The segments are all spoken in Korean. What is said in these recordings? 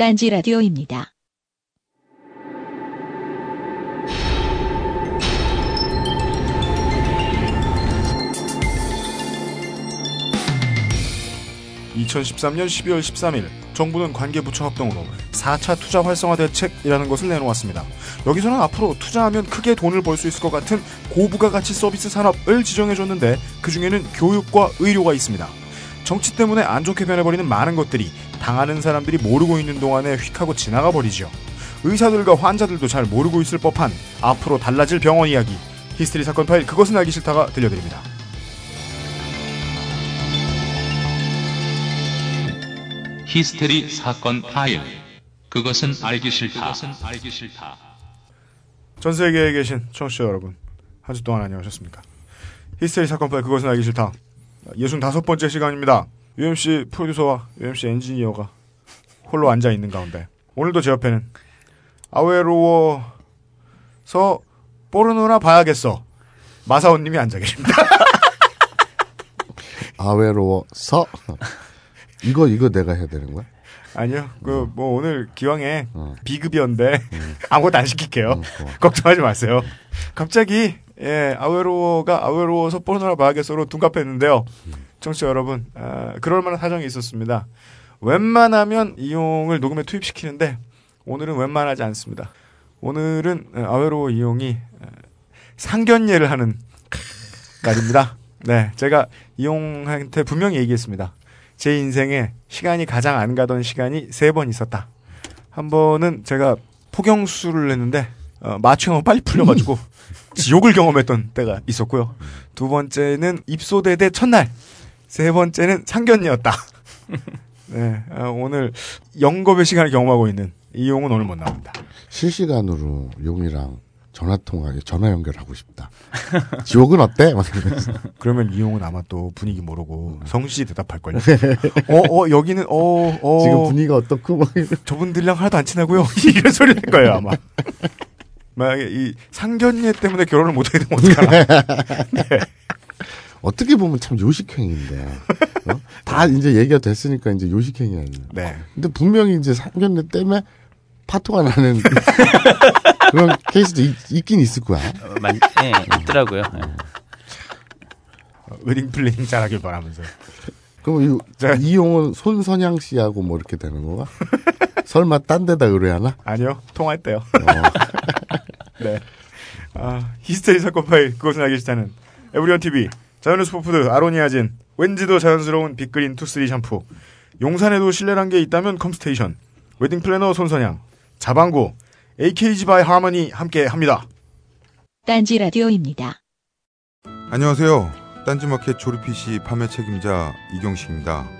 딴지 라디오입니다. (2013년 12월 13일) 정부는 관계부처 합동으로 4차 투자 활성화 대책이라는 것을 내놓았습니다. 여기서는 앞으로 투자하면 크게 돈을 벌 수 있을 것 같은 고부가 가치 서비스 산업을 지정해줬는데 그 중에는 교육과 의료가 있습니다. 정치 때문에 안 좋게 변해버리는 많은 것들이 당하는 사람들이 모르고 있는 동안에 휙하고 지나가 버리죠. 의사들과 환자들도 잘 모르고 있을 법한 앞으로 달라질 병원 이야기 히스테리 사건 파일 그것은 알기 싫다가 들려드립니다. 히스테리 사건 파일. 그것은 알기 싫다. 알기 싫다. 전 세계에 계신 청취자 여러분 한 주 동안 안녕하셨습니까? 히스테리 사건 파일 그것은 알기 싫다. 65번째 시간입니다. UMC 프로듀서와 UMC 엔지니어가 홀로 앉아 있는 가운데 오늘도 제 옆에는 아웨로워서 포르노나 봐야겠어 마사오님이 앉아 계십니다. 아외로워서 이거 이거 내가 해야 되는 거야? 아니요, 그뭐 오늘 기왕에 어. 비급이었는데 아무것도 안 시킬게요. 음. 걱정하지 마세요. 갑자기 예 아웨로가 아웨로워서 포르노나 봐야겠어로 둔갑했는데요. 청취자 여러분, 아, 그럴 만한 사정이 있었습니다. 웬만하면 이용을 녹음에 투입시키는데 오늘은 웬만하지 않습니다. 오늘은 예, 아웨로워 이용이 예, 상견례를 하는 날입니다. 네, 제가 이용한테 분명히 얘기했습니다. 제 인생에 시간이 가장 안 가던 시간이 세 번 있었다. 한 번은 제가 포경수술을 했는데 어, 너무 빨리 풀려가지고 지옥을 경험했던 때가 있었고요. 두 번째는 입소대 대 첫날, 세 번째는 상견례였다. 네, 어, 오늘 영겁의 시간을 경험하고 있는 이용은 오늘 못 나옵니다. 실시간으로 용이랑 전화 통화 전화 연결하고 싶다. 지옥은 어때? 막 이러면서 그러면 이용은 아마 또 분위기 모르고 성씨 대답할걸요. 어, 어, 여기는, 어, 어. 지금 분위기가 어떻고 막 저분들이랑 하나도 안 친하고요. 이런 소리 할 거예요, 아마. 만약에 이 상견례 때문에 결혼을 못하게 되면 어떡하나. 어떻게 보면 참 요식행위인데 어? 다 이제 얘기가 됐으니까 이제 요식행위 아니야. 네. 근데 분명히 이제 상견례 때문에 파토가 나는 그런 케이스도 있, 긴 있을 거야. 어, 만, 예, 있더라고요. 예. wedding planning 잘하길 바라면서. 그럼 이, 자. 이용은 손선양 씨하고 뭐 이렇게 되는 거가? 설마 딴 데다 의뢰하나? 아니요, 통화했대요. 어. 네. 아, 히스테리 사건 파일, 그것은 알기 싫다는 에브리온 TV, 자연의 슈퍼푸드, 아로니아진, 왠지도 자연스러운 빅그린 투쓰리 샴푸, 용산에도 신뢰란 게 있다면 컴스테이션, 웨딩 플래너 손선양, 자방구, AKG by Harman 함께 합니다. 딴지 라디오입니다. 안녕하세요. 딴지마켓 조립 PC 판매 책임자 이경식입니다.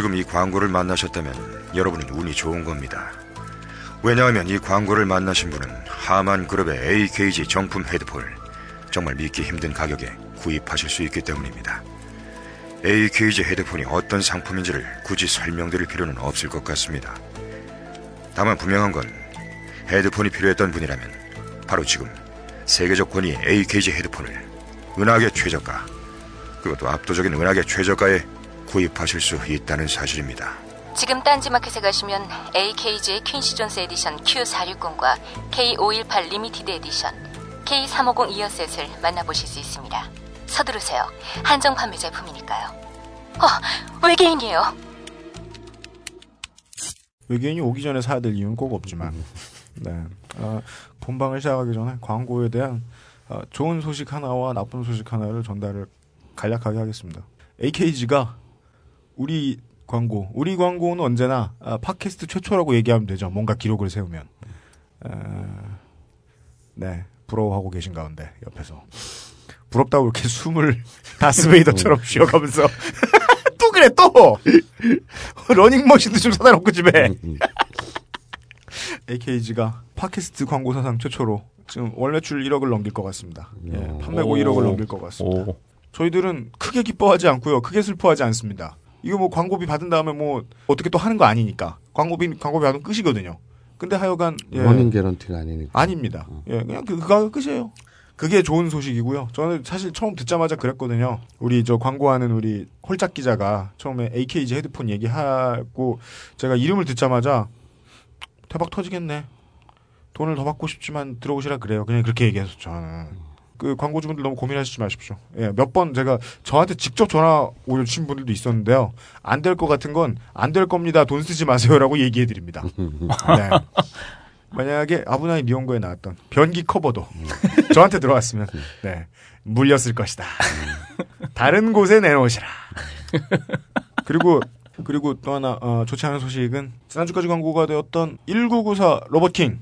지금 이 광고를 만나셨다면 여러분은 운이 좋은 겁니다. 왜냐하면 이 광고를 만나신 분은 하만 그룹의 AKG 정품 헤드폰을 정말 믿기 힘든 가격에 구입하실 수 있기 때문입니다. AKG 헤드폰이 어떤 상품인지를 굳이 설명드릴 필요는 없을 것 같습니다. 다만 분명한 건 헤드폰이 필요했던 분이라면 바로 지금 세계적 권위 AKG 헤드폰을 은하계 최저가 그것도 압도적인 은하계 최저가에 구입하실 수 있다는 사실입니다. 지금 딴지마켓에 가시면 AKG의 퀸시 존스 edition Q460과 K518 limited edition K350 이어셋을 만나보실 수 있습니다. 서두르세요. 한정 판매 제품이니까요. 어, 외계인이에요. 외계인이 오기 전에 사야 될 이유는 꼭 없지만, 네. 어, 본방을 시작하기 전에 광고에 대한 어, 좋은 소식 하나와 나쁜 소식 하나를 전달을 간략하게 하겠습니다. AKG가 우리 광고, 우리 광고는 언제나 아, 팟캐스트 최초라고 얘기하면 되죠. 뭔가 기록을 세우면. 어, 네, 부러워하고 계신 가운데 옆에서 부럽다고 이렇게 숨을 다스베이더처럼 쉬어가면서 또 그래 또 러닝머신도 좀 사다 놓고 집에 AKG가 팟캐스트 광고 사상 최초로 지금 월 매출 1억을 넘길 것 같습니다. 예, 판매고 오. 1억을 넘길 것 같습니다. 오. 저희들은 크게 기뻐하지 않고요. 크게 슬퍼하지 않습니다. 이거 뭐 광고비 받은 다음에 뭐 어떻게 또 하는 거 아니니까 광고비 광고비 받으면 끝이거든요. 근데 하여간 예, 러닝 개런티가 아니니까. 아닙니다. 예, 그냥 그, 그가 끝이에요. 그게 좋은 소식이고요. 저는 사실 처음 듣자마자 그랬거든요. 우리 저 광고하는 우리 홀짝 기자가 처음에 AKG 헤드폰 얘기하고 제가 이름을 듣자마자 대박 터지겠네. 돈을 더 받고 싶지만 들어오시라 그래요. 그냥 그렇게 얘기해서 저는. 그 광고주분들 너무 고민하시지 마십시오. 예, 몇 번 제가 저한테 직접 전화 오신 분들도 있었는데요. 안 될 것 같은 건 안 될 겁니다. 돈 쓰지 마세요라고 얘기해 드립니다. 네. 만약에 아브나이 니온고에 나왔던 변기 커버도 저한테 들어왔으면 네 물렸을 것이다. 다른 곳에 내놓으시라. 그리고 그리고 또 하나 어, 좋지 않은 소식은 지난주까지 광고가 되었던 1994 로버킹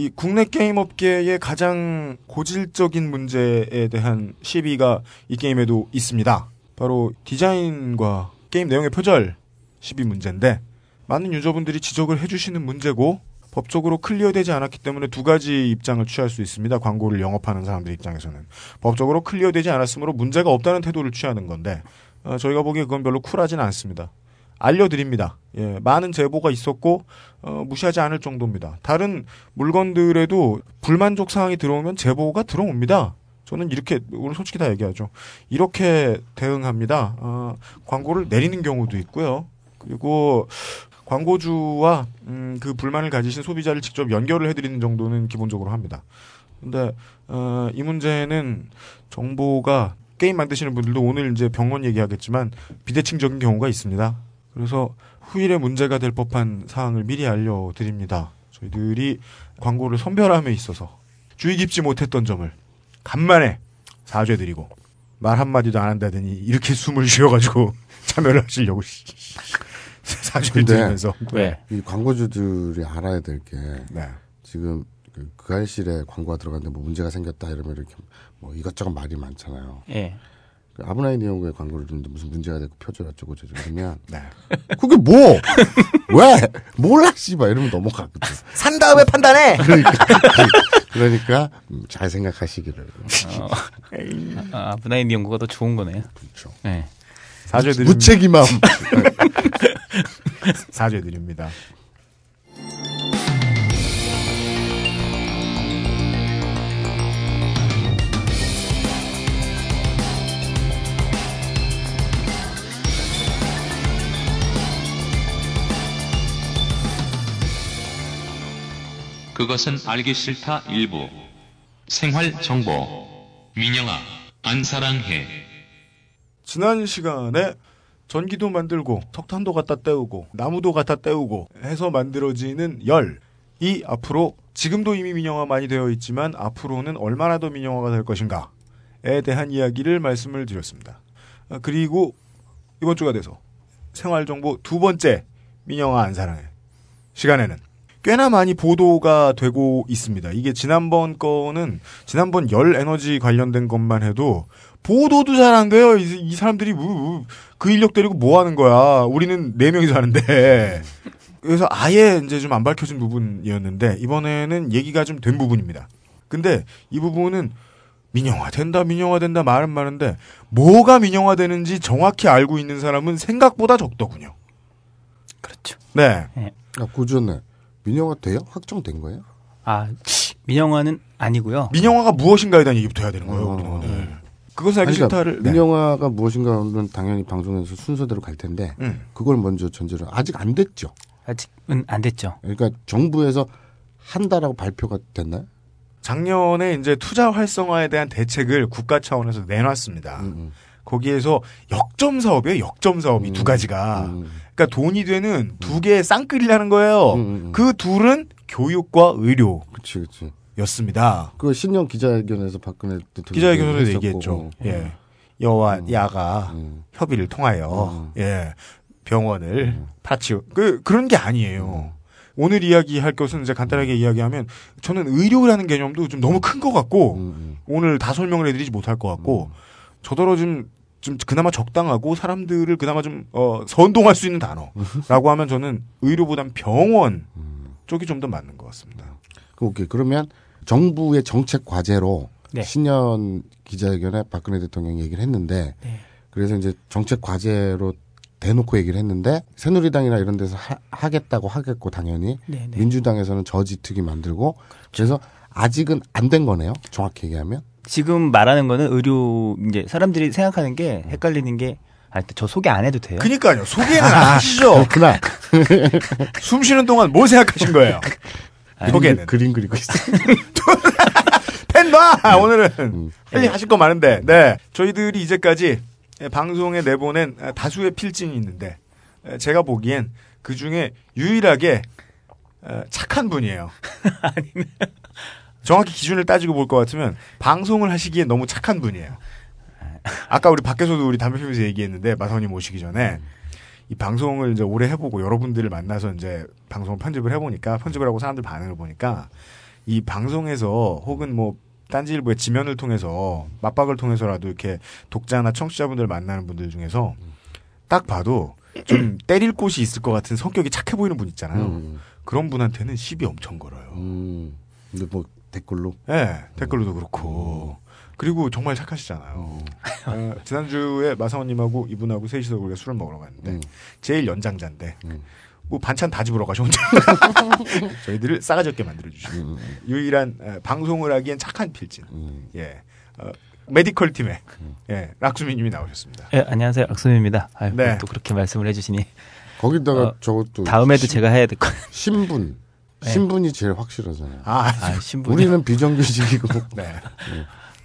이 국내 게임 업계의 가장 고질적인 문제에 대한 시비가 이 게임에도 있습니다. 바로 디자인과 게임 내용의 표절 시비 문제인데 많은 유저분들이 지적을 해주시는 문제고 법적으로 클리어되지 않았기 때문에 두 가지 입장을 취할 수 있습니다. 광고를 영업하는 사람들 입장에서는 법적으로 클리어되지 않았으므로 문제가 없다는 태도를 취하는 건데 어, 저희가 보기에 그건 별로 쿨하지는 않습니다. 알려드립니다. 예, 많은 제보가 있었고 어, 무시하지 않을 정도입니다. 다른 물건들에도 불만족 사항이 들어오면 제보가 들어옵니다. 저는 이렇게 오늘 솔직히 다 얘기하죠. 이렇게 대응합니다. 어, 광고를 내리는 경우도 있고요. 그리고 광고주와 음, 그 불만을 가지신 소비자를 직접 연결을 해드리는 정도는 기본적으로 합니다. 근데 어, 이 문제는 정보가 게임 만드시는 분들도 오늘 이제 병원 얘기하겠지만 비대칭적인 경우가 있습니다. 그래서 후일에 문제가 될 법한 사항을 미리 알려드립니다. 저희들이 광고를 선별함에 있어서 주의 깊지 못했던 점을 간만에 사죄드리고 말 한마디도 안 한다더니 이렇게 숨을 쉬어가지고 참여를 하시려고 사죄를 근데 드리면서 왜? 이 광고주들이 알아야 될게 네. 지금 그, 그 알실에 광고가 들어갔는데 뭐 문제가 생겼다 이러면 이렇게 뭐 이것저것 말이 많잖아요. 예. 그 아브나인 이용구의 광고를 듣는데 무슨 문제가 되고 표절 어쩌고 저쩌고 그러면 네. 그게 뭐? 왜? 몰라 씨발 이러면 넘어가거든. 산 다음에 판단해. 그러니까 그러니까 음, 잘 생각하시기를. 어, 아, 아브나인 연구가 더 좋은 거네요. 그렇죠. 예. 사죄드립니다. 무책임함. 사죄드립니다. 그것은 알기 싫다 일부. 생활 정보. 민영아, 안 사랑해. 지난 시간에 전기도 만들고 석탄도 갖다 때우고 나무도 갖다 때우고 해서 만들어지는 열이 앞으로 지금도 이미 민영화 많이 되어 있지만 앞으로는 얼마나 더 민영화가 될 것인가에 대한 이야기를 말씀을 드렸습니다. 아, 그리고 이번 주가 돼서 생활정보 두 번째 민영화 안 사랑해 시간에는 꽤나 많이 보도가 되고 있습니다. 이게 지난번 거는 지난번 열 에너지 관련된 것만 해도 보도도 잘 안 돼요. 이, 이 사람들이 그 인력 데리고 뭐 하는 거야. 우리는 네 명이서 하는데. 그래서 아예 이제 좀 안 밝혀진 부분이었는데 이번에는 얘기가 좀 된 부분입니다. 근데 이 부분은 민영화 된다, 민영화 된다 말은 많은데 뭐가 민영화 되는지 정확히 알고 있는 사람은 생각보다 적더군요. 그렇죠. 네. 아, 구조네. 민영화 돼요? 확정된 거예요? 아, 민영화는 아니고요. 민영화가 무엇인가에 대한 얘기부터 해야 되는 거예요. 어. 우리는 오늘. 그것을 알기 그러니까 싫다를 네. 민영화가 무엇인가는 당연히 방송에서 순서대로 갈 텐데 음. 그걸 먼저 전제로 아직 안 됐죠. 아직은 안 됐죠. 그러니까 정부에서 한다라고 발표가 됐나요? 작년에 이제 투자 활성화에 대한 대책을 국가 차원에서 내놨습니다. 음, 거기에서 역점 사업이에요. 역점 사업이 음. 두 가지가. 음. 그러니까 돈이 되는 두 개의 쌍끌이라는 거예요. 음, 음, 음. 그 둘은 교육과 의료였습니다. 그치, 그치. 그 신년 기자회견에서 박근혜 대통령 기자회견에서 얘기했죠. 음. 예. 여와 음. 야가 음. 협의를 통하여 음. 예 병원을 음. 파치우 그 그런 게 아니에요. 오늘 이야기할 것은 이제 간단하게 이야기하면 저는 의료라는 개념도 좀 너무 큰 것 같고 음, 음. 오늘 다 설명을 해드리지 못할 것 같고 저더러 좀, 좀 그나마 적당하고 사람들을 그나마 좀 어, 선동할 수 있는 단어라고 하면 저는 의료보단 병원 음. 쪽이 좀 더 맞는 것 같습니다. 그, 오케이. 그러면 정부의 정책 과제로 네. 신년 기자회견에 박근혜 대통령이 얘기를 했는데 네. 그래서 이제 정책 과제로 대놓고 얘기를 했는데 새누리당이나 이런 데서 하, 겠다고 하겠고 당연히 네, 네. 민주당에서는 저지특위 만들고 그래서 아직은 안 된 거네요. 정확히 얘기하면. 지금 말하는 거는 의료 이제 사람들이 생각하는 게 헷갈리는 게 아, 저 소개 안 해도 돼요? 그니까요. 소개는 안 하시죠. 그렇구나. 숨 쉬는 동안 뭘 생각하신 거예요? 아니, 소개는. 그림 그리고 있어. 펜 봐! 오늘은. 음. 할일 하실 거 많은데. 네. 저희들이 이제까지 방송에 내보낸 다수의 필진이 있는데, 제가 보기엔 그 중에 유일하게 어, 착한 분이에요. 정확히 기준을 따지고 볼 것 같으면 방송을 하시기에 너무 착한 분이에요. 아까 우리 밖에서도 우리 담배 피면서 얘기했는데 마사오님 오시기 전에 이 방송을 이제 오래 해보고 여러분들을 만나서 이제 방송을 편집을 해보니까 편집을 하고 사람들 반응을 보니까 이 방송에서 혹은 뭐 딴지일보의 지면을 통해서 맞박을 통해서라도 이렇게 독자나 청취자분들 만나는 분들 중에서 딱 봐도 좀 때릴 곳이 있을 것 같은 성격이 착해 보이는 분 있잖아요. 음. 그런 분한테는 시비 엄청 걸어요. 음. 근데 뭐 댓글로 예, 댓글로도 그렇고. 그리고 정말 착하시잖아요. 어, 지난주에 마사오님하고 이분하고 셋이서 우리가 술을 먹으러 갔는데, 음. 제일 연장자인데, 음. 뭐 반찬 다 집으러 가셔, 혼자. 저희들을 싸가지 없게 만들어 주시고. 음. 유일한 에, 방송을 하기엔 착한 필진. 음. 예. 어, 메디컬 팀에, 예, 락수미님이 나오셨습니다. 예, 안녕하세요. 악수입니다. 아유, 네. 또 그렇게 말씀을 해주시니 거기다가 어, 저것도 다음에도 시- 제가 해야 될 거. 신분 네. 신분이 제일 확실하잖아요. 아, 아, 신분. 우리는 비정규직이고 네.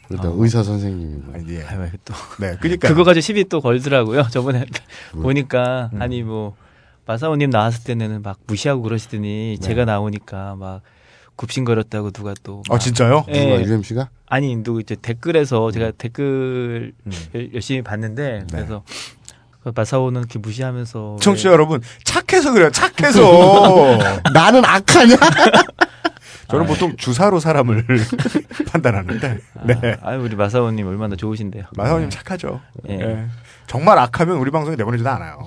그러다 어. 의사 선생님이고 아니, 예. 아유, 또 네, 그니까. 그거 가지고 시비 또 걸더라고요. 저번에 뭐? 보니까 음. 아니 뭐 마사오님 나왔을 때는 막 무시하고 그러시더니 네. 제가 나오니까 막 굽신거렸다고 누가 또. 아, 막- 진짜요? 예. 누가 UMC가 아니 누구 이제 댓글에서 제가 댓글 음. 열심히 봤는데 네. 그래서 그 마사오는 이렇게 무시하면서 청취자 왜- 여러분, 착해서 그래요, 착해서. 나는 악하냐? 저는 보통 주사로 사람을 판단하는데, 네. 아, 아유 우리 마사오님 얼마나 좋으신데요. 마사오님 착하죠. 예. 예. 정말 악하면 우리 방송에 내보내지도 않아요.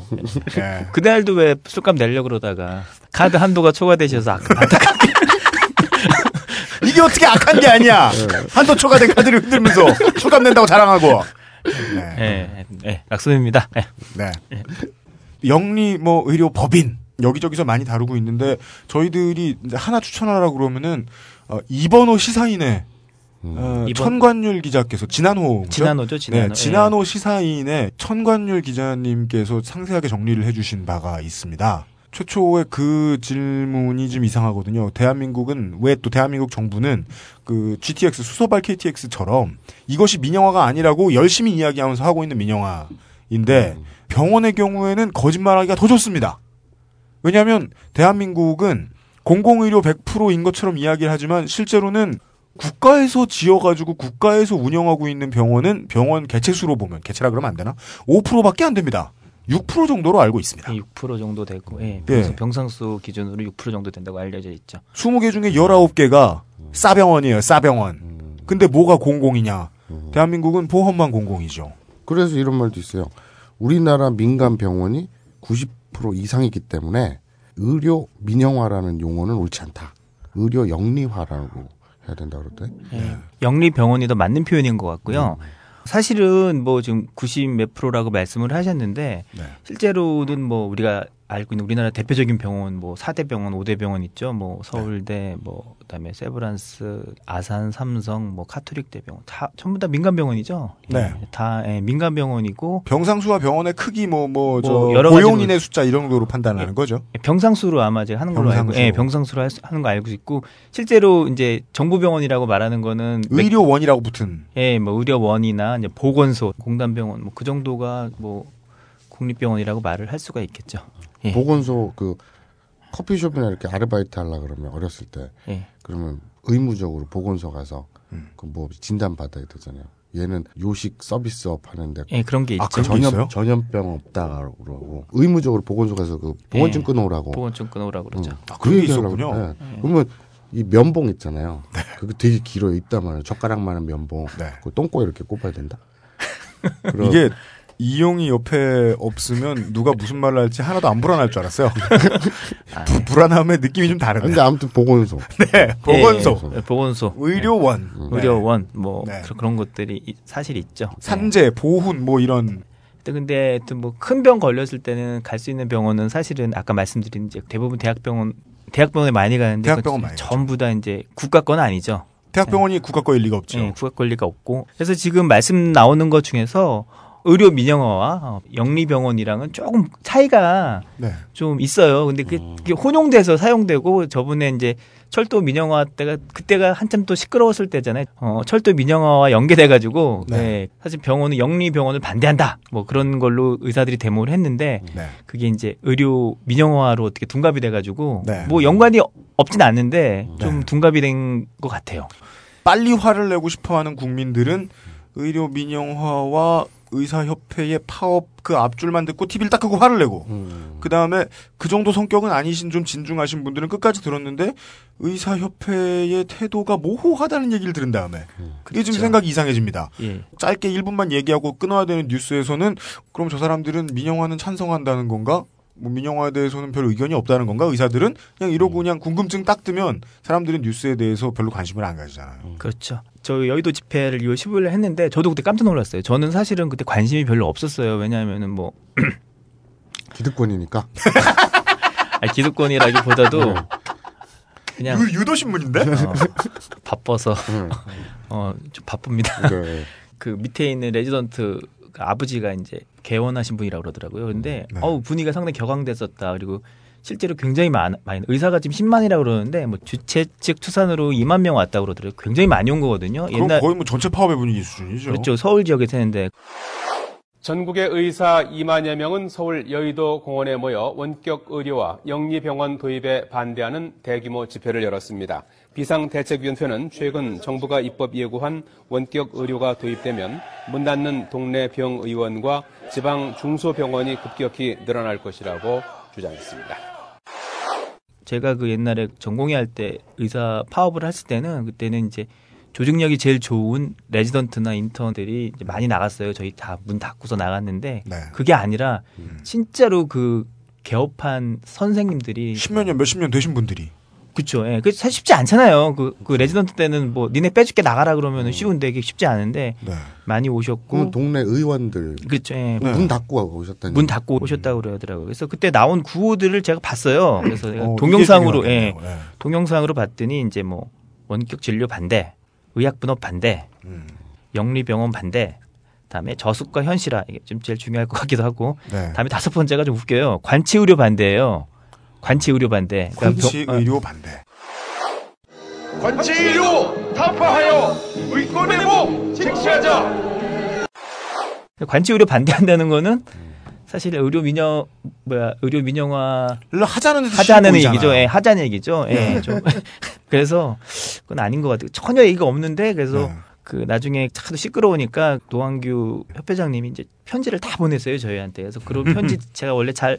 예. 그날도 왜 술값 내려 그러다가 카드 한도가 초과되셔서 아까 이게 어떻게 악한 게 아니야. 한도 초과된 카드를 흔들면서 술값 낸다고 자랑하고. 네. 예, 예. 예. 네. 영리 뭐 의료 법인 여기저기서 많이 다루고 있는데 저희들이 이제 하나 추천하라 그러면은 어, 이번호 시사인의 어, 이번- 천관율 기자께서 지난호? 지난호죠, 지난호. 네, 지난호 시사인의 천관율 기자님께서 상세하게 정리를 해주신 바가 있습니다. 최초의 그 질문이 좀 이상하거든요. 대한민국은 왜 또 대한민국 정부는 그 GTX 수소발 KTX처럼 이것이 민영화가 아니라고 열심히 이야기하면서 하고 있는 민영화인데 병원의 경우에는 거짓말하기가 더 좋습니다. 왜냐하면 대한민국은 공공의료 100%인 것처럼 이야기를 하지만 실제로는 국가에서 지어가지고 국가에서 운영하고 있는 병원은 병원 개체수로 보면 개체라 그러면 안 되나? 5%밖에 안 됩니다. 6% 정도로 알고 있습니다. 6% 정도 되고, 예, 예. 병상, 병상수 기준으로 6% 정도 된다고 알려져 있죠. 20개 중에 19개가 싸병원이에요. 싸병원. 근데 뭐가 공공이냐? 대한민국은 보험만 공공이죠. 그래서 이런 말도 있어요. 우리나라 민간 병원이 90% 이상이기 때문에 의료 민영화라는 용어는 옳지 않다. 의료 영리화라고 해야 된다 그러대. 예. 영리 병원이 더 맞는 표현인 것 같고요. 사실은 뭐 지금 90 몇 프로라고 말씀을 하셨는데 네. 실제로는 뭐 우리가 알고 있는 우리나라 대표적인 병원 뭐 4대 병원, 5대 병원 있죠. 뭐 서울대 뭐 그다음에 세브란스, 아산, 삼성, 뭐 카톨릭 대병원 다 전부 다 민간 병원이죠. 네. 예, 다 예, 민간 병원이고 병상수와 병원의 크기 뭐 뭐저 뭐 여러 고용인의 숫자 이런 정도로 판단하는 거죠. 병상수로 아마 제가 하는 걸로 알고 병상수. 예, 병상수로 하는 거 알고 있고 실제로 이제 정부 병원이라고 말하는 거는 몇- 의료원이라고 붙은 예, 뭐 의료원이나 이제 보건소, 공단 병원 뭐 그 정도가 뭐 국립병원이라고 말을 할 수가 있겠죠. 예. 보건소 그 커피숍이나 이렇게 아르바이트 하려 그러면 어렸을 때 예. 그러면 의무적으로 보건소 가서 음. 그뭐 진단 받아야 되잖아요. 얘는 요식 서비스업 하는데 예, 그런 게 있죠. 아, 게 있어요? 전염 전염병 없다 그러고 의무적으로 보건소 가서 그 보건증 예. 끊어오라고. 보건증 끊어오라고 그러죠. 아, 그런 게 있었군요. 네. 그러면 이 면봉 있잖아요. 그게 되게 길어요. 있다만 젓가락만한 면봉. 네. 그 똥꼬 이렇게 꼽아야 된다. 이게 이용이 옆에 없으면 누가 무슨 말을 할지 하나도 안 불안할 줄 알았어요. 부- 불안함의 느낌이 좀 다르네. 근데 아무튼 보건소. 네, 보건소, 예, 보건소, 의료원, 음. 의료원 뭐 네. 그런- 것들이 이- 사실 있죠. 산재, 보훈 뭐 이런 네. 근데 하여튼 뭐큰 병 걸렸을 때는 갈 수 있는 병원은 사실은 아까 말씀드린 이제 대부분 대학병원 대학병원에 많이 가는데 대학병원 많이 전부 다 이제 국가 건 아니죠. 대학병원이 국가 거일 리가 없죠. 예, 국가 권리가 없고 그래서 지금 말씀 나오는 것 중에서 의료 민영화와 어, 영리병원이랑은 조금 차이가 네. 좀 있어요. 근데 그게, 그게 혼용돼서 사용되고 저번에 이제 철도 민영화 때가 그때가 한참 또 시끄러웠을 때잖아요. 어, 철도 민영화와 연계돼 가지고 네. 예, 사실 병원은 영리 병원을 반대한다. 뭐 그런 걸로 의사들이 데모를 했는데 네. 그게 이제 의료 민영화로 어떻게 둔갑이 돼 가지고 네. 뭐 연관이 없진 않는데 좀 네. 둔갑이 된 것 같아요. 빨리 화를 내고 싶어 하는 국민들은 의료 민영화와 의사협회의 파업 그 앞줄만 듣고 TV를 딱 끄고 화를 내고 음. 그 다음에 그 정도 성격은 아니신 좀 진중하신 분들은 끝까지 들었는데 의사협회의 태도가 모호하다는 얘기를 들은 다음에 이게 좀 그렇죠. 생각이 이상해집니다. 예. 짧게 1분만 얘기하고 끊어야 되는 뉴스에서는 그럼 저 사람들은 민영화는 찬성한다는 건가? 뭐 민영화에 대해서는 별 의견이 없다는 건가? 의사들은 그냥 이러고 그냥 궁금증 딱 뜨면 사람들은 뉴스에 대해서 별로 관심을 안 가지잖아요. 그렇죠. 저 여의도 집회를 2월 15일에 했는데 저도 그때 깜짝 놀랐어요. 저는 사실은 그때 관심이 별로 없었어요. 왜냐하면은 뭐 기득권이니까. 아니, 기득권이라기보다도 그냥 유, 유도 신문인데? 어, 바빠서 음. 어, 좀 바쁩니다. 네. 그 밑에 있는 레지던트 그 아버지가 이제 개원하신 분이라고 그러더라고요. 근데 네. 어우 분위기가 상당히 격앙됐었다. 그리고 실제로 굉장히 많, 많이 의사가 지금 10만이라고 그러는데 뭐 주최 측 투산으로 2만 명 왔다고 그러더라고요. 굉장히 많이 온 거거든요. 그럼 거의 뭐 전체 파업의 분위기 수준이죠. 그렇죠. 서울 지역에서 했는데 전국의 의사 2만여 명은 서울 여의도 공원에 모여 원격 의료와 영리병원 도입에 반대하는 대규모 집회를 열었습니다. 비상대책위원회는 최근 정부가 입법 예고한 원격 의료가 도입되면 문 닫는 동네 병의원과 지방 중소병원이 급격히 늘어날 것이라고 주장했습니다. 제가 그 옛날에 전공의 할 때 의사 파업을 했을 때는 그때는 이제 조직력이 제일 좋은 레지던트나 인턴들이 이제 많이 나갔어요. 저희 다 문 닫고서 나갔는데 네. 그게 아니라 진짜로 그 개업한 선생님들이 십몇 년, 몇십 년 되신 분들이. 그쵸. 예. 그 사실 쉽지 않잖아요. 그, 그 레지던트 때는 뭐 니네 빼줄게 나가라 그러면 쉬운데 이게 쉽지 않은데 네. 많이 오셨고 동네 의원들 그렇죠. 예. 네. 문 닫고 오셨다니. 문 닫고 오셨다고 그러더라고요. 그래서 그때 나온 구호들을 제가 봤어요. 그래서 제가 어, 동영상으로 예. 네. 동영상으로 봤더니 이제 뭐 원격 진료 반대, 의학 분업 반대, 음. 영리 병원 반대, 다음에 저수가 현실화 이게 좀 제일 중요할 것 같기도 하고, 네. 다음에 다섯 번째가 좀 웃겨요. 관치 의료 반대예요. 관치 의료 반대. 그러니까 관치 병- 어, 의료 반대. 관치 의료 타파하여 의권의 목 쟁취하자. 관치 의료 반대한다는 거는 사실 의료 민영 뭐야 의료 민영화 를 하자는 하자는. 얘기죠. 예, 하자는 얘기죠. 예, 네. 좀 그래서 그건 아닌 것 같아요. 전혀 얘기가 없는데 그래서 네. 그 나중에 하도 시끄러우니까 노한규 협회장님이 이제 편지를 다 보냈어요 저희한테. 그래서 그런 편지 제가 원래 잘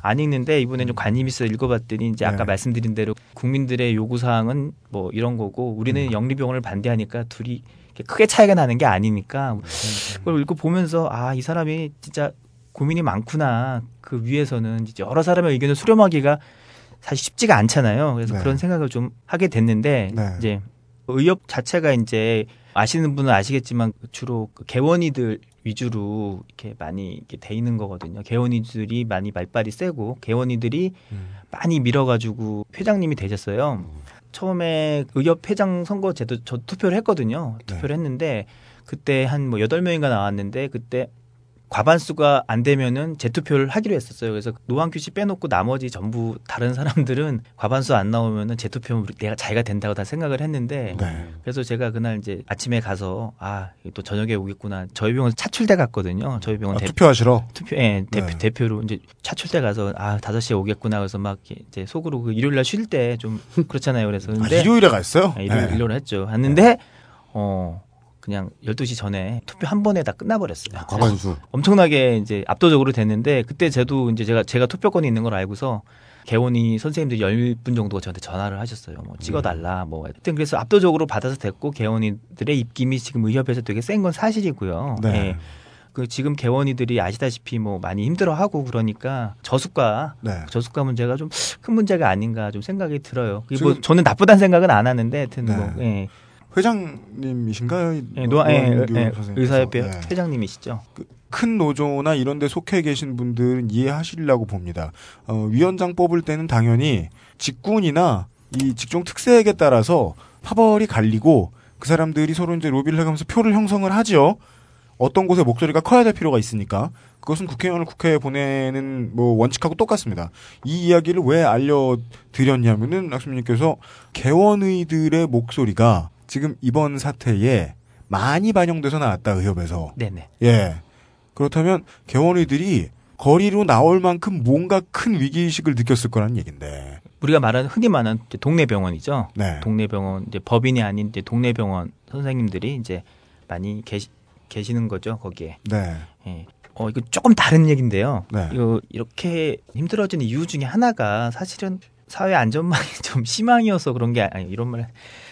안 읽는데 이번에 좀 관심 있어 읽어봤더니 이제 아까 네. 말씀드린 대로 국민들의 요구 사항은 뭐 이런 거고 우리는 영리병원을 반대하니까 둘이 크게 차이가 나는 게 아니니까 그걸 읽고 보면서 아 이 사람이 진짜 고민이 많구나 그 위에서는 이제 여러 사람의 의견을 수렴하기가 사실 쉽지가 않잖아요. 그래서 네. 그런 생각을 좀 하게 됐는데 네. 이제 의협 자체가 이제 아시는 분은 아시겠지만 주로 그 개원이들 위주로 이렇게 많이 이렇게 돼 있는 거거든요. 개원이들이 많이 말빨이 세고 개원이들이 음. 많이 밀어가지고 회장님이 되셨어요. 처음에 의협 회장 선거 제도 저 투표를 했거든요. 네. 투표를 했는데 그때 한 뭐 여덟 명인가 나왔는데 그때 과반수가 안 되면은 재투표를 하기로 했었어요. 그래서 노환규 씨 빼놓고 나머지 전부 다른 사람들은 과반수 안 나오면은 재투표면 우리- 내가 자기가 된다고 다 생각을 했는데 네. 그래서 제가 그날 이제 아침에 가서 아, 이또 저녁에 오겠구나. 저희 병원 차출돼 갔거든요. 저희 병원 아, 대, 투표하시러. 투표, 예, 대표, 네. 대표 로 이제 차출돼 가서 아, 5시에 오겠구나. 그래서 막 이제 속으로 그 일요일 날 쉴 때 좀 그렇잖아요. 그래서 아, 근데 일요일에 갔어요? 네, 일요일, 네. 일요일 했죠. 했는데 어 그냥 12시 전에 투표 한 번에 다 끝나버렸어요. 과반수. 엄청나게 이제 압도적으로 됐는데 그때 저도 이제 제가 제가 투표권이 있는 걸 알고서 개원이 선생님들 10분 정도가 저한테 전화를 하셨어요. 뭐 찍어달라. 뭐 하여튼 그래서 압도적으로 받아서 됐고 개원이들의 입김이 지금 의협에서 되게 센 건 사실이고요. 네. 예. 그 지금 개원이들이 아시다시피 뭐 많이 힘들어하고 그러니까 저수가 네. 저수가 문제가 좀 큰 문제가 아닌가 좀 생각이 들어요. 뭐 저는 나쁘다는 생각은 안 하는데 하여튼 네. 뭐 예. 회장님이신가요? 이 예, 노, 예, 예, 선생님께서. 의사협회 네. 회장님이시죠. 큰 노조나 이런 데 속해 계신 분들은 이해하시리라고 봅니다. 어, 위원장 뽑을 때는 당연히 직군이나 이 직종 특색에 따라서 파벌이 갈리고 그 사람들이 서로 이제 로비를 해가면서 표를 형성을 하죠. 어떤 곳에 목소리가 커야 될 필요가 있으니까 그것은 국회의원을 국회에 보내는 뭐 원칙하고 똑같습니다. 이 이야기를 왜 알려드렸냐면은 낙수님께서 개원의들의 목소리가 지금 이번 사태에 많이 반영돼서 나왔다 의협에서 네네. 예. 그렇다면 개원이들이 거리로 나올 만큼 뭔가 큰 위기 의식을 느꼈을 거라는 얘긴데. 우리가 말하는 흔히 말하는 동네 병원이죠. 네. 동네 병원 이제 법인이 아닌 이제 동네 병원 선생님들이 이제 많이 계시, 계시는 거죠 거기에. 네. 예. 어 이거 조금 다른 얘기인데요. 네. 이거 이렇게 힘들어지는 이유 중에 하나가 사실은 사회 안전망이 좀 희망이어서 그런 게 아니 이런 말.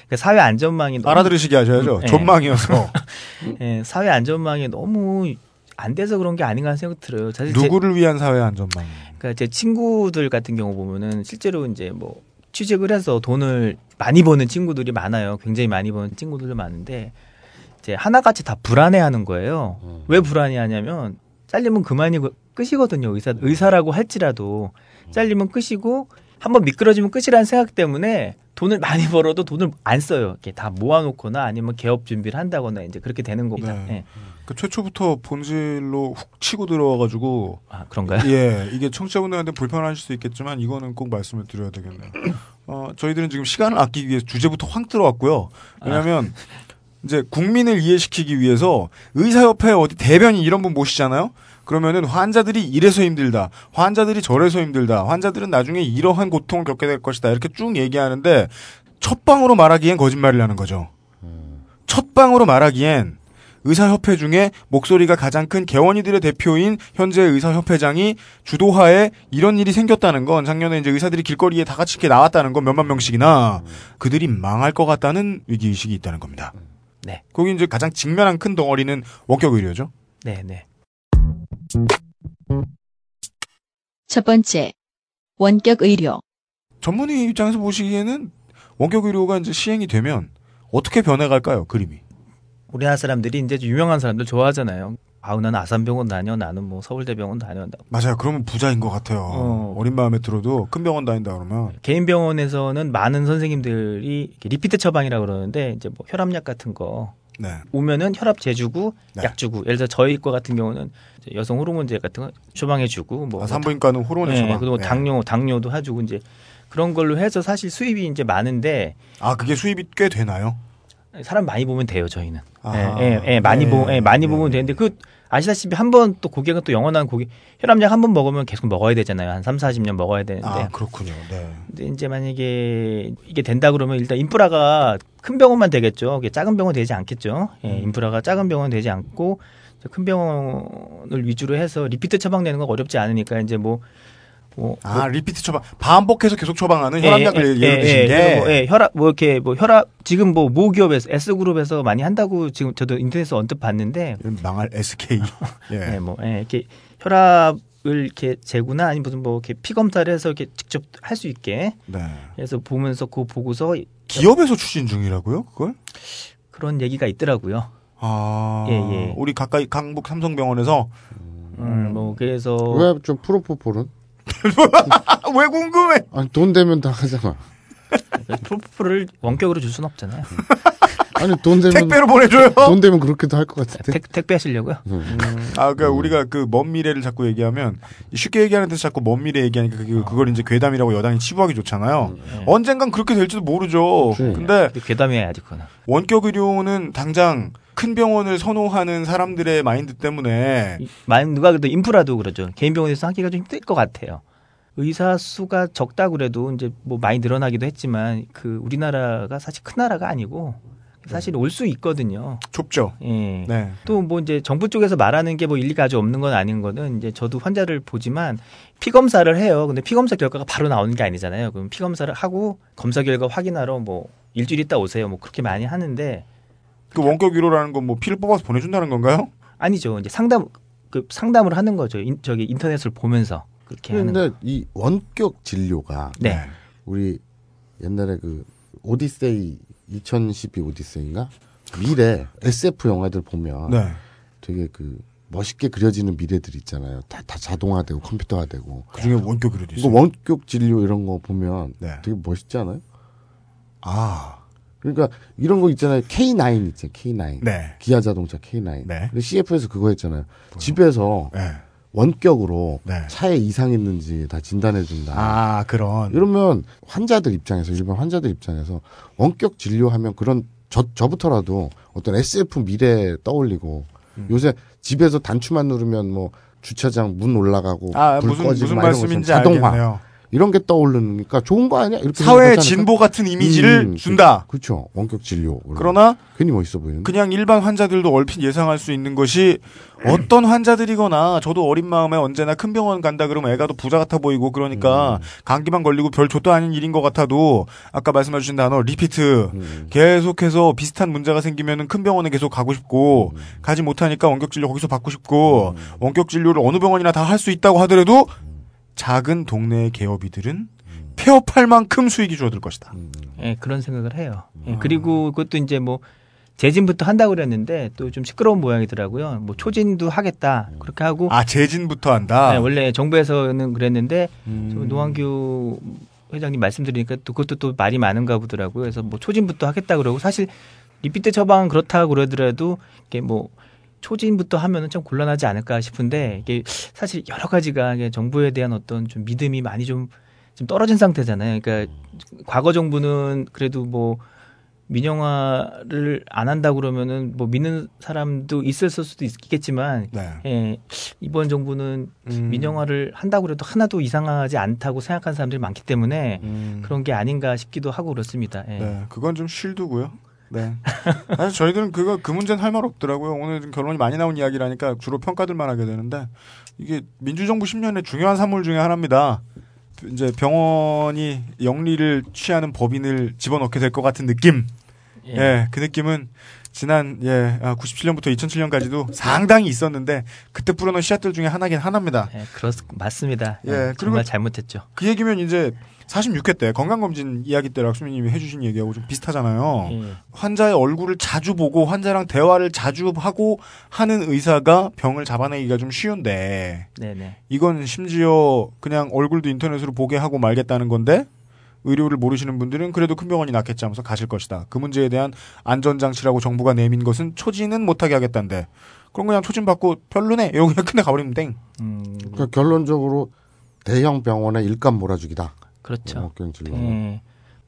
그러니까 사회 안전망이 너무- 알아들으시게 하셔야죠. 음, 예. 전망이어서. 예, 사회 안전망이 너무 안 돼서 그런 게 아닌가 하는 생각 들어요. 사실 제- 누구를 위한 사회 안전망. 그러니까 제 친구들 같은 경우 보면은 실제로 이제 뭐 취직을 해서 돈을 많이 버는 친구들이 많아요. 굉장히 많이 버는 친구들도 많은데 이제 하나같이 다 불안해하는 거예요. 왜 불안해하냐면 잘리면 그만이 끝이거든요. 의사 의사라고 할지라도 잘리면 끝이고 한번 미끄러지면 끝이라는 생각 때문에 돈을 많이 벌어도 돈을 안 써요. 이렇게 다 모아놓거나 아니면 개업 준비를 한다거나 이제 그렇게 되는 겁니다. 네. 예. 그 최초부터 본질로 훅 치고 들어와가지고. 아 그런가요? 예. 이게 청취자분들한테 불편하실 수 있겠지만 이거는 꼭 말씀을 드려야 되겠네요. 어, 저희들은 지금 시간을 아끼기 위해서 주제부터 확 들어왔고요. 왜냐면 이제 국민을 이해시키기 위해서 의사협회 어디 대변인 이런 분 모시잖아요. 그러면은 환자들이 이래서 힘들다. 환자들이 저래서 힘들다. 환자들은 나중에 이러한 고통을 겪게 될 것이다. 이렇게 쭉 얘기하는데 첫 방으로 말하기엔 거짓말이라는 거죠. 첫 방으로 말하기엔 의사협회 중에 목소리가 가장 큰 개원이들의 대표인 현재 의사협회장이 주도하에 이런 일이 생겼다는 건 작년에 이제 의사들이 길거리에 다 같이 이렇게 나왔다는 건 몇만 명씩이나 그들이 망할 것 같다는 위기의식이 있다는 겁니다. 네. 거기 이제 가장 직면한 큰 덩어리는 원격 의료죠. 네, 네. 첫 번째. 원격 의료. 전문의 입장에서 보시기에는 원격 의료가 이제 시행이 되면 어떻게 변해갈까요, 그림이? 우리나라 사람들이 이제 유명한 사람들 좋아하잖아요. 아우 나는 아산병원 다녀 나는 뭐 서울대병원 다녀 맞아요. 그러면 부자인 것 같아요. 어. 어린 마음에 들어도 큰 병원 다닌다 그러면 개인 병원에서는 많은 선생님들이 리피트 처방이라고 그러는데 이제 뭐 혈압약 같은 거 네. 오면은 혈압 재주고 네. 약 주고 예를 들어 저희 과 같은 경우는 여성 호르몬제 같은 거 처방해 주고 뭐 아, 산부인과는 호르몬의 네, 처방. 그리고 네. 당뇨 당뇨도 해주고 이제 그런 걸로 해서 사실 수입이 이제 많은데 아 그게 수입이 꽤 되나요? 사람 많이 보면 돼요 저희는. 아. 예, 예, 예, 많이 네, 보, 예, 많이 네. 보면 되는데 그 아시다시피 한 번 또 고객은 또 영원한 고객 혈압약 한 번 먹으면 계속 먹어야 되잖아요. 한 3, 40년 먹어야 되는데. 아 그렇군요. 네. 근데 이제 만약에 이게 된다 그러면 일단 인프라가 큰 병원만 되겠죠. 작은 병원 되지 않겠죠. 예, 음. 인프라가 작은 병원 되지 않고 큰 병원을 위주로 해서 repeat 처방되는 건 어렵지 않으니까 이제 뭐 뭐, 아 repeat 처방 반복해서 계속 처방하는 예, 혈압약을 예, 예를 드신 예, 게 뭐, 예, 혈압 뭐 이렇게 뭐 혈압 지금 뭐 모 기업에서 S 그룹에서 많이 한다고 지금 저도 인터넷에 언뜻 봤는데 망할 SK. 예. 예, 뭐 예, 이렇게 혈압 을 이렇게 재구나 아니 무슨 뭐 이렇게 피 검사를 해서 이렇게 직접 할 수 있게 네. 그래서 보면서 그거 보고서 기업에서 추진 중이라고요? 그걸? 그런 얘기가 있더라고요. 아 예, 예. 우리 가까이 강북 삼성병원에서 음, 뭐 그래서 왜 좀 프로포폴은? 아, 왜 궁금해? 아니 돈 되면 다 하잖아. 프로포폴을 원격으로 줄 수는 없잖아요. 아 아니 돈 되면 택배로 보내줘요. 돈 되면 그렇게도 할 것 같은데. 택, 택배 하시려고요? 음. 아, 그러니까 우리가 그 먼 미래를 자꾸 얘기하면 쉽게 얘기하는 데서 자꾸 먼 미래 얘기하니까 그게- 그걸 이제 괴담이라고 여당이 치부하기 좋잖아요. 언젠간 그렇게 될지도 모르죠. 그치. 근데 근데 괴담해야지 그거는. 원격 의료는 당장 큰 병원을 선호하는 사람들의 마인드 때문에 만 누가 그래도 인프라도 그러죠. 개인 병원에서 하기가 좀 힘들 것 같아요. 의사 수가 적다 그래도 이제 뭐 많이 늘어나기도 했지만 그 우리나라가 사실 큰 나라가 아니고 사실 올 수 있거든요. 좁죠. 예. 네. 또 뭐 이제 정부 쪽에서 말하는 게 뭐 일리가 아주 없는 건 아닌 거는 이제 저도 환자를 보지만 피 검사를 해요. 근데 피 검사 결과가 바로 나오는 게 아니잖아요. 그럼 피 검사를 하고 검사 결과 확인하러 뭐 일주일 있다 오세요. 뭐 그렇게 많이 하는데 그 원격 의료라는 건 뭐 피를 뽑아서 보내준다는 건가요? 아니죠. 이제 상담 그 상담을 하는 거죠. 인, 저기 인터넷을 보면서 그렇게 하는. 거. 근데 이 원격 진료가 네. 우리 옛날에 그 오디세이 2012 오디세이인가 미래 SF 영화들 보면 네. 되게 그 멋있게 그려지는 미래들 있잖아요. 다, 다 자동화되고 컴퓨터화되고. 그 중에 원격 이거 있어요. 원격 진료 이런 거 보면 네. 되게 멋있지 않아요? 아, 그러니까 이런 거 있잖아요. K9 있잖아요. K9. 네. 기아 자동차 K9. 네. 근데 CF에서 그거 했잖아요. 집에서 네. 원격으로 네. 차에 이상 있는지 다 진단해 준다. 아, 그런. 이러면 환자들 입장에서 일반 환자들 입장에서 원격 진료하면 그런 저 저부터라도 어떤 SF 미래 떠올리고 음. 요새 집에서 단추만 누르면 뭐 주차장 문 올라가고 아, 불 무슨, 꺼지고 무슨 말씀인지 자동화 알겠네요. 이런 게 떠오르니까 좋은 거 아니야? 이렇게 사회 생각하지 않을까? 진보 같은 이미지를 음, 준다. 그렇죠. 원격 진료. 그러나 괜히 멋있어 보이는. 그냥 일반 환자들도 얼핏 예상할 수 있는 것이 어떤 환자들이거나 저도 어린 마음에 언제나 큰 병원 간다 그러면 애가 또 부자 같아 보이고 그러니까 감기만 걸리고 별 좆도 아닌 일인 것 같아도 아까 말씀해 주신 단어 리피트 음. 계속해서 비슷한 문제가 생기면은 큰 병원에 계속 가고 싶고 가지 못하니까 원격 진료 거기서 받고 싶고 원격 진료를 어느 병원이나 다 할 수 있다고 하더라도 작은 동네의 개업이들은 폐업할 만큼 수익이 줄어들 것이다. 예, 그런 생각을 해요. 예, 그리고 그것도 이제 뭐 재진부터 한다고 그랬는데 또 좀 시끄러운 모양이더라고요. 뭐 초진도 하겠다 그렇게 하고 아 재진부터 한다. 네, 원래 정부에서는 그랬는데 음. 저 노환규 회장님 말씀드리니까 또 그것도 또 말이 많은가 보더라고요. 그래서 뭐 초진부터 하겠다 그러고 사실 repeat 처방은 그렇다 그러더라도 이게 뭐 초진부터 하면은 좀 곤란하지 않을까 싶은데 이게 사실 여러 가지가 정부에 대한 어떤 좀 믿음이 많이 좀, 좀 떨어진 상태잖아요. 그러니까 과거 정부는 그래도 뭐 민영화를 안 한다 그러면은 뭐 믿는 사람도 있을 수도 있겠지만 네. 예, 이번 정부는 음. 민영화를 한다고 그래도 하나도 이상하지 않다고 생각하는 사람들이 많기 때문에 음. 그런 게 아닌가 싶기도 하고 그렇습니다. 예. 네, 그건 좀 쉴드고요. 네. 사실 저희들은 그거 그 문제는 할 말 없더라고요. 오늘 좀 결론이 많이 나온 이야기라니까 주로 평가들만 하게 되는데 이게 민주정부 10년의 중요한 산물 중에 하나입니다. 이제 병원이 영리를 취하는 법인을 집어넣게 될 것 같은 느낌. 예. 그 느낌은 지난 예 97년부터 2007년까지도 상당히 있었는데 그때 뿌려놓은 씨앗들 중에 하나긴 하나입니다. 예, 그렇 맞습니다. 예, 예, 정말 잘못했죠. 그 얘기면 이제 46회 때 건강검진 이야기 때 락수미님이 해주신 얘기하고 좀 비슷하잖아요. 예. 환자의 얼굴을 자주 보고 환자랑 대화를 자주 하고 하는 의사가 병을 잡아내기가 좀 쉬운데 네네. 이건 심지어 그냥 얼굴도 인터넷으로 보게 하고 말겠다는 건데 의료를 모르시는 분들은 그래도 큰 병원이 낫겠지 하면서 가실 것이다. 그 문제에 대한 안전장치라고 정부가 내민 것은 초진은 못하게 하겠다는데 그럼 그냥 초진 받고 별로네 이러고 그냥 큰데 가버리면 땡. 음, 그러니까 결론적으로 대형 병원의 일감 몰아주기다. 그렇죠. 원격 진료. 예.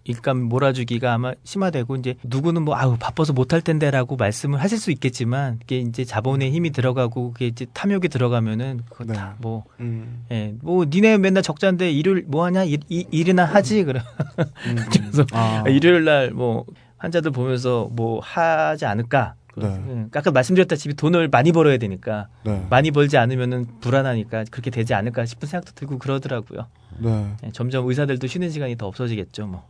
일감 몰아주기가 아마 심화되고 이제 누구는 뭐 아우 바빠서 못할 텐데라고 말씀을 하실 수 있겠지만 이게 이제 자본의 힘이 들어가고 그게 이제 탐욕이 들어가면은 그거 네. 다뭐 음. 예, 뭐 니네 맨날 적자인데 일요일 뭐 하냐 일, 이- 일이나 하지 그래. 그래서 아. 일요일 날 뭐 환자들 보면서 뭐 하지 않을까. 네. 예, 아까 말씀드렸다시피 돈을 많이 벌어야 되니까 네. 많이 벌지 않으면은 불안하니까 그렇게 되지 않을까 싶은 생각도 들고 그러더라고요. 네. 예, 점점 의사들도 쉬는 시간이 더 없어지겠죠, 뭐.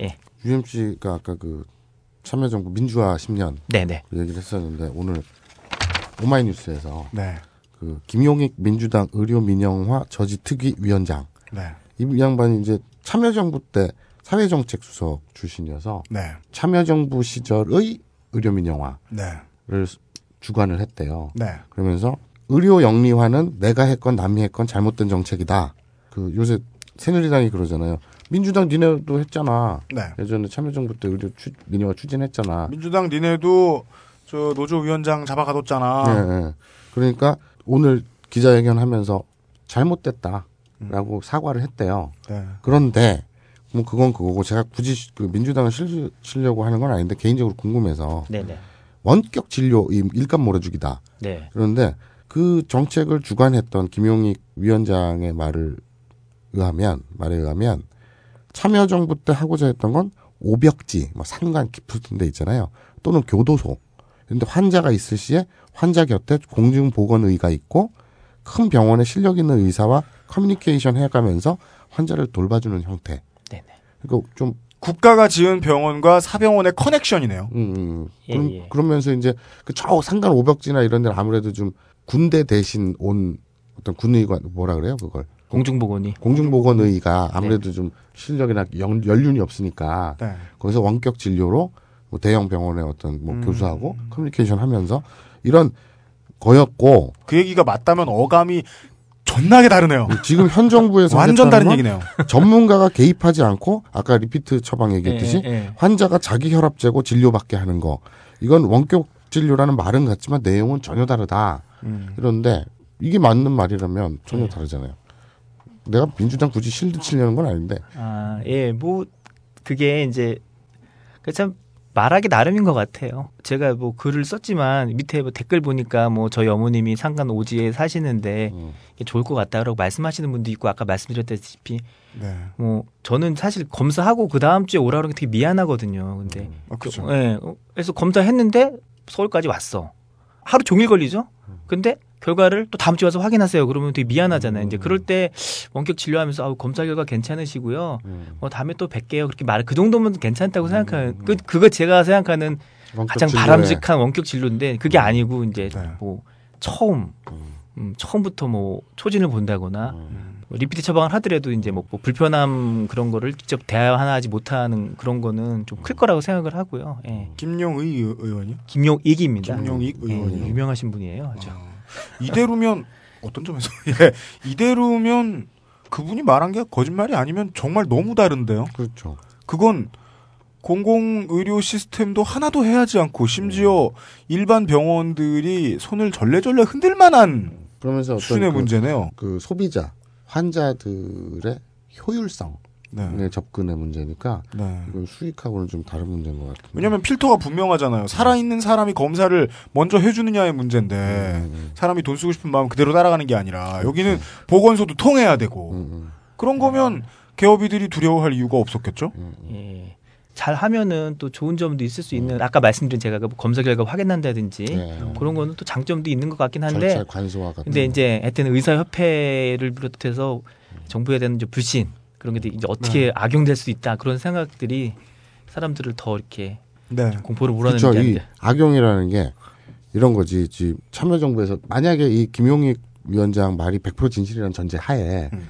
예, UMC가 아까 그 참여정부 민주화 10년 네네. 그 얘기를 했었는데 오늘 오마이뉴스에서 네. 그 김용익 민주당 의료민영화 저지특위 위원장 네. 이 양반이 이제 참여정부 때 사회정책 수석 출신이어서 네. 참여정부 시절의 의료민 영화를 네. 주관을 했대요. 네. 그러면서 의료 영리화는 내가 했건 남이 했건 잘못된 정책이다. 그 요새 새누리당이 그러잖아요. 민주당 니네도 했잖아. 네. 예전에 참여정부 때 의료 추, 민영화 추진했잖아. 민주당 니네도 저 노조 위원장 잡아가뒀잖아. 예, 예. 그러니까 오늘 기자회견하면서 잘못됐다라고 사과를 했대요. 네. 그런데 뭐 그건 그거고 제가 굳이 그 민주당을 실, 실려고 하는 건 아닌데 개인적으로 궁금해서 네네. 원격 진료 이 일감 몰아주기다. 네. 그런데 그 정책을 주관했던 김용익 위원장의 말을 의하면 말에 의하면 참여정부 때 하고자 했던 건 오벽지, 뭐 산간 깊은 데 있잖아요. 또는 교도소. 근데 환자가 있을 시에 환자 곁에 공중보건의가 있고 큰 병원에 실력 있는 의사와 커뮤니케이션 해가면서 환자를 돌봐주는 형태. 그러니까 좀 국가가 지은 병원과 사병원의 커넥션이네요. 음, 음. 예, 그럼, 예. 그러면서 이제 그 저 상간 오벽지나 이런 데는 아무래도 좀 군대 대신 온 어떤 군의관 뭐라 그래요 그걸 공중보건이 공중보건의가 아무래도 좀 실력이나 연, 연륜이 없으니까 네. 거기서 원격 진료로 뭐 대형 병원의 어떤 뭐 음. 교수하고 커뮤니케이션 하면서 이런 거였고 그 얘기가 맞다면 어감이 존나게 다르네요. 지금 현 정부에서 완전 다른 건 얘기네요. 전문가가 개입하지 않고 아까 repeat 처방 얘기했듯이 예, 예. 환자가 자기 혈압 재고 진료받게 하는 거 이건 원격 진료라는 말은 같지만 내용은 전혀 다르다. 음. 그런데 이게 맞는 말이라면 전혀 다르잖아요. 내가 민주당 굳이 실드 치려는 건 아닌데 아, 예, 뭐, 그게 이제, 그 참, 말하기 나름인 것 같아요. 제가 뭐 글을 썼지만 밑에 뭐 댓글 보니까 뭐 저희 어머님이 상간 오지에 사시는데 음. 좋을 것 같다라고 말씀하시는 분도 있고 아까 말씀드렸다시피 네. 뭐 저는 사실 검사하고 그 다음 주에 오라 그러는 게 되게 미안하거든요. 근데 아, 그렇죠. 예, 어, 그래서 검사했는데 서울까지 왔어. 하루 종일 걸리죠. 근데 결과를 또 다음 주에 와서 확인하세요. 그러면 되게 미안하잖아요. 이제 그럴 때 원격 진료하면서 아우 검사 결과 괜찮으시고요. 뭐 다음에 또 뵐게요. 그렇게 말 그 정도면 괜찮다고 생각하는 그 그거 제가 생각하는 가장 진료에 바람직한 원격 진료인데 그게 아니고 이제 네. 뭐 처음 음, 처음부터 뭐 초진을 본다거나 음. 뭐 리피트 처방을 하더라도 이제 뭐, 뭐 불편함 그런 거를 직접 대화하지 못하는 그런 거는 좀 클 거라고 생각을 하고요. 예. 김용의 의- 의원이요? 김용익입니다. 김용익 예, 의원이요. 유명하신 분이에요. 아주. 어, 이대로면 어떤 점에서 예, 이대로면 그분이 말한 게 거짓말이 아니면 정말 너무 다른데요. 그렇죠. 그건 공공 의료 시스템도 하나도 해야지 않고 심지어 일반 병원들이 손을 절레절레 흔들 만한 그러면서 어떤 수준의 그, 문제네요. 그 소비자 환자들의 효율성 네. 의 접근의 문제니까 네. 이건 수익하고는 좀 다른 문제인 것 같은데. 왜냐하면 필터가 분명하잖아요. 살아있는 사람이 검사를 먼저 해주느냐의 문제인데 음, 사람이 돈 쓰고 싶은 마음 그대로 따라가는 게 아니라 여기는 보건소도 통해야 되고 음, 음, 그런 거면 개업이들이 두려워할 이유가 없었겠죠. 음, 음. 예. 잘 하면은 또 좋은 점도 있을 수 있는 아까 말씀드린 제가 그 검사 결과 확인한다든지 네. 그런 거는 또 장점도 있는 것 같긴 한데 절차 관소화 같은. 근데 거. 이제 하여튼 의사협회를 비롯해서 정부에 대한 불신 그런 게 이제 어떻게 악용될 수 있다 그런 생각들이 사람들을 더 이렇게 네. 공포를 몰아내는 그렇죠. 게. 악용이라는 게 이런 거지. 지금 참여정부에서 만약에 이 김용익 위원장 말이 100% 진실이라는 전제 하에 음.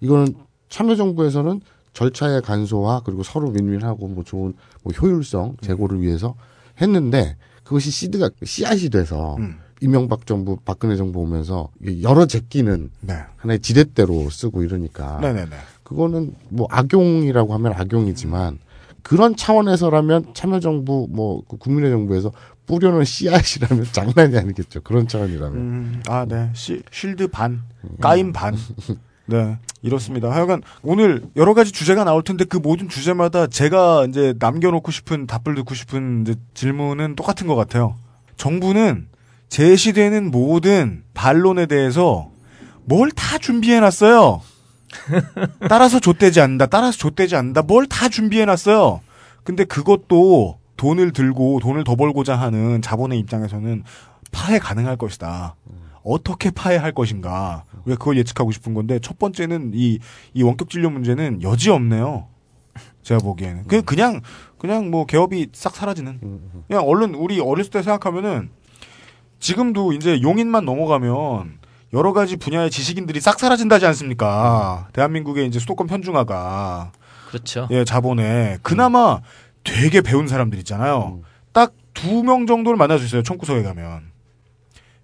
이거는 참여정부에서는 절차의 간소화 그리고 서로 윈윈하고 뭐 좋은 뭐 효율성 제고를 위해서 했는데 그것이 시드가 씨앗이 돼서 음. 이명박 정부 박근혜 정부 오면서 여러 제끼는 네. 하나의 지렛대로 쓰고 이러니까 네네네. 그거는 뭐 악용이라고 하면 악용이지만 그런 차원에서라면 참여정부 뭐그 국민의 정부에서 뿌려놓은 씨앗이라면 장난이 아니겠죠. 그런 차원이라면. 음, 아, 네. 시, 쉴드 반, 까임 반. 네. 이렇습니다. 하여간 오늘 여러 가지 주제가 나올 텐데 그 모든 주제마다 제가 이제 남겨놓고 싶은 답을 듣고 싶은 질문은 똑같은 것 같아요. 정부는 제시되는 모든 반론에 대해서 뭘 다 준비해놨어요. 따라서 좆되지 않는다. 따라서 좆되지 않는다. 뭘 다 준비해놨어요. 근데 그것도 돈을 들고 돈을 더 벌고자 하는 자본의 입장에서는 파해 가능할 것이다. 어떻게 파해할 것인가. 왜 그걸 예측하고 싶은 건데 첫 번째는 이, 이 원격 진료 문제는 여지 없네요. 제가 보기에는. 그, 그냥, 그냥 뭐 개업이 싹 사라지는. 그냥 얼른 우리 어렸을 때 생각하면은 지금도 이제 용인만 넘어가면 여러 가지 분야의 지식인들이 싹 사라진다지 않습니까? 대한민국의 이제 수도권 편중화가 그렇죠. 예, 자본에 그나마 되게 배운 사람들 있잖아요. 딱두 명 정도를 만날 수 있어요. 청구서에 가면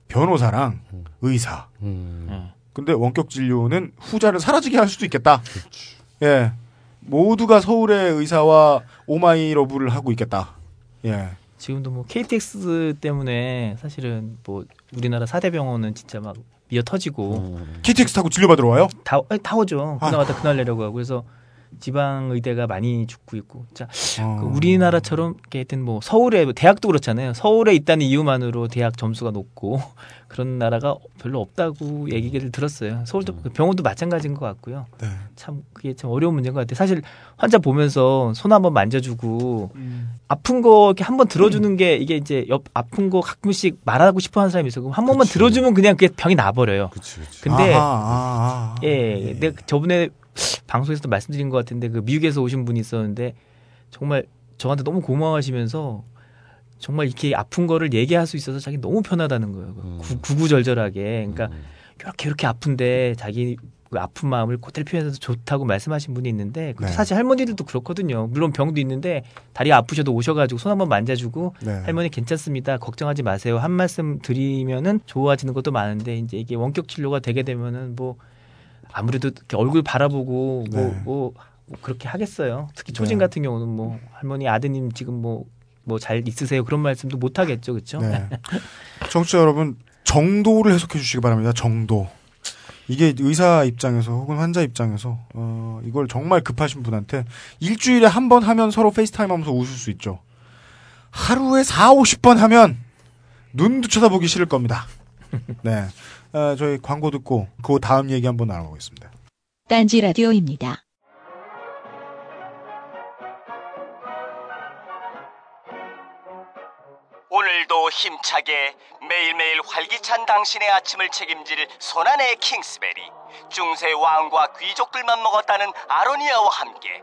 변호사랑 의사. 음. 예. 근데 원격 진료는 후자를 사라지게 할 수도 있겠다. 예. 모두가 서울의 의사와 오마이러브를 하고 있겠다. 예. 지금도 뭐 KTX 때문에 사실은 뭐 우리나라 4대 병원은 진짜 막 미어 터지고 KTX 타고 진료받으러 와요? 다 아니, 다 오죠. 아. 그날 갔다 그날 내려고 하고 그래서 지방 의대가 많이 죽고 있고. 자, 어. 그 우리나라처럼 이렇게 하여튼 뭐 서울에 대학도 그렇잖아요. 서울에 있다는 이유만으로 대학 점수가 높고 그런 나라가 별로 없다고 얘기를 들었어요. 서울도 그 병원도 마찬가지인 것 같고요. 네. 참 그게 참 어려운 문제인 것 같아요. 사실 환자 보면서 손 한번 만져주고 음. 아픈 거 이렇게 한번 들어주는 게 이게 이제 옆 아픈 거 가끔씩 말하고 싶어 하는 사람이 있어. 그럼 한 번만 들어주면 그냥 그게 병이 나버려요. 그치, 그치. 근데 아하, 아하. 예, 내가 저번에 방송에서도 말씀드린 것 같은데 그 미국에서 오신 분이 있었는데 정말 저한테 너무 고마워하시면서 정말 이렇게 아픈 거를 얘기할 수 있어서 자기 너무 편하다는 거예요. 그 음. 구, 구구절절하게. 그러니까 이렇게 이렇게 아픈데 자기 그 아픈 마음을 그대로 표현해서 좋다고 말씀하신 분이 있는데 네. 사실 할머니들도 그렇거든요. 물론 병도 있는데 다리 아프셔도 오셔가지고 손 한번 만져주고 네. 할머니 괜찮습니다. 걱정하지 마세요. 한 말씀 드리면은 좋아지는 것도 많은데 이제 이게 원격 진료가 되게 되면은 뭐 아무래도 이렇게 얼굴 바라보고 뭐, 네. 뭐, 뭐 그렇게 하겠어요. 특히 초진 네. 같은 경우는 뭐 할머니 아드님 지금 뭐 뭐 잘 있으세요 그런 말씀도 못 하겠죠, 그렇죠? 네. 청취자 여러분, 정도를 해석해 주시기 바랍니다. 정도. 이게 의사 입장에서 혹은 환자 입장에서 어, 이걸 정말 급하신 분한테 일주일에 한 번 하면 서로 FaceTime 하면서 웃을 수 있죠. 하루에 4, 50번 하면 눈도 쳐다보기 싫을 겁니다. 네. 어, 저희 광고 듣고 그 다음 얘기 한번 나눠보겠습니다. 딴지 라디오입니다. 오늘도 힘차게 매일매일 활기찬 당신의 아침을 책임질 손안의 킹스베리 중세 왕과 귀족들만 먹었다는 아로니아와 함께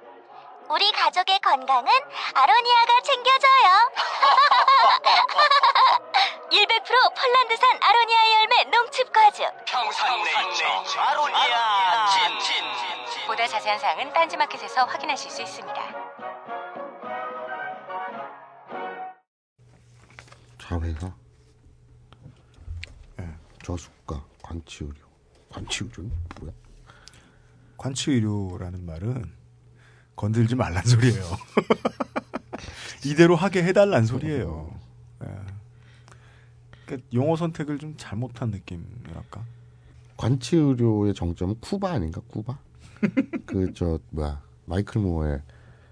우리 가족의 건강은 아로니아가 챙겨줘요. 100% 폴란드산 아로니아 열매 농축 과즙. 평산네이처 아로니아 친 보다 자세한 사항은 딴지마켓에서 확인하실 수 있습니다. 자회사. 예. 저수가 관치의료. 관치의료는 뭐야? 관치의료라는 말은 건들지 말란 소리예요. 이대로 하게 해달란 소리예요. 예. 그러니까 용어 선택을 좀 잘못한 느낌이랄까. 관치 의료의 정점은 쿠바 아닌가? 쿠바? 그 저 뭐야 마이클 무어의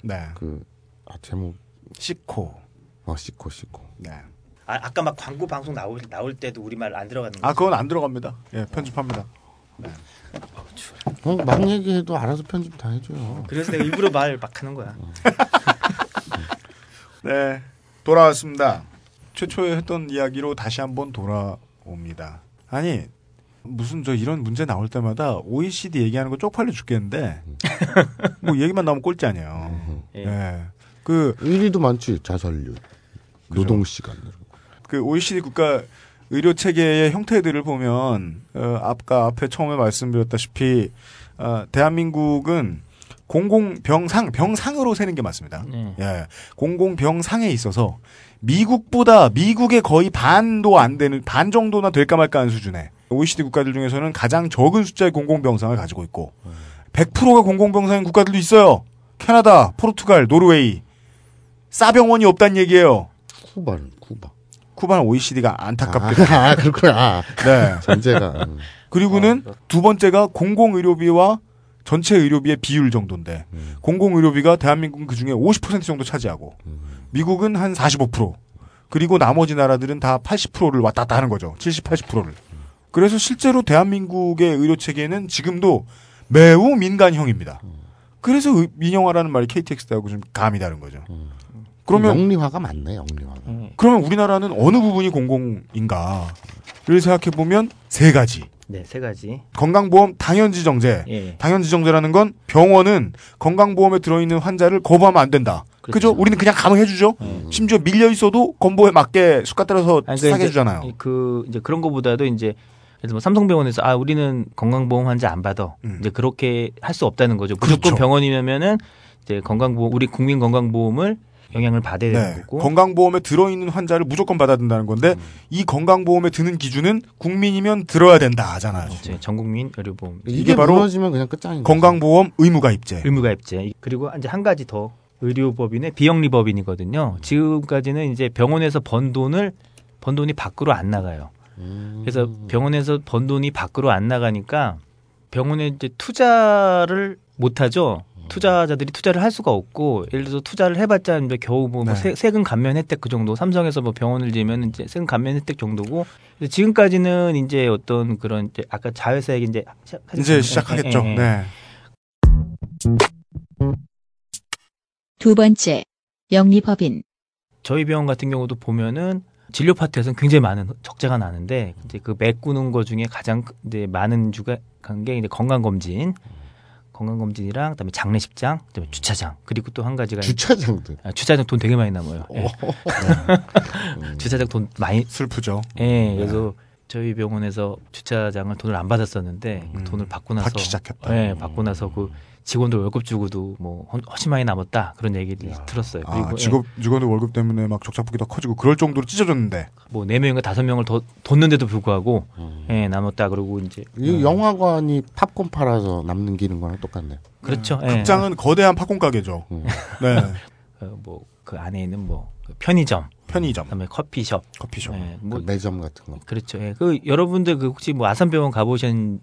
네. 그 아, 제목 시코. 어 시코 시코. 네. 아, 아까 막 광고 방송 나올 나올 때도 우리 말 안 들어가는 거. 아 그건 안 들어갑니다. 예 편집합니다. 어, 막 얘기해도 알아서 편집 다 해줘요. 그래서 내가 일부러 말 막 하는 거야. 네 돌아왔습니다. 최초에 했던 이야기로 다시 한번 돌아옵니다. 아니 무슨 저 이런 문제 나올 때마다 OECD 얘기하는 거 쪽팔려 죽겠는데 뭐 얘기만 나오면 꼴찌 아니에요. 예. 예. 그 1위도 많지 자살률, 노동 시간. 그 OECD 국가 의료 체계의 형태들을 보면 어, 아까 앞에 처음에 말씀드렸다시피 어, 대한민국은 공공병상 병상으로 세는 게 맞습니다. 네. 예, 공공병상에 있어서 미국보다 미국의 거의 반도 안 되는 반 정도나 될까 말까 하는 수준의 OECD 국가들 중에서는 가장 적은 숫자의 공공병상을 가지고 있고 100%가 공공병상인 국가들도 있어요. 캐나다, 포르투갈, 노르웨이 싸병원이 없다는 얘기예요. 쿠바는 쿠바. 쿠바는 OECD가 안타깝게. 아, 그렇구나. 네. 전제가. 음. 그리고는 두 번째가 공공의료비와 전체 의료비의 비율 정도인데 공공의료비가 대한민국은 그 중에 50% 정도 차지하고 미국은 한 45% 그리고 나머지 나라들은 다 80%를 왔다 갔다 하는 거죠. 70, 80%를. 그래서 실제로 대한민국의 의료 체계는 지금도 매우 민간형입니다. 그래서 의- 민영화라는 말이 KTX 때하고 좀 감이 다른 거죠. 그러면 영리화가 맞네, 영리화가. 그러면 우리나라는 어느 부분이 공공인가를 생각해 보면 세 가지. 네, 세 가지. 건강보험 당연지정제. 예. 당연지정제라는 건 병원은 건강보험에 들어있는 환자를 거부하면 안 된다. 그죠 우리는 그냥 가능해주죠. 심지어 밀려 있어도 건보에 맞게 수가 따라서 아니, 싸게 이제 해주잖아요. 그 이제 그런 거보다도 이제 그래서 뭐 삼성병원에서 아 우리는 건강보험 환자 안 받아 이제 그렇게 할 수 없다는 거죠. 무조건 그렇죠. 병원이면은 이제 건강보험 우리 국민 건강보험을 영향을 받아야 되는 네. 거고 건강보험에 들어있는 환자를 무조건 받아야 된다는 건데 음. 이 건강보험에 드는 기준은 국민이면 들어야 된다 하잖아요. 이제 전국민 의료보험 이게 바로 무너지면 그냥 끝장인. 건강보험 의무가입제. 의무가입제 그리고 이제 한 가지 더 의료법인의 비영리법인이거든요. 지금까지는 이제 병원에서 번 돈을 번 돈이 밖으로 안 나가요. 그래서 병원에서 번 돈이 밖으로 안 나가니까 병원에 이제 투자를 못 하죠. 투자자들이 투자를 할 수가 없고 예를 들어서 투자를 해봤자 이제 겨우 뭐, 뭐 세, 세금 감면 혜택 그 정도 삼성에서 뭐 병원을 지으면 이제 세금 감면 혜택 정도고 지금까지는 이제 어떤 그런 이제 아까 자회사 얘기 이제. 이제 시작하겠죠. 예. 네. 두 번째, 영리법인. 저희 병원 같은 경우도 보면은 진료 파트에서는 굉장히 많은 적자가 나는데 이제 그 메꾸는 거 중에 가장 크- 이제 많은 주가 간게 이제 건강 검진, 건강 검진이랑 그다음에 장례식장, 그다음에 주차장 그리고 또 한 가지가 주차장도. 아, 주차장 돈 되게 많이 남아요. 예. 주차장 돈 많이 슬프죠. 예, 그래서 저희 병원에서 주차장을 돈을 안 받았었는데 그 돈을 받고 나서 받기 시작했다. 예, 받고 나서 그 직원들 월급 주고도 뭐 훨- 훨씬 많이 남았다 그런 얘기를 들었어요. 아, 예. 직업 직원들 월급 때문에 막 적자폭이 더 커지고 그럴 정도로 찢어졌는데 뭐 네 명인가 다섯 명을 더 뒀는데도 불구하고 예, 남았다 그러고 이제 이 영화관이 팝콘 팔아서 남는 기는 거랑 똑같네. 그렇죠. 예. 극장은 거대한 팝콘 가게죠. 네. 어, 뭐그 안에 있는 뭐그 편의점, 편의점, 그다음에 커피숍, 커피숍, 예, 뭐 그 매점 같은 거. 그렇죠. 예. 그 여러분들 그 혹시 뭐 아산병원 가보신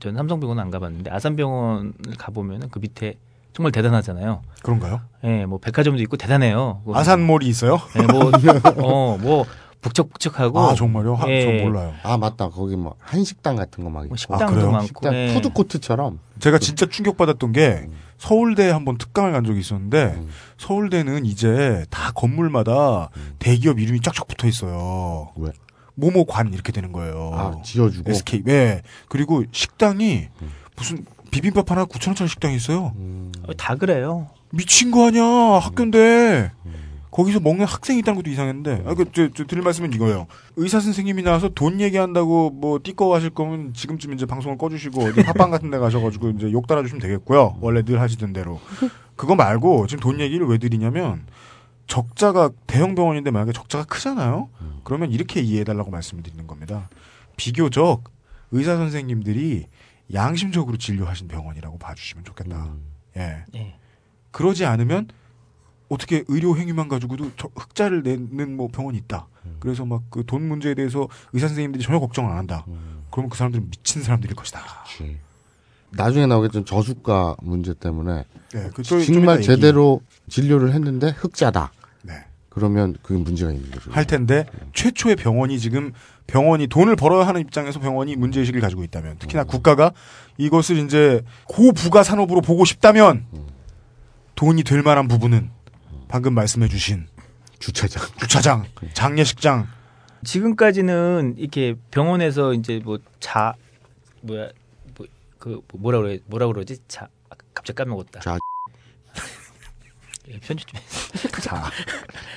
전 삼성병원 안 가봤는데 아산병원을 가보면은 그 밑에 정말 대단하잖아요. 그런가요? 예, 뭐 백화점도 있고 대단해요. 그 아산몰이 있어요? 예, 뭐, 어, 뭐 북적북적하고. 아, 정말요? 하- 예. 저 몰라요. 아 맞다. 거기 뭐 한식당 같은 거 막 있고. 식당도 아? 많고. 식당 예. 푸드 코트처럼. 제가 진짜 충격 받았던 게 서울대에 한번 특강을 간 적이 있었는데 서울대는 이제 다 건물마다 대기업 이름이 쫙쫙 붙어 있어요. 왜? 모모관 이렇게 되는 거예요. 아 지어주고. SK. 네. 그리고 식당이 무슨 비빔밥 하나 9천 원짜리 식당이 있어요. 어, 다 그래요. 미친 거 아니야. 학교인데. 거기서 먹는 학생이 있다는 것도 이상했는데. 아, 그, 저, 저 드릴 말씀은 이거예요. 의사 선생님이 나와서 돈 얘기한다고 뭐 띠꺼 하실 거면 지금쯤 이제 방송을 꺼주시고 어디 팟빵 같은 데 가셔가지고 이제 욕 달아주시면 되겠고요. 원래 늘 하시던 대로. 그거 말고 지금 돈 얘기를 왜 드리냐면 적자가 대형 병원인데 만약에 적자가 크잖아요. 그러면 이렇게 이해해달라고 말씀을 드리는 겁니다. 비교적 의사 선생님들이 양심적으로 진료하신 병원이라고 봐주시면 좋겠다. 예. 예. 그러지 않으면 어떻게 의료 행위만 가지고도 저- 흑자를 내는 뭐 병원이 있다. 그래서 막 그 돈 문제에 대해서 의사 선생님들이 전혀 걱정을 안 한다. 그러면 그 사람들은 미친 사람들일 것이다. 그렇지. 나중에 나오겠지만 저주가 문제 때문에. 네, 그 정말 제대로 진료를 했는데 흑자다. 네. 그러면 그게 문제가 있는 거죠. 할 텐데 최초의 병원이 지금 병원이 돈을 벌어야 하는 입장에서 병원이 문제 의식을 가지고 있다면 특히나 국가가 이것을 이제 고부가 산업으로 보고 싶다면 돈이 될 만한 부분은 방금 말씀해 주신 주차장, 주차장, 장례식장. 지금까지는 이렇게 병원에서 이제 뭐 자 뭐야 뭐 그 뭐라 그래 뭐라 그러지 자 아, 갑자기 까먹었다. 자. 예, 편집 좀 자,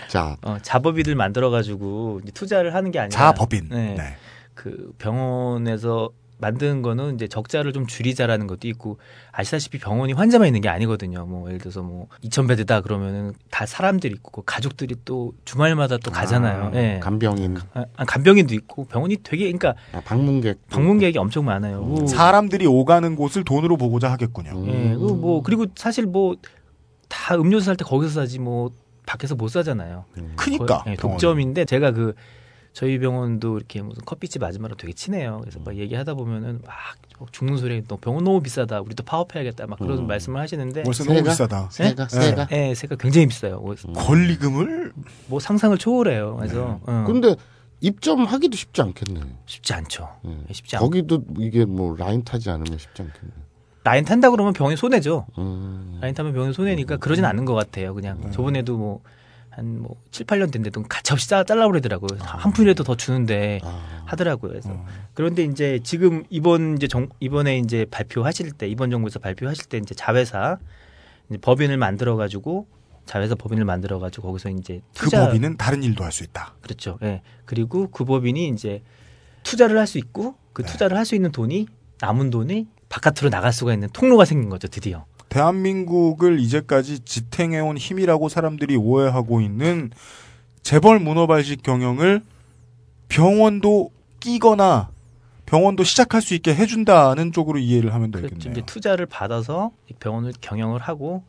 자, 어, 자법인을 만들어 가지고 투자를 하는 게 아니라 자법인. 네. 네. 그 병원에서 만드는 거는 이제 적자를 좀 줄이자라는 것도 있고 아시다시피 병원이 환자만 있는 게 아니거든요. 뭐 예를 들어서 뭐 2,000베드다 그러면은 다 사람들이 있고 그 가족들이 또 주말마다 또 가잖아요. 아, 예. 간병인, 아, 아, 간병인도 있고 병원이 되게 그러니까 아, 방문객, 방문객이 엄청 많아요. 뭐, 사람들이 오가는 곳을 돈으로 보고자 하겠군요. 음. 예, 그뭐 그리고 사실 뭐 다 음료수 살 때 거기서 사지 뭐 밖에서 못 사잖아요. 크니까, 거의, 예, 병원은. 독점인데 제가 그 저희 병원도 이렇게 무슨 커피집 아줌마랑 되게 친해요. 그래서 막 얘기하다 보면은 막 죽는 소리, 너 병원 너무 비싸다. 우리도 파업해야겠다. 막 그런 음. 말씀을 하시는데 월세 너무 세가? 비싸다. 세가, 예? 세가. 예, 세가 굉장히 비싸요. 그래서 권리금을 뭐 상상을 초월해요. 그래서 어, 근데 입점하기도 쉽지 않겠네. 쉽지 않죠. 음. 예, 쉽지 않고 거기도 이게 뭐 라인 타지 않으면 쉽지 않겠네. 라인 탄다 그러면 병원이 손해죠. 음. 라인 타면 병원이 손해니까 그러진 않는 것 같아요. 그냥 저번에도 뭐 한 뭐 7, 8년 된 데도 가차없이 짜- 잘라 버리더라고요. 한 푼이라도 더 주는데 아, 하더라고요. 그래서 그런데 이제 지금 이번 이제 정, 이번에 이제 발표하실 때 이번 정부에서 발표하실 때 이제 자회사 이제 법인을 만들어 가지고 자회사 법인을 만들어 가지고 거기서 이제 그 투자 법인은 다른 일도 할 수 있다. 그렇죠. 예. 그리고 그 법인이 이제 투자를 할 수 있고 그 투자를 할 수 있는 돈이 남은 돈이 바깥으로 나갈 수가 있는 통로가 생긴 거죠 드디어. 대한민국을 이제까지 지탱해온 힘이라고 사람들이 오해하고 있는 재벌 문어발식 경영을 병원도 끼거나 병원도 시작할 수 있게 해준다는 쪽으로 이해를 하면 그렇죠. 되겠네요. 이제 투자를 받아서 이 병원을 경영을 하고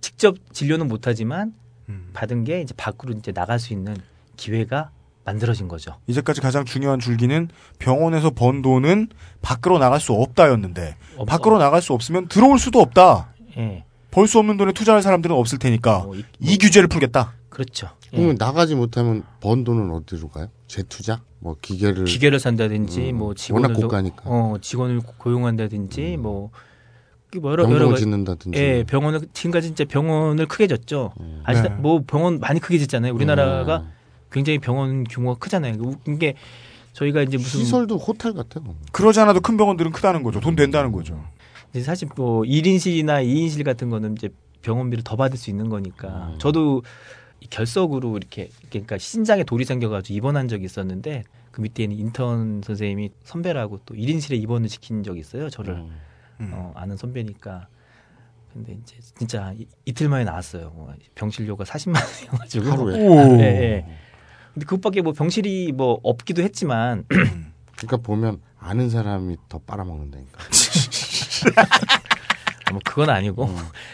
직접 진료는 못하지만 음. 받은 게 이제 밖으로 이제 나갈 수 있는 기회가 만들어진 거죠. 이제까지 가장 중요한 줄기는 병원에서 번 돈은 밖으로 나갈 수 없다였는데 없어. 밖으로 나갈 수 없으면 들어올 수도 없다. 예. 벌 수 없는 돈에 투자할 사람들은 없을 테니까 뭐 이- 이 규제를 풀겠다. 그렇죠. 예. 그러면 나가지 못하면 번 돈은 어디로 가요? 재투자? 뭐 기계를 기계를 산다든지 음, 뭐 워낙 직원을 더- 고가니까. 어 직원을 고용한다든지 뭐, 뭐 여러 병동을 여러 가지- 짓는다든지. 예 병원을 지금까지 진짜 병원을 크게 졌죠. 음. 아시다 네. 뭐 병원 많이 크게 짓잖아요. 우리나라가 음. 굉장히 병원 규모가 크잖아요. 웃긴 게 저희가 이제 무슨 시설도 호텔 같아요. 그러지 않아도 큰 병원들은 크다는 거죠. 돈 된다는 거죠. 이제 사실 뭐 1인실이나 2인실 같은 거는 이제 병원비를 더 받을 수 있는 거니까 음. 저도 이 결석으로 이렇게 그러니까 신장에 돌이 생겨가지고 입원한 적이 있었는데 그 밑에 있는 인턴 선생님이 선배라고 또 1인실에 입원을 시킨 적이 있어요. 저를 음. 어, 아는 선배니까. 근데 이제 진짜 이, 이틀 만에 나왔어요. 뭐 병실료가 40만 원이어가지고. 하루에? 오. 예, 예. 근데 그것밖에 뭐 병실이 뭐 없기도 했지만 그러니까 보면 아는 사람이 더 빨아먹는다니까. 뭐 그건 아니고.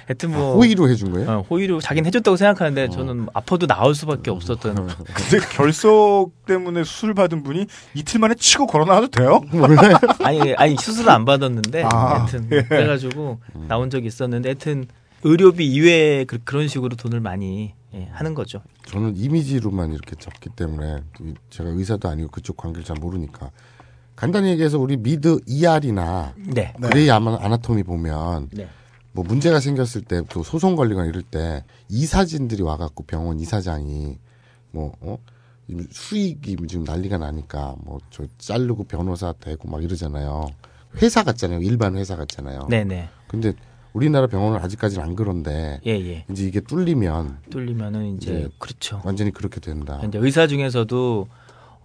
하여튼 뭐. 아, 호의로 해준 거예요? 어, 호의로 자기는 해줬다고 생각하는데 저는 아파도 나올 수밖에 없었던. 근데 결석 때문에 수술 받은 분이 이틀 만에 치고 걸어 나와도 돼요? 아니 아니 수술을 안 받았는데 아, 하여튼 예. 그래가지고 나온 적이 있었는데 하여튼 의료비 이외에 그, 런 식으로 돈을 많이 예, 하는 거죠. 저는 이미지로만 이렇게 접기 때문에 제가 의사도 아니고 그쪽 관계를 잘 모르니까 간단히 얘기해서 우리 미드 ER이나 네. Grey 아마 Anatomy 보면 네. 뭐 문제가 생겼을 때 또 소송 걸리거나 이럴 때 이사진들이 와갖고 병원 이사장이 뭐 어? 수익이 지금 난리가 나니까 뭐 저 자르고 변호사 대고 막 이러잖아요. 회사 같잖아요. 일반 회사 같잖아요. 네네. 근데 우리나라 병원은 아직까지는 안 그런데 예, 예. 이제 이게 뚫리면 뚫리면은 이제 네. 그렇죠. 완전히 그렇게 된다. 이제 의사 중에서도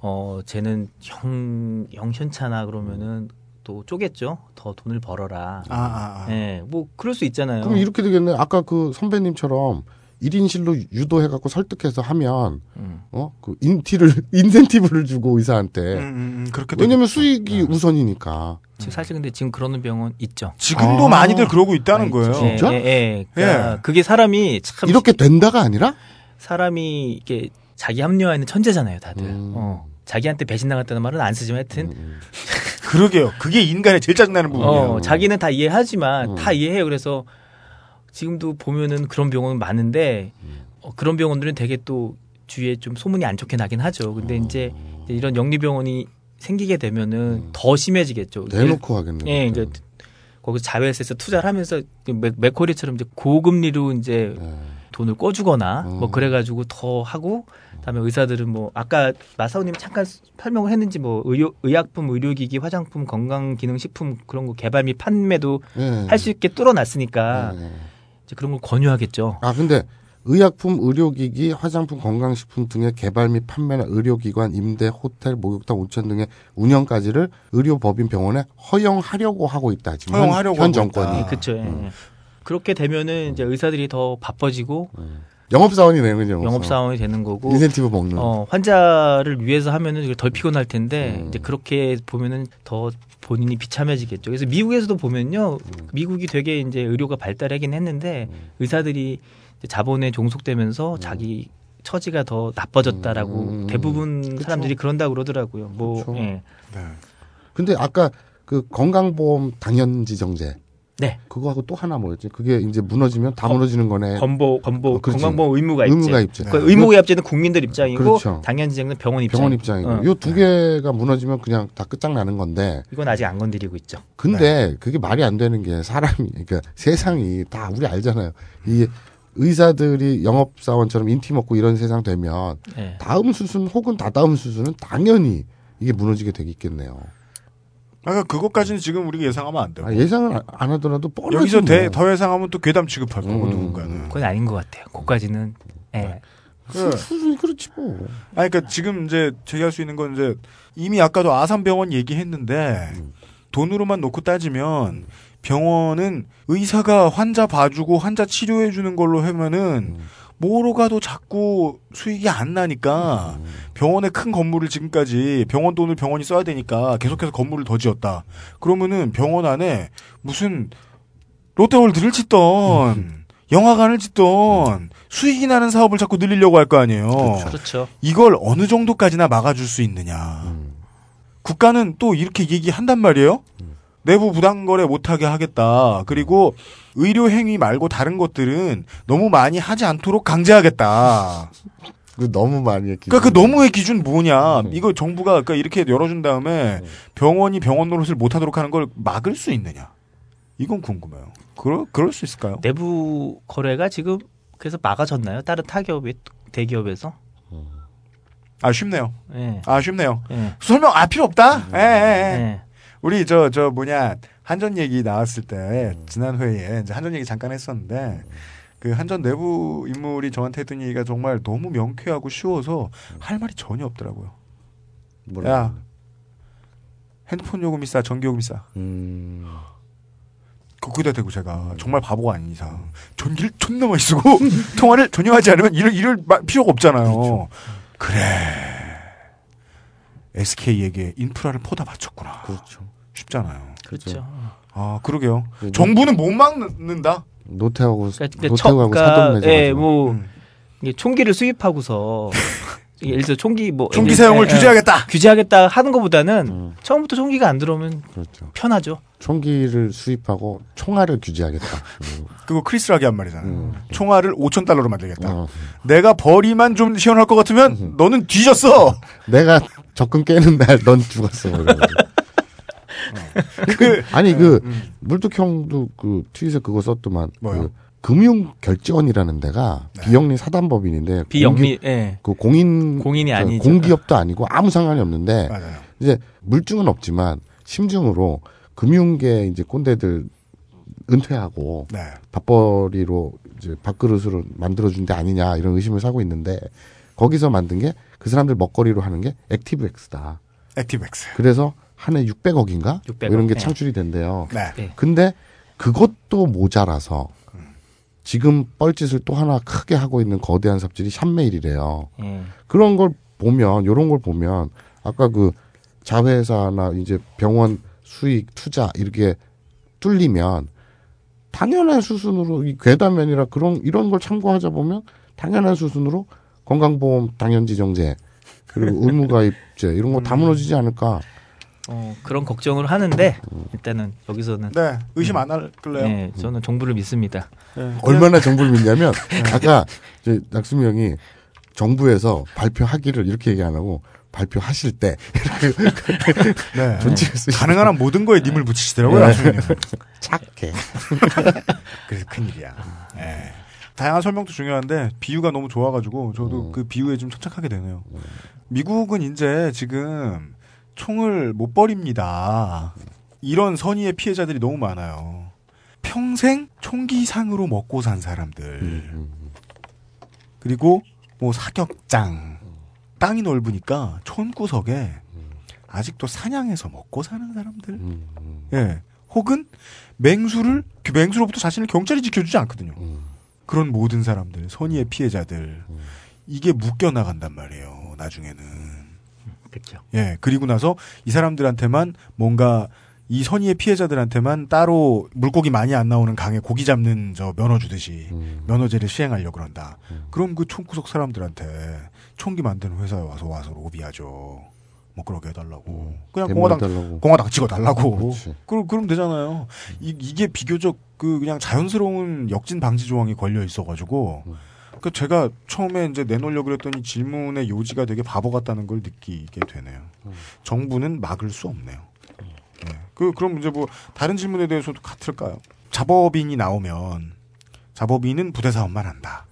어 쟤는 형 형편차나 그러면은 또 쪼겠죠. 더 돈을 벌어라. 아, 아, 아. 예, 뭐 그럴 수 있잖아요. 그럼 이렇게 되겠네. 아까 그 선배님처럼 1인실로 유도해갖고 설득해서 하면, 음. 어? 그 인티를, 인센티브를 주고 의사한테. 음, 음, 그렇게 왜냐면 되겠죠. 수익이 우선이니까. 지금 사실 근데 지금 그러는 병원 있죠. 지금도 아. 많이들 그러고 있다는 아, 거예요. 있죠. 예, 진짜? 예, 예. 그러니까 예. 그게 사람이 참 이렇게 된다가 아니라? 사람이 이게 자기 합리화에는 천재잖아요, 다들. 음. 어. 자기한테 배신 당했다는 말은 안 쓰지만 하여튼 음, 그러게요. 그게 인간의 제일 짜증나는 부분이에요. 어, 자기는 다 이해하지만 음. 다 이해해요. 그래서 지금도 보면은 그런 병원 많은데 어, 그런 병원들은 되게 또 주위에 좀 소문이 안 좋게 나긴 하죠. 근데 이제 이제 이런 영리병원이 생기게 되면은 더 심해지겠죠. 대놓고 하겠네. 예. 이제 거기서 자회사에서 투자를 하면서 그 맥- 맥코리처럼 이제 고금리로 이제 네. 돈을 꿔주거나 음. 뭐 그래가지고 더 하고 그 다음에 의사들은 뭐 아까 마사오님이 잠깐 설명을 했는지 뭐 의료 의약품, 의료기기, 화장품, 건강기능식품 그런 거 개발 및 판매도 네. 할수 있게 뚫어놨으니까 네. 이제 그런 걸 권유하겠죠. 아, 근데 의약품, 의료기기, 화장품, 건강식품 등의 개발 및 판매나 의료기관, 임대, 호텔, 목욕탕, 온천 등의 운영까지를 의료법인 병원에 허용하려고 하고 있다. 지금 현- 허용하려고 현, 하고 정권이. 있다. 그렇죠. 예. 그렇게 되면은 이제 의사들이 더 바빠지고 영업사원이 되는 거죠. 영업 사원이 되는 거고 인센티브 먹는. 어, 환자를 위해서 하면은 덜 피곤할 텐데 음. 이제 그렇게 보면은 더 본인이 비참해지겠죠. 그래서 미국에서도 보면요, 음. 미국이 되게 이제 의료가 발달하긴 했는데 의사들이 이제 자본에 종속되면서 자기 처지가 더 나빠졌다라고 음. 대부분 그쵸. 사람들이 그런다 고 그러더라고요. 뭐 그쵸. 예. 네. 근데 아까 그 건강보험 당연지정제. 네. 그거하고 또 하나 뭐였지? 그게 이제 무너지면 다 무너지는 거네. 건보 건보 어. 건강보험 의무가 입제. 의무가 입제. 그 의무가입제는 국민들 입장이고 그렇죠. 당연지정은 병원 입장. 병원 입장이고. 어. 요두 개가 무너지면 그냥 다 끝장 나는 건데. 이건 아직 안 건드리고 있죠. 근데 그게 말이 안 되는 게 사람이, 그러니까 세상이 다 우리 알잖아요. 이 의사들이 영업사원처럼 인티 먹고 이런 세상 되면 예. 다음 수순 혹은 다다음 수순은 당연히 이게 무너지게 되겠네요. 그러니까 그것까지는 지금 우리가 예상하면 안 되고. 아, 예상을 안- 안 하더라도 뻔하지 여기서 뭐. 대, 더 예상하면 또 괴담 취급할 거고 음. 누군가는. 그건 아닌 것 같아요. 그까지는 예. 그, 수준이 그렇지 뭐. 아니, 그러니까 지금 이제 제기할 수 있는 건 이제 이미 아까도 아산병원 얘기했는데 돈으로만 놓고 따지면 병원은 의사가 환자 봐주고 환자 치료해주는 걸로 하면은 뭐로 가도 자꾸 수익이 안 나니까 병원의 큰 건물을 지금까지 병원 돈을 병원이 써야 되니까 계속해서 건물을 더 지었다. 그러면은 병원 안에 무슨 롯데월드를 짓던 영화관을 짓던 수익이 나는 사업을 자꾸 늘리려고 할 거 아니에요. 그렇죠. 이걸 어느 정도까지나 막아줄 수 있느냐. 국가는 또 이렇게 얘기한단 말이에요. 내부 부당거래 못하게 하겠다. 그리고 의료 행위 말고 다른 것들은 너무 많이 하지 않도록 강제하겠다. 그 너무 많이 했기 그러니까 그 너무의 기준 뭐냐? 이거 정부가 그러니까 이렇게 열어준 다음에 병원이 병원 노릇을 못하도록 하는 걸 막을 수 있느냐? 이건 궁금해요. 그럴 그럴 수 있을까요? 내부 거래가 지금 그래서 막아졌나요? 다른 타기업의 대기업에서? 아 쉽네요. 예. 아 쉽네요. 예. 설명 아 필요 없다. 예, 예, 예. 예. 우리 저저 뭐냐 한전 얘기 나왔을 때 지난 회의에 이제 한전 얘기 잠깐 했었는데 그 한전 내부 인물이 저한테 했던 얘기가 정말 너무 명쾌하고 쉬워서 할 말이 전혀 없더라고요. 뭐라 야 핸드폰 요금이 싸, 전기 요금이 싸. 음. 그- 거기다 대고 제가 정말 바보가 아닌 이상 전기를 존나 많이 쓰고 통화를 전혀 하지 않으면 이럴 이럴 마- 필요가 없잖아요. 그래 SK에게 인프라를 퍼다 바쳤구나. 그렇죠. 쉽잖아요. 그렇죠. 아 그러게요. 네, 정부는 못 막는다. 노태하고 그러니까 노태하고 첫- 사돈 맺어. 예, 뭐 음. 이게 총기를 수입하고서 예를 들어 총기 뭐 총기 사용을 예, 예. 규제하겠다. 규제하겠다 하는 것보다는 음. 처음부터 총기가 안 들어오면 그렇죠. 편하죠. 총기를 수입하고 총알을 규제하겠다. 음. 그거 크리스락이 한 말이잖아. 음. 총알을 5천 달러로 만들겠다. 어. 내가 벌이만 좀 시원할 것 같으면 너는 뒤졌어. 내가 접근 깨는 날 넌 죽었어. 뭐 이러면서. 그 아니 그 음. 물뚝형도 그 트윗에 그거 썼더만 뭐요? 그 금융결제원이라는 데가 네. 비영리 사단법인인데 비영리 공기- 예. 그 공인 공인이 저 아니죠. 공기업도 아니고 아무 상관이 없는데 맞아요. 이제 물증은 없지만 심증으로 금융계 이제 꼰대들 은퇴하고 네. 밥벌이로 이제 밥그릇으로 만들어준 데 아니냐 이런 의심을 사고 있는데 거기서 만든 게 그 사람들 먹거리로 하는 게 액티브엑스다. 액티브엑스. 그래서 한 해 600억인가 600억, 이런 게 네. 창출이 된대요. 네. 네. 근데 그것도 모자라서 지금 뻘짓을 또 하나 크게 하고 있는 거대한 삽질이 샵메일이래요. 예. 그런 걸 보면 요런 걸 보면 아까 그 자회사나 이제 병원 수익 투자 이렇게 뚫리면 당연한 수순으로 이 괴담면이라 그런 이런 걸 참고하자 보면 당연한 수순으로 건강보험 당연지정제 그리고 의무가입제 이런 거다 무너지지 않을까 어, 그런 걱정을 하는데 일단은 여기서는 네. 의심 안 할래요? 예, 저는 정부를 믿습니다. 네. 얼마나 정부를 믿냐면 아까 이제 낙수미 형이 정부에서 발표하기를 이렇게 얘기 안 하고 발표하실 때 네. 가능한 한 모든 거에 님을 붙이시더라고요. 네. 착해. 그래서 큰일이야. 예. 다양한 설명도 중요한데 비유가 너무 좋아가지고 저도 음. 그 비유에 좀 천착하게 되네요. 미국은 이제 지금 총을 못 버립니다. 이런 선의의 피해자들이 너무 많아요. 평생 총기상으로 먹고 산 사람들. 음, 그리고 뭐 사격장. 땅이 넓으니까 촌구석에 아직도 사냥해서 먹고 사는 사람들. 음, 예. 혹은 맹수를 그 맹수로부터 자신을 경찰이 지켜주지 않거든요. 음. 그런 모든 사람들, 선의의 피해자들 이게 묶여 나간단 말이에요. 나중에는. 그렇죠. 예. 그리고 나서 이 사람들한테만 뭔가 이 선의의 피해자들한테만 따로 물고기 많이 안 나오는 강에 고기 잡는 저 면허 주듯이 음. 면허제를 시행하려고 그런다. 그럼 그 총구석 사람들한테 총기 만드는 회사에 와서 와서 로비하죠. 뭐 그러게 해달라고. 그냥 공화당 대모해달라고. 공화당 찍어달라고. 그렇지. 그럼 그럼 되잖아요. 이, 이게 비교적 그 그냥 자연스러운 역진 방지 조항이 걸려 있어가지고. 그 제가 처음에 이제 내놓으려고 그랬더니 질문의 요지가 되게 바보 같다는 걸 느끼게 되네요. 정부는 막을 수 없네요. 네. 그 그럼 이제 뭐 다른 질문에 대해서도 같을까요? 자법인이 나오면 자법인은 부대 사업만 한다.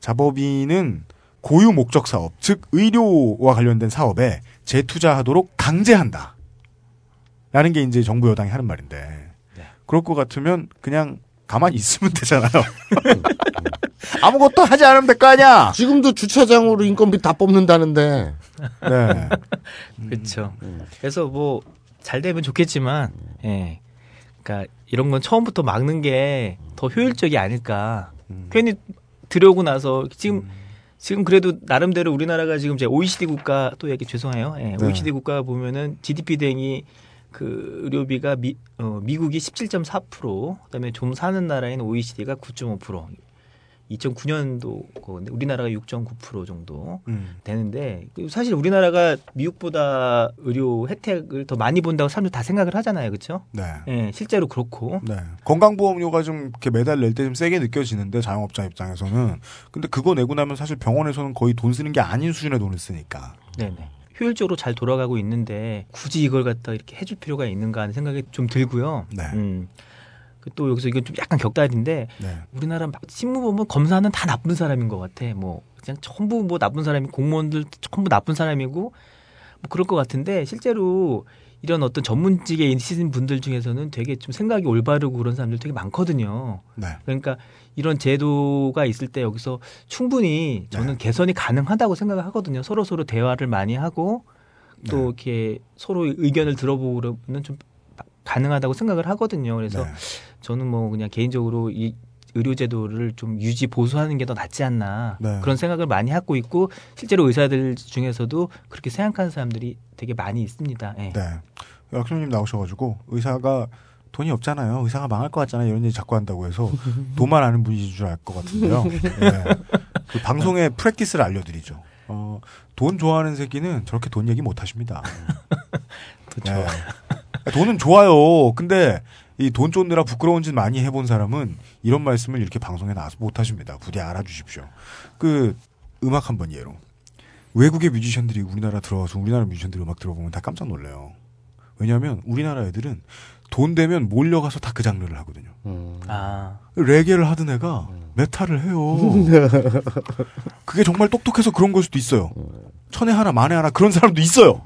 자법인은 고유 목적 사업, 즉 의료와 관련된 사업에 재투자하도록 강제한다. 라는 게 이제 정부 여당이 하는 말인데. 그럴 것 같으면 그냥 가만히 있으면 되잖아요. 아무것도 하지 않으면 될 거 아니야. 지금도 주차장으로 인건비 다 뽑는다는데. 네. 그렇죠. 그래서 뭐 잘 되면 좋겠지만, 예. 그러니까 이런 건 처음부터 막는 게 더 효율적이 아닐까. 괜히 들여오고 나서 지금 지금 그래도 나름대로 우리나라가 지금 제 OECD 국가 또 얘기 죄송해요. 예, 네. OECD 국가 보면은 GDP 대행이 그 의료비가 미, 어, 미국이 17.4%, 그다음에 좀 사는 나라인 OECD가 9.5%. 2009년도 거인데 우리나라가 6.9% 정도 음. 되는데 그 사실 우리나라가 미국보다 의료 혜택을 더 많이 본다고 사람들 다 생각을 하잖아요, 그렇죠? 네. 예, 실제로 그렇고. 네. 건강보험료가 좀 이렇게 매달 낼 때 좀 세게 느껴지는데 자영업자 입장에서는 근데 그거 내고 나면 사실 병원에서는 거의 돈 쓰는 게 아닌 수준의 돈을 쓰니까. 네 네. 효율적으로 잘 돌아가고 있는데 굳이 이걸 갖다 이렇게 해줄 필요가 있는가 하는 생각이 좀 들고요. 네. 음. 그또 여기서 이건 좀 약간 격달인데 네. 우리나라 막 신문 보면 검사는 다 나쁜 사람인 것 같아. 뭐 그냥 전부 뭐 나쁜 사람이 공무원들 전부 나쁜 사람이고 뭐 그럴 것 같은데 실제로 이런 어떤 전문직에 있으신 분들 중에서는 되게 좀 생각이 올바르고 그런 사람들 되게 많거든요. 네. 그러니까 이런 제도가 있을 때 여기서 충분히 저는 개선이 가능하다고 생각을 하거든요. 서로 서로 대화를 많이 하고 또 이렇게 서로 의견을 들어보고 그러면 좀 가능하다고 생각을 하거든요. 그래서 네. 저는 뭐 그냥 개인적으로 이 의료제도를 좀 유지 보수하는 게 더 낫지 않나 네. 그런 생각을 많이 하고 있고 실제로 의사들 중에서도 그렇게 생각하는 사람들이 되게 많이 있습니다. 예. 네. 약수님 나오셔가지고 의사가 돈이 없잖아요. 의사가 망할 것 같잖아요. 이런 얘기 자꾸 한다고 해서 돈만 아는 분이신 줄 알 것 같은데요. 예. 그 방송의 프랙티스를 알려드리죠. 어, 돈 좋아하는 새끼는 저렇게 돈 얘기 못 하십니다. 네. 돈은 좋아요. 근데 이 돈 쫓느라 부끄러운 짓 많이 해본 사람은 이런 말씀을 이렇게 방송에 나와서 못 하십니다. 부디 알아주십시오. 그 음악 한 번 예로. 외국의 뮤지션들이 우리나라 들어와서 우리나라 뮤지션들 음악 들어보면 다 깜짝 놀래요. 왜냐하면 우리나라 애들은 돈 되면 몰려가서 다 그 장르를 하거든요. 아. 레게를 하던 애가 메탈을 해요. 그게 정말 똑똑해서 그런 걸 수도 있어요. 천에 하나 만에 하나 그런 사람도 있어요.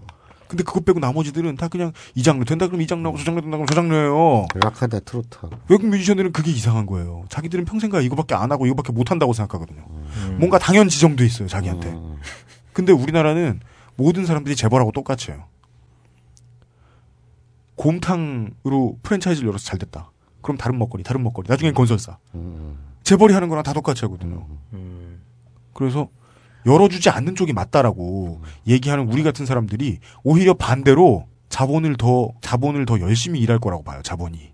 근데 그것 빼고 나머지들은 다 그냥 이 장르 된다 그러면 이 장르하고 저 장르 된다 그러면 저 장르예요. 락하다 트로트하고. 외국 뮤지션들은 그게 이상한 거예요. 자기들은 평생가 이거밖에 안 하고 이거밖에 못 한다고 생각하거든요. 뭔가 당연 지정돼 있어요, 자기한테. 근데 우리나라는 모든 사람들이 재벌하고 똑같이 해요. 곰탕으로 프랜차이즈를 열어서 잘 됐다. 그럼 다른 먹거리, 다른 먹거리. 나중엔 건설사. 재벌이 하는 거랑 다 똑같이 하거든요. 그래서 열어주지 않는 쪽이 맞다라고 얘기하는 우리 같은 사람들이 오히려 반대로 자본을 더 자본을 더 열심히 일할 거라고 봐요. 자본이.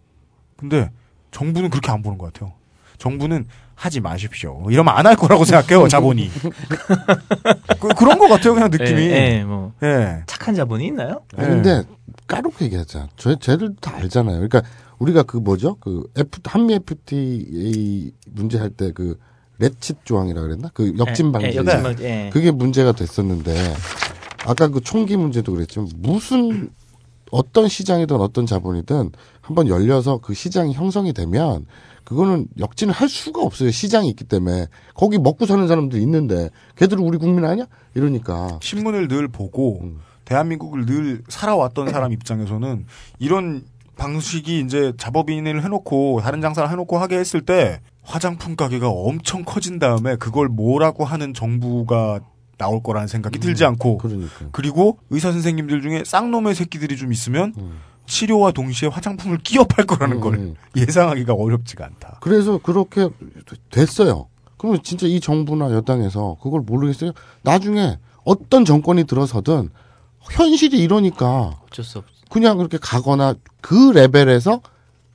근데 정부는 그렇게 안 보는 것 같아요. 정부는 하지 마십시오. 이러면 안 할 거라고 생각해요. 자본이. 그, 그런 것 같아요. 그냥 느낌이. 예, 예, 뭐 예. 착한 자본이 있나요? 아니, 근데 까놓고 얘기하자. 저 쟤들 다 알잖아요. 그러니까 우리가 그 뭐죠? 그 F 한미 FTA 문제 할 때 그 렛칫 조항이라 그랬나? 그 역진 예, 방지. 예, 역진 방지, 예. 그게 문제가 됐었는데 아까 그 총기 문제도 그랬지만 무슨 어떤 시장이든 어떤 자본이든 한번 열려서 그 시장이 형성이 되면 그거는 역진을 할 수가 없어요. 시장이 있기 때문에 거기 먹고 사는 사람들 있는데 걔들은 우리 국민 아니야? 이러니까 신문을 늘 보고 대한민국을 늘 살아왔던 사람 입장에서는 이런 방식이 이제 잡업인을 해놓고 다른 장사를 해놓고 하게 했을 때 화장품 가게가 엄청 커진 다음에 그걸 뭐라고 하는 정부가 나올 거라는 생각이 들지 않고 그러니까. 그리고 의사 선생님들 중에 쌍놈의 새끼들이 좀 있으면 치료와 동시에 화장품을 끼어 팔 거라는 걸 예상하기가 어렵지가 않다. 그래서 그렇게 됐어요. 그러면 진짜 이 정부나 여당에서 그걸 모르겠어요. 나중에 어떤 정권이 들어서든 현실이 이러니까 어쩔 수 없. 그냥 그렇게 가거나 그 레벨에서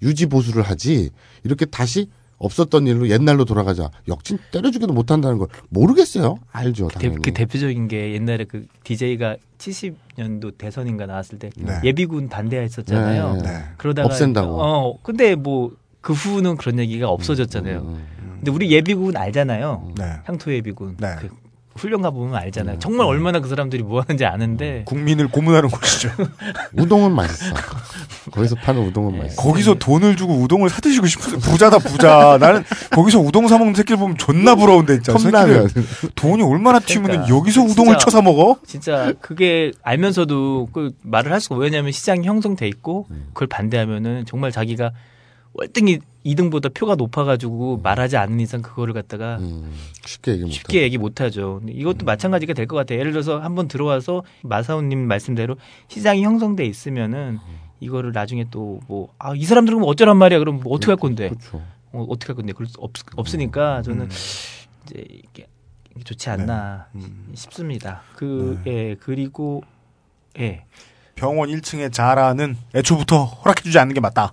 유지 보수를 하지 이렇게 다시 없었던 일로 옛날로 돌아가자 역진 때려주기도 못한다는 걸 모르겠어요. 알죠, 대, 당연히. 그 대표적인 게 옛날에 그 DJ가 70년도 대선인가 나왔을 때 네. 예비군 반대했었잖아요. 네, 네. 그러다가 없앤다고. 어, 근데 뭐 그 후는 그런 얘기가 없어졌잖아요. 근데 우리 예비군 알잖아요. 네. 향토 예비군. 네. 그 훈련 가 보면 알잖아요. 음. 정말 얼마나 그 사람들이 뭐 하는지 아는데. 국민을 고문하는 곳이죠. 우동은 맛있어. 거기서 파는 우동은 맛있어. 거기서 돈을 주고 우동을 사 드시고 싶어서 부자다 부자. 나는 거기서 우동 사 먹는 새끼를 보면 존나 부러운데 진짜. 컵라면. 새끼들 돈이 얼마나 튀면 그러니까. 여기서 우동을 진짜- 쳐사 먹어? 진짜 그게 알면서도 그 말을 할 수가 없- 왜냐하면 시장이 형성돼 있고 음. 그걸 반대하면은 정말 자기가 월등히 2등보다 표가 높아가지고 말하지 않는 이상 그거를 갖다가 음, 쉽게 얘기 못 쉽게 얘기 못하죠. 이것도 마찬가지가 될 것 같아요. 예를 들어서 한번 들어와서 마사오님 말씀대로 시장이 형성돼 있으면은 이거를 나중에 또 뭐 아 이 사람들은 어쩌란 말이야. 그럼 뭐 어떻게 할 건데? 그렇죠. 어, 어떻게 할 건데? 그럴 수 없, 없으니까 저는 음. 이제 이게 좋지 않나 싶습니다. 그 예, 그리고 예. 병원 1층에 자라는 애초부터 허락해주지 않는 게 맞다.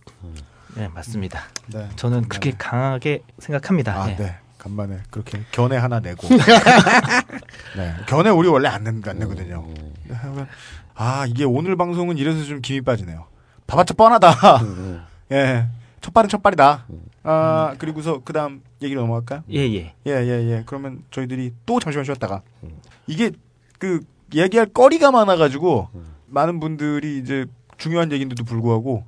네, 맞습니다. 네. 저는 그렇게 강하게 생각합니다. 아, 예. 네. 간만에 그렇게 견해 하나 내고. 네. 견해 우리 원래 안, 내, 안 내거든요. 네, 하여간, 아, 이게 오늘 방송은 이래서 좀 김이 빠지네요. 봐봤자 뻔하다. 예. 첫발은 첫발이다. 아, 그리고서 그 다음 얘기로 넘어갈까요? 예, 예. 예, 예, 예. 그러면 저희들이 또 잠시만 쉬었다가. 이게 그 얘기할 거리가 많아가지고 많은 분들이 이제 중요한 얘기인데도 불구하고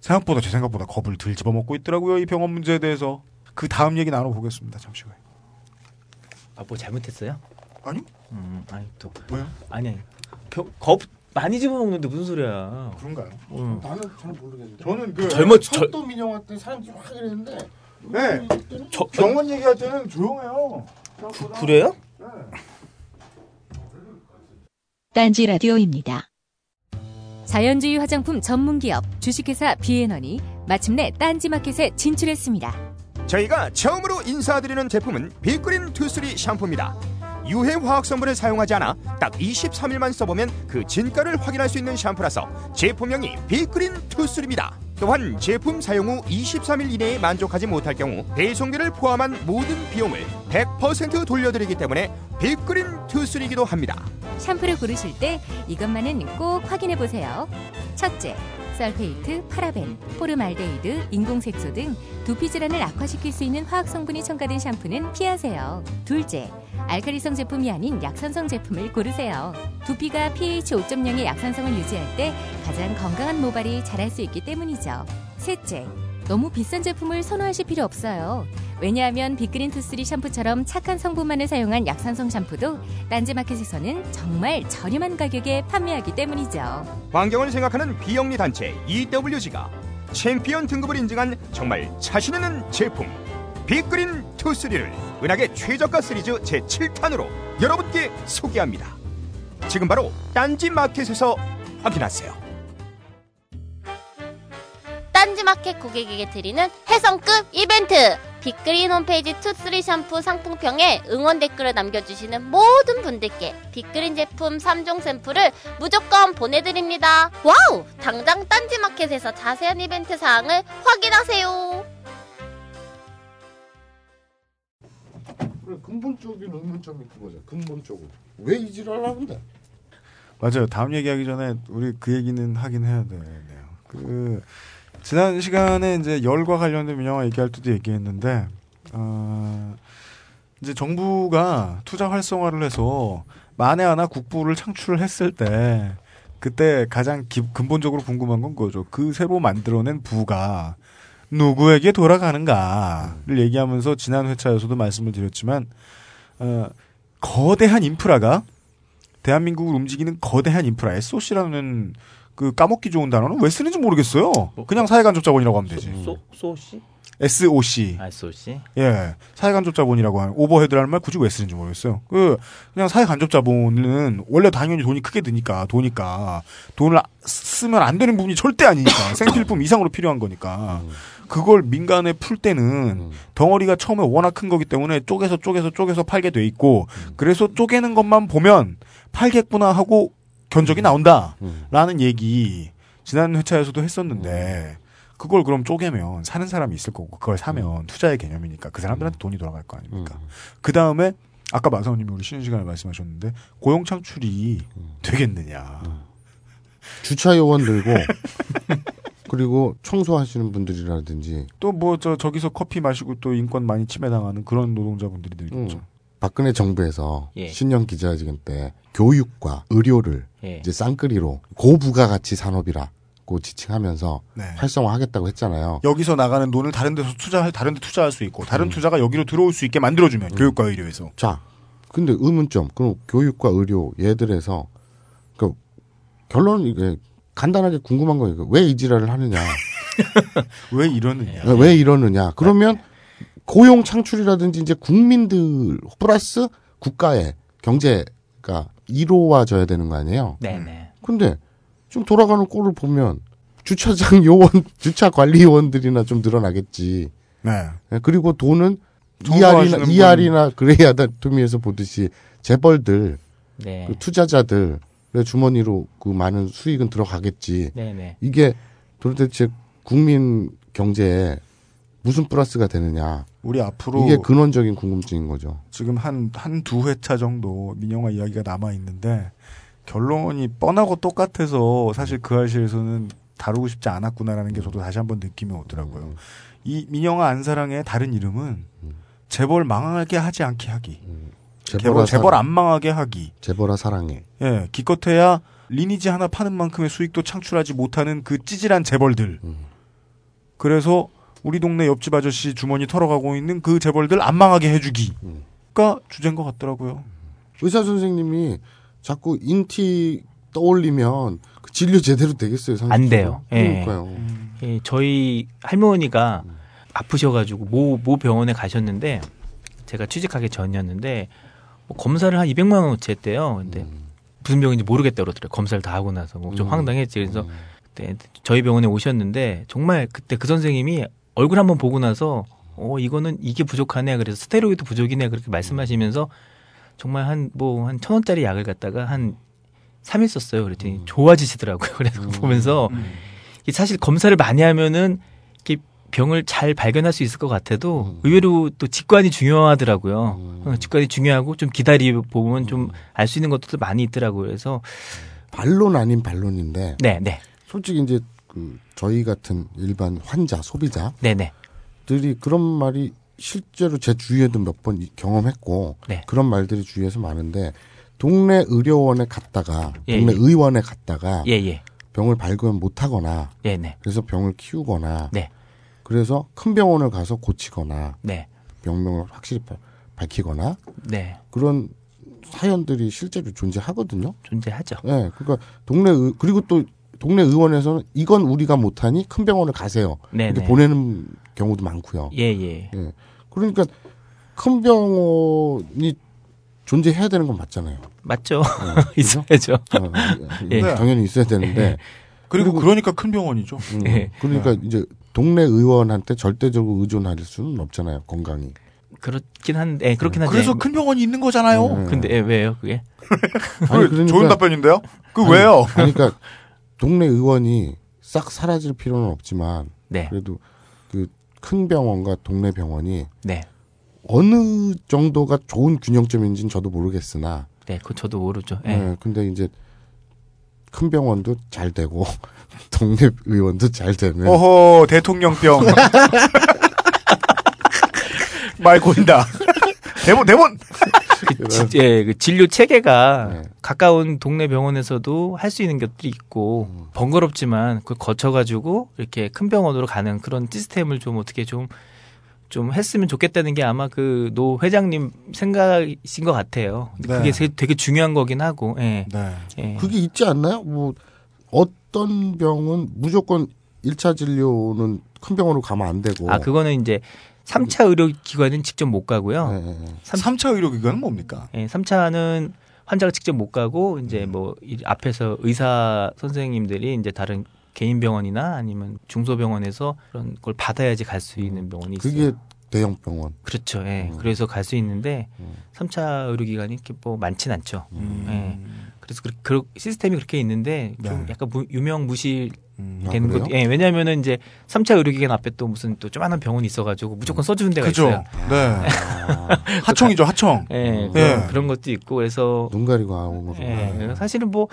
생각보다 제 생각보다 겁을 들 집어먹고 있더라고요. 이 병원 문제에 대해서. 그 다음 얘기 나눠보겠습니다. 잠시 후에. 아, 뭐 잘못했어요? 아니? 음, 아니 또 뭐요? 아니 아니. 벼- 겁 많이 집어먹는데 무슨 소리야? 그런가요? 음. 나는 잘 모르겠는데. 저는 그절 철도 민영화 때 사람들이 확 이랬는데 네. 저, 병원 얘기할 때는 조용해요. 그래요? 딴지 라디오입니다. 자연주의 화장품 전문기업 주식회사 비앤원이 마침내 딴지마켓에 진출했습니다. 저희가 처음으로 인사드리는 제품은 빅그린 투쓰리 샴푸입니다. 유해 화학 성분을 사용하지 않아 딱 23일만 써보면 그 진가를 확인할 수 있는 샴푸라서 제품명이 빅그린 two three입니다. 또한 제품 사용 후 23일 이내에 만족하지 못할 경우 배송비를 포함한 모든 비용을 100% 돌려드리기 때문에 빅그린 two three기도 합니다. 샴푸를 고르실 때 이것만은 꼭 확인해 보세요. 첫째, 설페이트, 파라벤, 포르말데히드, 인공색소 등 두피 질환을 악화시킬 수 있는 화학 성분이 첨가된 샴푸는 피하세요. 둘째, 알카리성 제품이 아닌 약산성 제품을 고르세요. 두피가 pH 5.0의 약산성을 유지할 때 가장 건강한 모발이 자랄 수 있기 때문이죠. 셋째, 너무 비싼 제품을 선호하실 필요 없어요. 왜냐하면 빅그린 two three 샴푸처럼 착한 성분만을 사용한 약산성 샴푸도 딴지마켓에서는 정말 저렴한 가격에 판매하기 때문이죠. 환경을 생각하는 비영리 단체 EWG가 챔피언 등급을 인증한 정말 자신 있는 제품 빅그린 two three를 은하계 최저가 시리즈 제7탄으로 여러분께 소개합니다. 지금 바로 딴지 마켓에서 확인하세요. 딴지 마켓 고객에게 드리는 혜성급 이벤트! 빅그린 홈페이지 two three 샴푸 상품평에 응원 댓글을 남겨주시는 모든 분들께 빅그린 제품 3종 샘플을 무조건 보내드립니다. 와우! 당장 딴지마켓에서 자세한 이벤트 사항을 확인하세요. 근본적인 의문점이 그거죠. 근본적으로 왜이 지랄을 하는데? 맞아요. 다음 얘기하기 전에 우리 그 얘기는 하긴 해야 돼요. 그 지난 시간에 이제 열과 관련된 민영화 얘기할 때도 얘기했는데 어, 이제 정부가 투자 활성화를 해서 만에 하나 국부를 창출했을 때 그때 가장 기- 근본적으로 궁금한 건 그거죠. 그 새로 만들어낸 부가 누구에게 돌아가는가를 얘기하면서 지난 회차에서도 말씀을 드렸지만 어, 거대한 인프라가 대한민국을 움직이는 거대한 인프라 SOC라는 그 까먹기 좋은 단어는 왜 쓰는지 모르겠어요. 그냥 사회간접자본이라고 하면 되지. 소 소시? SOC. 아, 소시? 예. 사회간접자본이라고 하는 오버헤드라는 말 굳이 왜 쓰는지 모르겠어요. 그 그냥 사회간접자본은 원래 당연히 돈이 크게 드니까 도니까 돈을 아- 쓰면 안 되는 부분이 절대 아니니까 생필품 이상으로 필요한 거니까 그걸 민간에 풀 때는 덩어리가 처음에 워낙 큰 거기 때문에 쪼개서 쪼개서 쪼개서 팔게 돼 있고 그래서 쪼개는 것만 보면 팔겠구나 하고 견적이 나온다라는 얘기 지난 회차에서도 했었는데 그걸 그럼 쪼개면 사는 사람이 있을 거고 그걸 사면 투자의 개념이니까 그 사람들한테 돈이 돌아갈 거 아닙니까? 그 다음에 아까 마사오님이 우리 쉬는 시간에 말씀하셨는데 고용 창출이 되겠느냐? 주차 요원 들고 그리고 청소하시는 분들이라든지 또 뭐 저 저기서 커피 마시고 또 인권 많이 침해당하는 그런 노동자분들이 늘겠죠. 박근혜 정부에서 예. 신년 기자회견 때 교육과 의료를 예. 이제 쌍끌이로 고부가가치 산업이라 고 지칭하면서 네. 활성화하겠다고 했잖아요. 여기서 나가는 돈을 다른 데서 투자할 다른 데 투자할 수 있고 다른 투자가 여기로 들어올 수 있게 만들어주면 교육과 의료에서 자, 근데 의문점. 그럼 교육과 의료 얘들에서 그 결론은 이게 간단하게 궁금한 거예요. 왜 이 지랄을 하느냐. 왜 이러느냐? 어, 왜 이러느냐? 그러면 고용 창출이라든지 이제 국민들 플러스 국가의 경제가 이루어져야 되는 거 아니에요? 네네. 근데 좀 돌아가는 꼴을 보면 주차장 요원, 주차 관리 요원들이나 좀 늘어나겠지. 네. 네, 그리고 돈은 ER이나, 분. ER이나 그레이 아다토미에서 보듯이 재벌들, 네. 그 투자자들의 주머니로 그 많은 수익은 들어가겠지. 네네. 이게 도대체 국민 경제에 무슨 플러스가 되느냐. 우리 앞으로 이게 근원적인 궁금증인 거죠. 지금 한, 한 두 회차 정도 민영화 이야기가 남아 있는데, 결론이 뻔하고 똑같아서 사실 그 아시에서는 다루고 싶지 않았구나라는 게 저도 다시 한번 느낌이 오더라고요. 이 민영화 안사랑의 다른 이름은 재벌 망하게 하지 않게 하기. 재벌, 재벌아 재벌 사랑. 안 망하게 하기. 재벌아 사랑해. 예, 기껏해야 리니지 하나 파는 만큼의 수익도 창출하지 못하는 그 찌질한 재벌들. 그래서 우리 동네 옆집 아저씨 주머니 털어가고 있는 그 재벌들 안 망하게 해주기가 주제인 것 같더라고요. 의사 선생님이 자꾸 인티 떠올리면 그 진료 제대로 되겠어요? 안 돼요. 예. 그러니까요. 예, 저희 할머니가 아프셔가지고 모, 모 병원에 가셨는데 제가 취직하기 전이었는데 뭐 검사를 한 200만 원어치 했대요. 근데 무슨 병인지 모르겠다 그러더라고요. 검사를 다 하고 나서 뭐좀 음. 황당했지. 그래서 그때 저희 병원에 오셨는데 정말 그때 그 선생님이 얼굴 한번 보고 나서 어 이거는 이게 부족하네. 그래서 스테로이드 부족이네 그렇게 말씀하시면서 정말 한 뭐 한 천 원짜리 약을 갖다가 한 3일 썼어요. 그랬더니 좋아지시더라고요. 그래서 보면서 이게 사실 검사를 많이 하면은 이렇게 병을 잘 발견할 수 있을 것 같아도 의외로 또 직관이 중요하더라고요. 어, 직관이 중요하고 좀 기다리 보면 좀 알 수 있는 것들도 많이 있더라고요. 그래서 반론 아닌 반론인데. 네, 네. 솔직히 이제 그 저희 같은 일반 환자, 소비자. 네, 네. 들이 그런 말이 실제로 제 주위에도 몇 번 경험했고 네. 그런 말들이 주위에서 많은데 동네 의료원에 갔다가 예, 동네 예. 의원에 갔다가 예, 예. 병을 발견 못하거나 네, 네. 그래서 병을 키우거나 네. 그래서 큰 병원을 가서 고치거나 네. 병명을 확실히 바- 밝히거나 네. 그런 사연들이 실제로 존재하거든요. 존재하죠. 네, 그러니까 동네 의, 그리고 또 동네 의원에서는 이건 우리가 못하니 큰 병원을 가세요. 네, 이렇게 네. 보내는 경우도 많고요. 예, 예. 예. 그러니까 큰 병원이 존재해야 되는 건 맞잖아요. 맞죠. 있어야죠. 어, 예. 네. 당연히 있어야 되는데. 예. 그리고 그러니까 큰 병원이죠. 음, 예. 그러니까 이제 동네 의원한테 절대적으로 의존할 수는 없잖아요. 건강이. 그렇긴 한데 예, 그렇긴 한데. 그래서 큰 병원이 있는 거잖아요. 네. 근데 예, 왜요, 그게? 그 좋은 답변인데요? 그 아니, 왜요? 아니, 그러니까 동네 의원이 싹 사라질 필요는 없지만 네. 그래도 그 큰 병원과 동네 병원이 네. 어느 정도가 좋은 균형점인지는 저도 모르겠으나 네, 그 저도 모르죠. 예. 네, 근데 이제 큰 병원도 잘 되고 동네 의원도 잘 되면 어허 대통령병 말 고인다. 대본 대본. 그, 지- 예, 그 진료 체계가 네. 가까운 동네 병원에서도 할 수 있는 것들이 있고 음. 번거롭지만 그걸 거쳐가지고 이렇게 큰 병원으로 가는 그런 시스템을 좀 어떻게 좀좀 했으면 좋겠다는 게 아마 그 노 회장님 생각이신 것 같아요. 네. 그게 되게, 중요한 거긴 하고. 예. 네. 예. 그게 있지 않나요? 뭐 어떤 병은 무조건 1차 진료는 큰 병원으로 가면 안 되고 아 그거는 이제 3차 의료기관은 직접 못 가고요. 네, 3차 의료기관은 뭡니까? 예, 3차는 환자가 직접 못 가고 이제 뭐이 앞에서 의사 선생님들이 이제 다른 개인 병원이나 아니면 중소병원에서 그런 걸 받아야지 갈 수 있는 병원이 있어요. 그게 대형 병원. 그렇죠. 예. 음. 그래서 갈 수 있는데 음. 3차 의료기관이 이렇게 뭐 많진 않죠. 음. 예. 그래서 그, 그 시스템이 그렇게 있는데 좀 네. 약간 무- 유명 무실 음. 아, 되는 그래요? 것. 예. 왜냐면은 이제 3차 의료기관 앞에 또 무슨 또 조그마한 병원이 있어가지고 무조건 써주는 데가 그죠. 있어요. 네. 하청이죠 하청. 예. 예. 그런, 그런 것도 있고 그래서 눈 가리고 아웅으로. 예, 그래서 사실은 뭐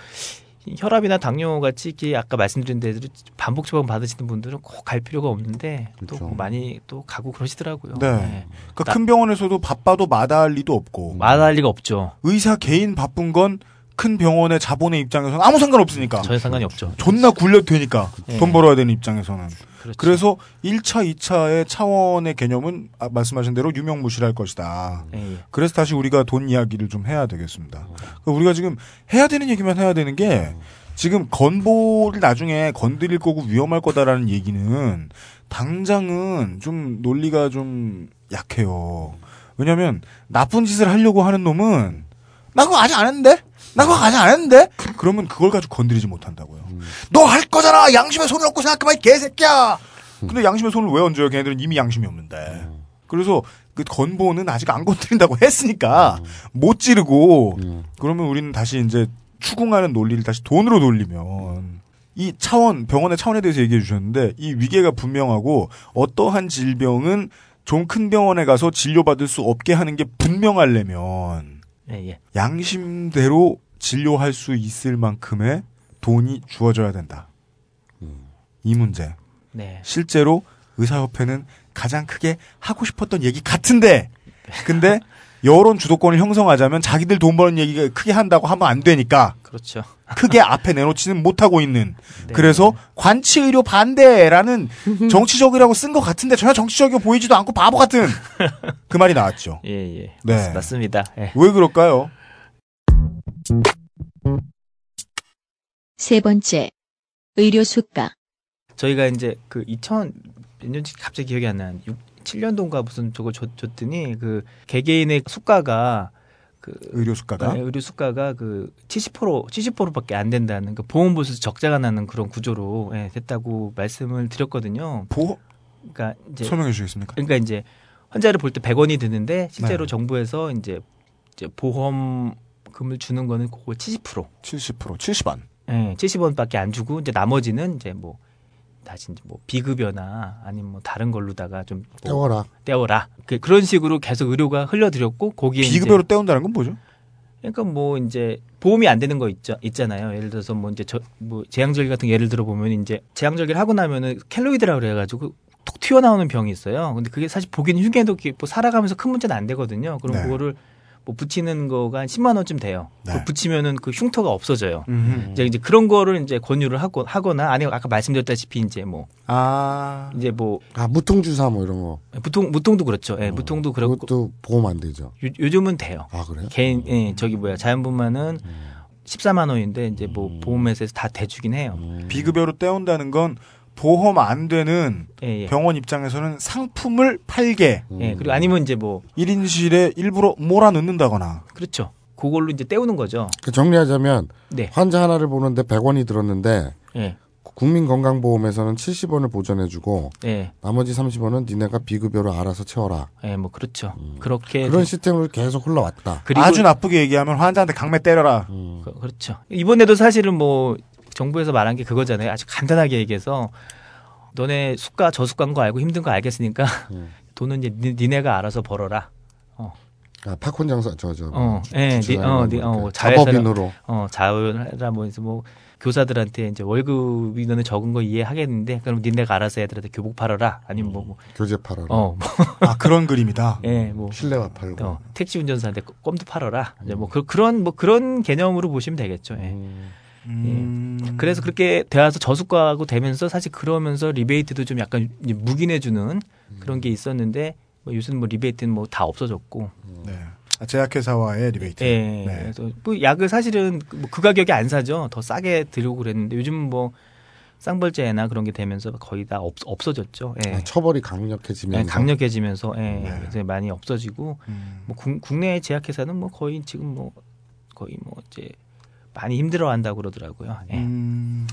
혈압이나 당뇨 같이 이렇게 아까 말씀드린 데들 반복 처방 받으시는 분들은 꼭 갈 필요가 없는데 또 그렇죠. 많이 또 가고 그러시더라고요. 네. 예. 그러니까 큰 병원에서도 바빠도 마다할 리도 없고 마다할 리가 없죠. 의사 개인 바쁜 건 큰 병원의 자본의 입장에서는 아무 상관 없으니까. 전혀 상관이 없죠. 존나 굴려 되니까 예. 돈 벌어야 되는 입장에서는. 그렇죠. 그래서 1차, 2차의 차원의 개념은 아, 말씀하신 대로 유명무실할 것이다. 예, 예. 그래서 다시 우리가 돈 이야기를 좀 해야 되겠습니다. 그러니까 우리가 지금 해야 되는 얘기만 해야 되는 게 지금 건보를 나중에 건드릴 거고 위험할 거다라는 얘기는 당장은 좀 논리가 좀 약해요. 왜냐면 나쁜 짓을 하려고 하는 놈은 나 그거 아직 안 했는데? 나 그거 아직 안 했는데? 그러면 그걸 가지고 건드리지 못한다고요. 너할 거잖아! 양심에 손을 얹고 생각해봐, 이 개새끼야! 근데 양심에 손을 왜 얹어요? 걔네들은 이미 양심이 없는데. 그래서 그 건보는 아직 안 건드린다고 했으니까 못 지르고 그러면 우리는 다시 이제 추궁하는 논리를 다시 돈으로 돌리면 이 차원 병원의 차원에 대해서 얘기해 주셨는데 이 위계가 분명하고 어떠한 질병은 좀 큰 병원에 가서 진료받을 수 없게 하는 게 분명하려면 예, 예. 양심대로 진료할 수 있을 만큼의 돈이 주어져야 된다. 이 문제. 네. 실제로 의사협회는 가장 크게 하고 싶었던 얘기 같은데, 근데 여론 주도권을 형성하자면 자기들 돈 버는 얘기가 크게 한다고 하면 안 되니까 그렇죠. 크게 앞에 내놓지는 못하고 있는. 네. 그래서 관치 의료 반대라는 정치적이라고 쓴 것 같은데 전혀 정치적이어 보이지도 않고 바보 같은 그 말이 나왔죠. 예, 예. 네. 맞- 맞습니다. 예. 왜 그럴까요? 세 번째. 의료 수가. 저희가 이제 그 2000, 몇 년지 갑자기 기억이 안 나는 6, 7년도인가 무슨 저걸 줬, 줬더니 그 개개인의 수가가 그 의료 수가가 네, 의료 수가가 그 70% 70%밖에 안 된다는 그 보험 보수 적자가 나는 그런 구조로 예, 됐다고 말씀을 드렸거든요. 보험 그러니까 이제 설명해 주시겠습니까? 그러니까 이제 환자를 볼 때 100원이 드는데 실제로 네. 정부에서 이제, 이제 보험 금을 주는 거는 그거 70%. 70% 70원. 예, 70원밖에 안 주고 이제 나머지는 이제 뭐 다시 이제 뭐 비급여나 아니면 뭐 다른 걸로다가 좀 뭐 떼워라. 떼워라. 그, 그런 식으로 계속 의료가 흘려들였고 거기에 비급여로 이제 떼운다는 건 뭐죠? 그러니까 뭐 이제 보험이 안 되는 거 있죠, 있잖아요. 예를 들어서 뭐 이제 저 뭐 제왕절개 같은 거 예를 들어 보면 이제 제왕절개를 하고 나면은 켈로이드라 그래가지고 툭 튀어나오는 병이 있어요. 근데 그게 사실 보기는 흉해도 뭐 살아가면서 큰 문제는 안 되거든요. 그럼 네. 그거를 뭐 붙이는 거가 한 10만 원쯤 돼요. 네. 그 붙이면은 그 흉터가 없어져요. 음흠. 이제 이제 그런 거를 이제 권유를 하고 하거나 아니 아까 말씀드렸다시피 이제 뭐 아 이제 뭐 아 무통 주사 뭐 이런 거. 무통 무통도 그렇죠. 예, 무통도 그렇고 그것도 보험 안 되죠. 요, 요즘은 돼요. 아 그래요? 개인 예, 저기 뭐야 자연분만은 음. 14만 원인데 이제 뭐 보험회사에서 다 대주긴 해요. 비급여로 떼운다는 건 보험 안 되는 예, 예. 병원 입장에서는 상품을 팔게. 예, 그리고 아니면 이제 뭐 1인실에 일부러 몰아넣는다거나. 그렇죠. 그걸로 이제 때우는 거죠. 그 정리하자면 네. 환자 하나를 보는데 100원이 들었는데 예. 국민건강보험에서는 70원을 보전해주고 예. 나머지 30원은 니네가 비급여로 알아서 채워라. 예, 뭐 그렇죠. 그렇게 그런 시스템으로 계속 흘러왔다. 그리고 아주 나쁘게 얘기하면 환자한테 강매 때려라. 그, 그렇죠. 이번에도 사실은 뭐 정부에서 말한 게 그거잖아요. 아주 간단하게 얘기해서 너네 수가 저수가인 거 알고 힘든 거 알겠으니까 돈은 이제 니, 니네가 알아서 벌어라. 어. 아, 팝콘 장사 저저 어, 예, 니, 어, 니, 어, 자법인으로. 어, 자원해라 뭐 해서 뭐 교사들한테 이제 월급이 너는 적은 거 이해하겠는데 그럼 니네가 알아서 애들한테 교복 팔아라 아니면 뭐, 뭐 교재 팔아라. 어, 뭐. 아 그런 그림이다. 예, 뭐 실내화 팔고. 어, 택시 운전사한테 껌도 팔아라. 이제 뭐 그, 그런 뭐 그런 개념으로 보시면 되겠죠. 예. 음. 예. 그래서 그렇게 되어서 저수가하고 되면서 사실 그러면서 리베이트도 좀 약간 묵인해주는 그런 게 있었는데 뭐 요새는 뭐 리베이트는 뭐 다 없어졌고. 네. 아, 제약회사와의 리베이트. 예. 네. 그래서 뭐 약을 사실은 그, 뭐그 가격에 안 사죠. 더 싸게 들고 그랬는데 요즘은 뭐 쌍벌제나 그런 게 되면서 거의 다 없, 없어졌죠. 예. 아, 처벌이 강력해지면서. 예, 강력해지면서 예, 네. 그래서 많이 없어지고 음. 뭐 국, 국내 제약회사는 뭐 거의 지금 뭐 거의 뭐 이제 많이 힘들어한다고 그러더라고요. 예. 음.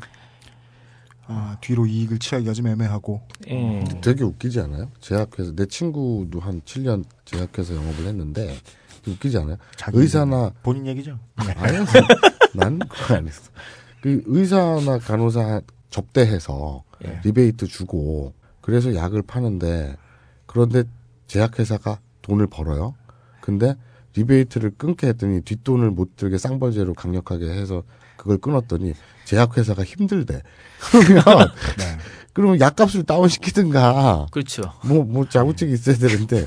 아, 뒤로 이익을 취하기가 좀 애매하고. 예. 되게 웃기지 않아요? 제약회사 내 친구도 한 7년 제약회사 영업을 했는데 웃기지 않아요? 자기 의사나 본인 얘기죠. 아니요, 난 그거 안 했어. 그 의사나 간호사 접대해서 예. 리베이트 주고 그래서 약을 파는데 그런데 제약회사가 돈을 벌어요. 근데 리베이트를 끊게 했더니 뒷돈을 못 들게 쌍벌제로 강력하게 해서 그걸 끊었더니 제약회사가 힘들대. 그러면 네. 그러면 약값을 다운시키든가 그렇죠. 뭐 뭐 자구책이 있어야 되는데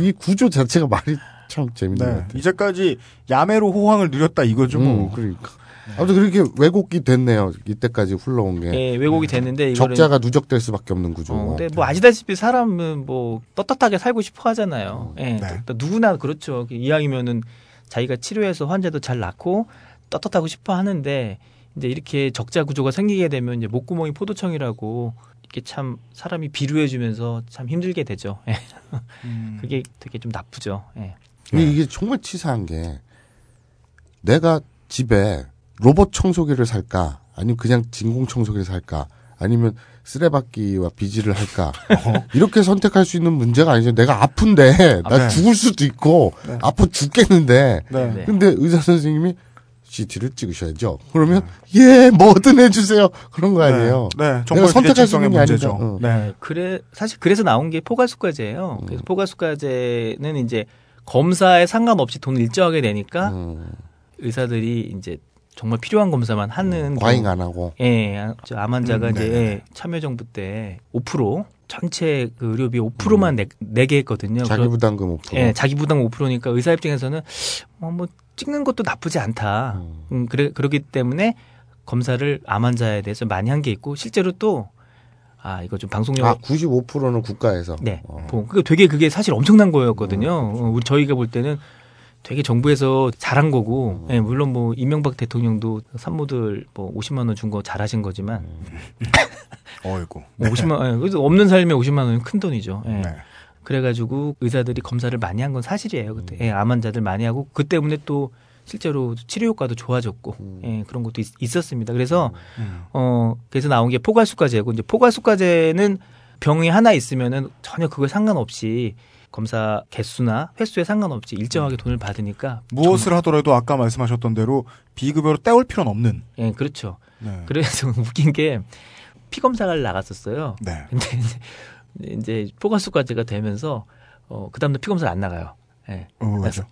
이 구조 자체가 말이 참 재밌는 것 네. 같아요. 이제까지 야매로 호황을 누렸다 이거죠. 뭐. 음, 그러니까. 아무튼 그렇게 왜곡이 됐네요. 이때까지 흘러온 게. 예, 왜곡이 됐는데 이거를 적자가 누적될 수밖에 없는 구조. 어, 근데 뭐 아시다시피 사람은 뭐 떳떳하게 살고 싶어 하잖아요. 예, 네. 또 누구나 그렇죠. 이왕이면은 자기가 치료해서 환자도 잘 낫고 떳떳하고 싶어 하는데 이제 이렇게 적자 구조가 생기게 되면 이제 목구멍이 포도청이라고 이렇게 참 사람이 비루해지면서 참 힘들게 되죠. 예. 그게 되게 좀 나쁘죠. 예. 근데 이게 정말 치사한 게 내가 집에 로봇 청소기를 살까 아니면 그냥 진공 청소기를 살까 아니면 쓰레받기와 비지를 할까 이렇게 선택할 수 있는 문제가 아니죠. 내가 아픈데 나 네. 죽을 수도 있고 네. 아파 죽겠는데 네. 근데 의사 선생님이 CT를 찍으셔야죠. 그러면 예 뭐든 해주세요 그런 거 아니에요. 네, 네. 내가 선택할 수 있는 게. 문제죠. 어. 네. 그래 사실 그래서 나온 게 포괄수가제예요. 음. 그래서 포괄수가제는 이제 검사에 상관없이 돈을 일정하게 내니까 음. 의사들이 이제 정말 필요한 검사만 하는 과잉. 안 하고. 예, 아, 저 암환자가 음, 이제 네네. 예, 참여정부 때 5% 전체 그 의료비 5%만 내, 내게 했거든요. 자기 부담금 5%. 예, 자기 부담 5%니까 의사 입장에서는 어, 뭐 찍는 것도 나쁘지 않다. 음, 그래 그렇기 때문에 검사를 암 환자에 대해서 많이 한 게 있고 실제로 또 아, 이거 좀 방송용 아 95%는 국가에서. 네. 뭐, 그게 되게 그게 사실 엄청난 거였거든요. 어, 우리 저희가 볼 때는 되게 정부에서 잘한 거고, 예, 물론 뭐 이명박 대통령도 산모들 뭐 50만 원 준 거 잘하신 거지만, 어이구. 뭐 50만, 예, 그래서 없는 삶에 50만 원은 큰 돈이죠. 예. 네. 그래가지고 의사들이 검사를 많이 한 건 사실이에요. 그때 예, 암 환자들 많이 하고 그 때문에 또 실제로 치료 효과도 좋아졌고 예, 그런 것도 있, 었습니다 그래서 어 그래서 나온 게 포괄수가제고 이제 포괄수가제는 병이 하나 있으면은 전혀 그거 상관없이 검사 개수나 횟수에 상관없이 일정하게 돈을 받으니까 무엇을 하더라도 아까 말씀하셨던 대로 비급여로 때울 필요는 없는. 예, 그렇죠. 네. 그래서 웃긴 게 피 검사를 나갔었어요. 네. 근데 이제, 이제 포괄수가제가 되면서 어 그 다음날 피 검사를 안 나가요. 예. 어, 왜죠?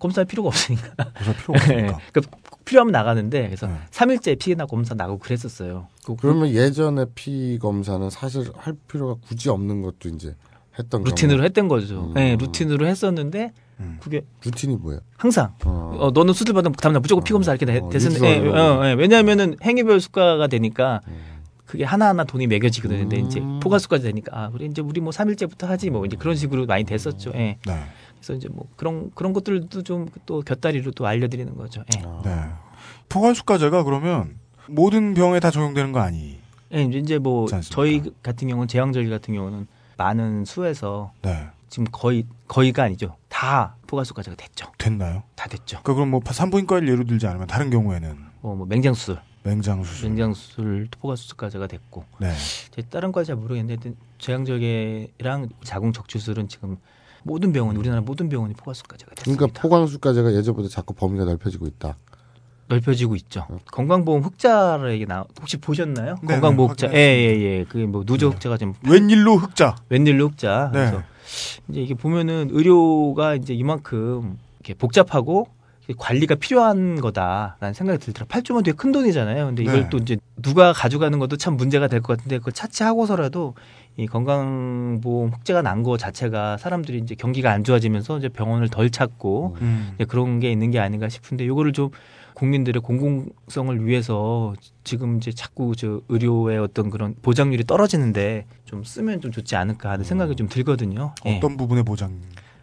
검사할 필요가 없으니까. 검사 필요가 없으니까. 그 필요하면 나가는데 그래서 삼 3일째 피나 검사 나가고 그랬었어요. 그- 그러면 예전에 피 검사는 사실 할 필요가 굳이 없는 것도 이제 했던 루틴으로 경우. 했던 거죠. 음. 네, 루틴으로 했었는데 그게 루틴이 뭐예요? 항상 어. 어, 너는 수술 받으면 다음날 무조건 피 검사 이렇게 돼- 어, 됐었는데 예, 유주하려고. 어, 예, 왜냐하면은 행위별 수가가 되니까 그게 하나하나 돈이 매겨지거든요. 근데 이제 음. 포괄수까지 되니까 아, 우리 이제 우리 뭐 3일째부터 하지 뭐 이제 그런 식으로 많이 됐었죠. 예. 네. 그래서 이제 뭐 그런 그런 것들도 좀 또 곁다리로 또 알려드리는 거죠. 예. 네. 포괄수가제가 그러면 모든 병에 다 적용되는 거 아니? 예, 이제 뭐? 저희 같은 경우는 제왕절개 같은 경우는 많은 수에서 네. 지금 거의 거의가 아니죠. 다 포괄수까지가 됐죠. 됐나요? 다 됐죠. 그러니까 그럼 뭐 산부인과를 예로 들지 않으면 다른 경우에는 어, 뭐 맹장 수술, 맹장 수술. 맹장 수술 포괄 수술까지가 됐고. 네. 제 다른 과잘 모르겠는데 하여튼 제왕절개랑 자궁척추술은 지금 모든 병원 우리나라 모든 병원이 포괄수까지가 됐습니다. 그러니까 포광수가제가 예전보다 자꾸 범위가 넓혀지고 있다. 넓혀지고 있죠. 건강보험 흑자를 얘기 나 혹시 보셨나요? 네, 건강보험 네, 흑자. 예예 예. 그게 뭐 누적 흑자가 지금 웬일로 흑자. 웬일로 흑자. 네. 그래서 이제 이게 보면은 의료가 이제 이만큼 이렇게 복잡하고 관리가 필요한 거다라는 생각이 들더라. 8조면 되게 큰 돈이잖아요. 근데 이걸 네. 또 이제 누가 가져가는 것도 참 문제가 될 것 같은데 그걸 차치하고서라도 이 건강보험 흑자가 난 거 자체가 사람들이 이제 경기가 안 좋아지면서 이제 병원을 덜 찾고 음. 이제 그런 게 있는 게 아닌가 싶은데 요거를 좀 국민들의 공공성을 위해서 지금 이제 자꾸 저 의료의 어떤 그런 보장률이 떨어지는데 좀 쓰면 좀 좋지 않을까 하는 생각이 좀 들거든요. 예. 어떤 부분의 보장을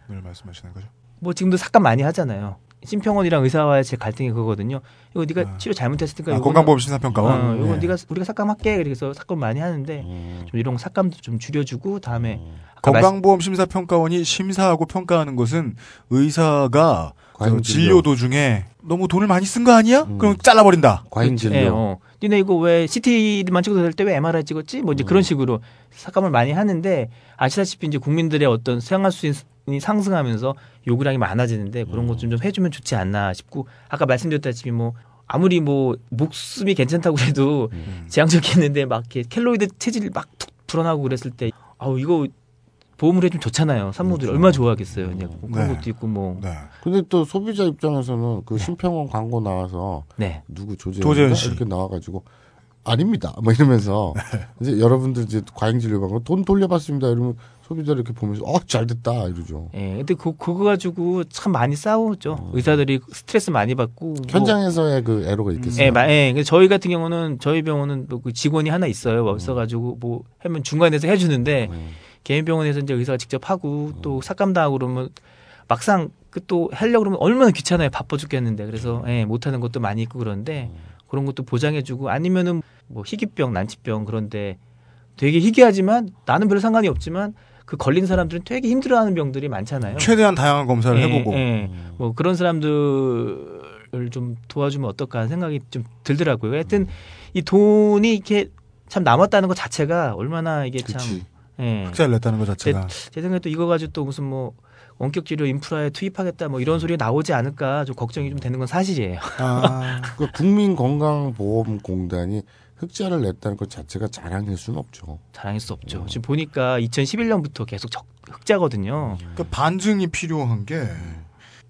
말씀하시는 거죠? 뭐 지금도 삭감 많이 하잖아요. 심평원이랑 의사와의 제 갈등이 그거거든요. 이거 네가 치료 잘못했으니까 아, 건강보험 심사평가원? 어, 이거 네. 네가 우리가 삭감할게. 그래서 삭감 많이 하는데 좀 이런 거 삭감도 좀 줄여주고 다음에 아까 건강보험 심사평가원이 심사하고 평가하는 것은 의사가 과잉 그 진료. 진료 도중에 너무 돈을 많이 쓴 거 아니야? 그럼 잘라버린다. 과잉 진료. 예, 어. 니네 이거 왜 CT만 찍어도 될 때 왜 MRI 찍었지? 뭐 이제 그런 식으로 삭감을 많이 하는데 아시다시피 이제 국민들의 어떤 생활 수준이 상승하면서 요구량이 많아지는데 그런 것 좀좀 해주면 좋지 않나 싶고 아까 말씀드렸다시피 뭐 아무리 뭐 목숨이 괜찮다고 해도 제왕적이었는데 막 이렇게 켈로이드 체질이 막툭 불어나고 그랬을 때 아우 이거 보험을 해주면 좋잖아요. 산모들이 얼마나 좋아하겠어요. 이제 뭐 그런 네. 것도 있고 뭐 근데 또 소비자 입장에서는 그 심평원 광고 나와서 네. 누구 조재현 씨. 이렇게 나와가지고 아닙니다. 뭐 이러면서 이제 여러분들 이제 과잉 진료 방법 돈 돌려받습니다. 이러면 소비자 이렇게 보면서 어 잘됐다 이러죠. 예, 근데 그, 그거 가지고 참 많이 싸우죠. 의사들이 스트레스 많이 받고. 뭐- 현장에서의 그 애로가 있겠어요. 예, 마, 예. 그래서 저희 같은 경우는 저희 병원은 뭐 그 직원이 하나 있어요. 음. 있어가지고 뭐 하면 중간에서 해주는데 개인 병원에서 이제 의사가 직접 하고 음. 또 삭감당하고 그러면 막상 그또 하려고 그러면 얼마나 귀찮아요. 바빠 죽겠는데. 그래서 예, 못 하는 것도 많이 있고 그런데 그런 것도 보장해 주고 아니면은 뭐 희귀병, 난치병 그런데 되게 희귀하지만 나는 별 상관이 없지만 그 걸린 사람들은 되게 힘들어하는 병들이 많잖아요. 최대한 다양한 검사를 예, 해보고. 예. 뭐 그런 사람들을 좀 도와주면 어떨까 하는 생각이 좀 들더라고요. 하여튼 이 돈이 이렇게 참 남았다는 것 자체가 얼마나 이게 참 예. 흑자를 냈다는 것 자체가. 제, 제 생각에 또 이거 가지고 또 무슨 뭐 원격 치료 인프라에 투입하겠다 뭐 이런 소리가 나오지 않을까 좀 걱정이 좀 되는 건 사실이에요. 아. 그 국민건강보험공단이 흑자를 냈다는 것 자체가 자랑일 수는 없죠. 자랑일 수 없죠. 지금 보니까 2011년부터 계속 적, 흑자거든요. 그 반증이 필요한 게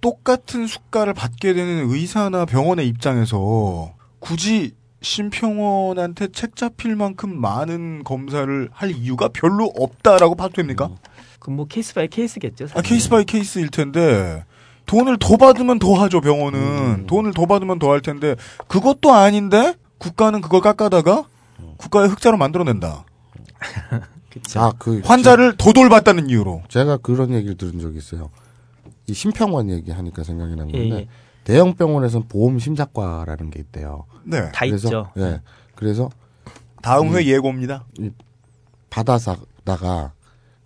똑같은 수가를 받게 되는 의사나 병원의 입장에서 굳이 심평원한테 책 잡힐 만큼 많은 검사를 할 이유가 별로 없다라고 봐도 됩니까? 그뭐 case by case겠죠. 아, case by case일 텐데 돈을 더 받으면 더 하죠 병원은 돈을 더 받으면 더 할 텐데 그것도 아닌데 국가는 그걸 깎아다가 국가의 흑자로 만들어낸다. 아, 그 환자를 더 돌봤다는 이유로. 제가 그런 얘기를 들은 적이 있어요. 이 심평원 얘기하니까 생각이 난 건데 예, 예. 대형 병원에서는 보험 심사과라는 게 있대요. 네. 다 그래서, 있죠. 예. 그래서 다음 회 이- 예고입니다. 이 받아다가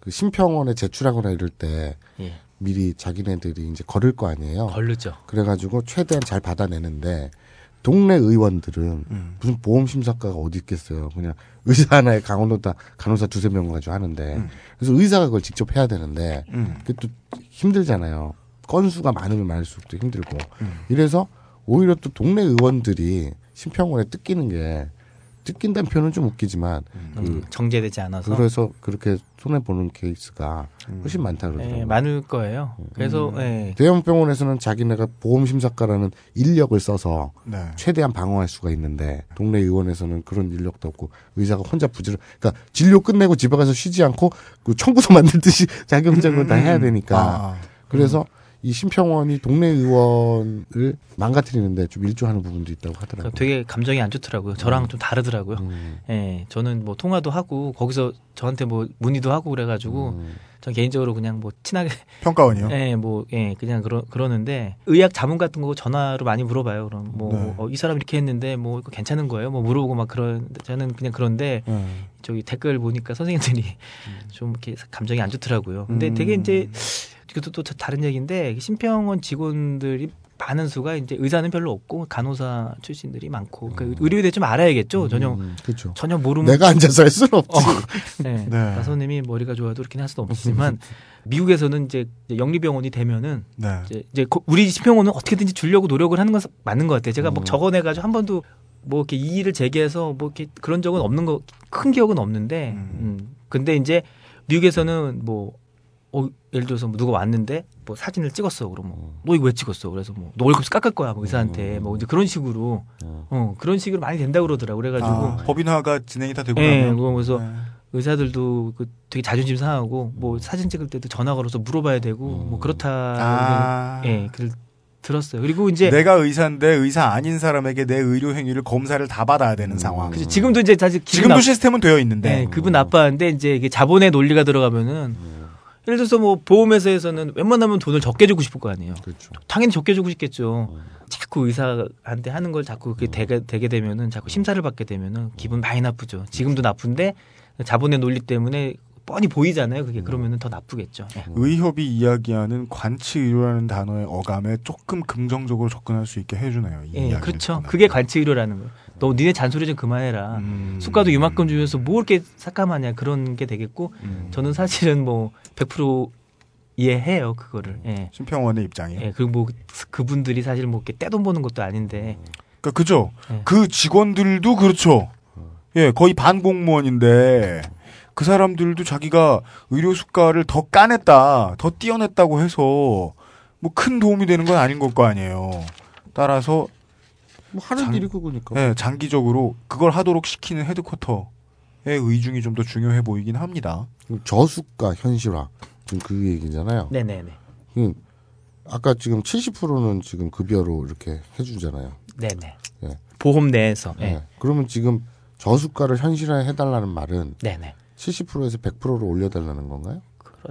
그 심평원에 제출하거나 이럴 때 예. 미리 자기네들이 이제 걸을 거 아니에요. 걸르죠. 그래가지고 최대한 잘 받아내는데 동네 의원들은 음. 무슨 보험 심사과가 어디 있겠어요. 그냥 의사 하나에 강원도다 간호사 두세 명 가지고 하는데 그래서 의사가 그걸 직접 해야 되는데 음. 그게 또 힘들잖아요. 건수가 많으면 많을수록 또 힘들고 음. 이래서 오히려 또 동네 의원들이 심평원에 뜯기는 게 뜯긴다는 표현은 좀 웃기지만 그 음, 정제되지 않아서. 그래서 그렇게 손해 보는 케이스가 훨씬 많다 그러더라고요. 예, 많을 거예요. 그래서 음. 예. 대형 병원에서는 자기네가 보험 심사과라는 인력을 써서 네. 최대한 방어할 수가 있는데 동네 의원에서는 그런 인력도 없고 의사가 혼자 부지런 그러니까 진료 끝내고 집에 가서 쉬지 않고 그 청구서 만들듯이 자기 혼자 그걸 다 해야 되니까 아. 그래서 이 심평원이 동네 의원을 망가뜨리는데 좀 일조하는 부분도 있다고 하더라고요. 되게 감정이 안 좋더라고요. 저랑 음. 좀 다르더라고요. 예, 저는 뭐 통화도 하고 거기서 저한테 뭐 문의도 하고 그래가지고 음. 전 개인적으로 그냥 뭐 친하게 평가원이요? 예, 뭐 예, 그냥 그러 그러는데 의학 자문 같은 거 전화로 많이 물어봐요. 그럼 뭐 네. 어, 이 사람 이렇게 했는데 뭐 이거 괜찮은 거예요? 뭐 물어보고 막 그런 저는 그냥 그런데 네. 저기 댓글 보니까 선생님들이 좀 이렇게 감정이 안 좋더라고요. 근데 되게 음. 이제 이것도 또 다른 얘기인데 심평원 직원들이 많은 수가 이제 의사는 별로 없고 간호사 출신들이 많고 그 의료에 대해 좀 알아야겠죠. 전혀 그렇죠. 전혀 모르면 내가 앉아서 할 수는 없지. 네. 네. 나선님이 머리가 좋아도 그렇게 할 수는 없지만 미국에서는 이제 영리병원이 되면은 네. 이제, 이제 거- 우리 심평원은 어떻게든지 주려고 노력을 하는 건 맞는 것 같아요. 제가 음. 뭐 적어내가지고 한 번도 뭐 이렇게 이의를 제기해서 뭐 이렇게 그런 적은 없는 거 큰 기억은 없는데 음. 근데 이제 미국에서는 뭐 어, 예를 들어서 뭐 누가 왔는데 뭐 사진을 찍었어. 그러면 너 이거 왜 찍었어? 그래서 뭐 너 월급 깎을 거야. 뭐 의사한테. 뭐 이제 그런 식으로. 어. 그런 식으로 많이 된다 고 그러더라고. 그래가지고 아, 법인화가 진행이 다 되고 예, 나면? 그러면서 네. 의사들도 그 되게 자존심 상하고 뭐 사진 찍을 때도 전화 걸어서 물어봐야 되고 뭐 그렇다. 아. 예글 들었어요. 그리고 이제 내가 의사인데 의사 아닌 사람에게 내 의료 행위를 검사를 다 받아야 되는 상황. 그치, 지금도 이제 사실 지금도 나- 시스템은 되어 있는데. 네, 기분 나빠하는데 이제 이게 자본의 논리가 들어가면은 예를 들어서 뭐 보험회사에서는 웬만하면 돈을 적게 주고 싶을 거 아니에요. 당연히 적게 주고 싶겠죠. 자꾸 의사한테 하는 걸 자꾸 그렇게 되게, 되게 되면은 자꾸 심사를 받게 되면은 기분 많이 나쁘죠. 지금도 나쁜데 자본의 논리 때문에 뻔히 보이잖아요. 그게 그러면은 더 나쁘겠죠. 예. 의협이 이야기하는 관치 의료라는 단어의 어감에 조금 긍정적으로 접근할 수 있게 해주네요. 이 예, 이야기를 그렇죠. 그게 관치 의료라는 거예요. 너 니네 잔소리 좀 그만해라. 음. 수가도 이만큼 주면서 뭐 이렇게 삭감하냐 그런 게 되겠고 음. 저는 사실은 뭐 100% 이해해요 그거를. 예. 심평원의 입장이요. 예, 그리고 뭐 그분들이 사실 뭐 이렇게 떼돈 버는 것도 아닌데. 그러니까 그죠. 예. 그 직원들도 그렇죠. 예, 거의 반 공무원인데 그 사람들도 자기가 의료 수가를 더 까냈다, 더 띄어냈다고 해서 뭐 큰 도움이 되는 건 아닌 걸거 아니에요. 따라서 뭐 하는 장- 일이 그거니까. 예, 장기적으로 그걸 하도록 시키는 헤드쿼터의 의중이 좀 더 중요해 보이긴 합니다. 저수가 현실화 지금 그 얘기잖아요. 네네네. 음, 아까 지금 70%는 지금 급여로 이렇게 해주잖아요. 네네. 예. 보험 내에서. 예. 예. 그러면 지금 저수가를 현실화 해 달라는 말은 네네. 70%에서 100%로 올려달라는 건가요?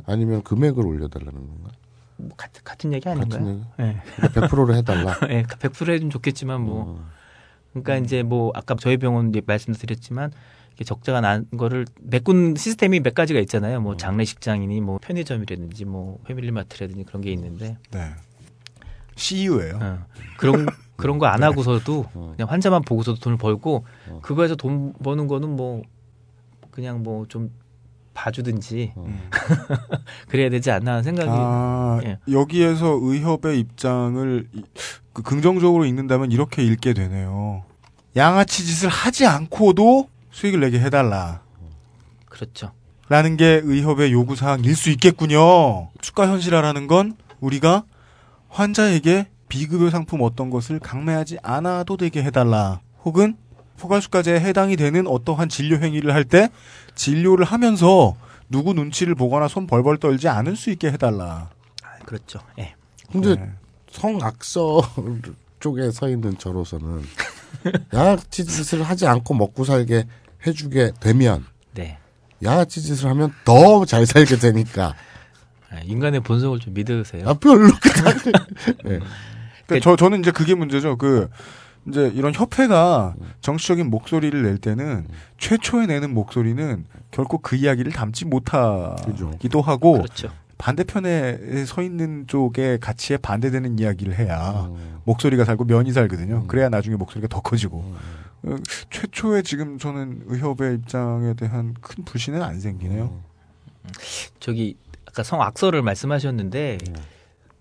아니면 금액을 올려달라는 건가요? 뭐 같은 같은 얘기 아닌가요? 같은 얘기? 예. 그러니까 100%로 해달라. 예, 100% 해주면 좋겠지만 뭐 그러니까 이제 뭐 아까 저희 병원 이제 말씀드렸지만 적자가 난 거를 메꾼 시스템이 몇 가지가 있잖아요. 뭐 장례식장이니 뭐 편의점이라든지 뭐 패밀리마트라든지 그런 게 있는데 네. CU예요. 어, 그런 그런 거 안 하고서도 그냥 환자만 보고서도 돈을 벌고 그거에서 돈 버는 거는 뭐 그냥 뭐 좀 봐주든지 그래야 되지 않나 하는 생각이 아, 예. 여기에서 의협의 입장을 이- 그 긍정적으로 읽는다면 이렇게 읽게 되네요. 양아치 짓을 하지 않고도 수익을 내게 해달라. 그렇죠. 라는 게 의협의 요구 사항일 수 있겠군요. 추가 현실화라는 건 우리가 환자에게 비급여 상품 어떤 것을 강매하지 않아도 되게 해달라. 혹은 포괄수가제에 해당이 되는 어떠한 진료 행위를 할 때 진료를 하면서 누구 눈치를 보거나 손 벌벌 떨지 않을 수 있게 해달라. 그렇죠. 예. 근데 네. 성악서 쪽에 서 있는 저로서는 양아치 짓을 하지 않고 먹고 살게 해주게 되면 네. 양아치 짓을 하면 더 잘 살게 되니까 아, 인간의 본성을 좀 믿으세요. 아 별로 네. 그러니까 저 저는 이제 그게 문제죠. 그 이제 이런 협회가 정치적인 목소리를 낼 때는 최초에 내는 목소리는 결코 그 이야기를 담지 못하기도 하고 그렇죠. 반대편에 서 있는 쪽의 가치에 반대되는 이야기를 해야 목소리가 살고 면이 살거든요. 그래야 나중에 목소리가 더 커지고. 어, 최초에 지금 저는 의협의 입장에 대한 큰 불신은 안 생기네요. 저기 아까 성악설을 말씀하셨는데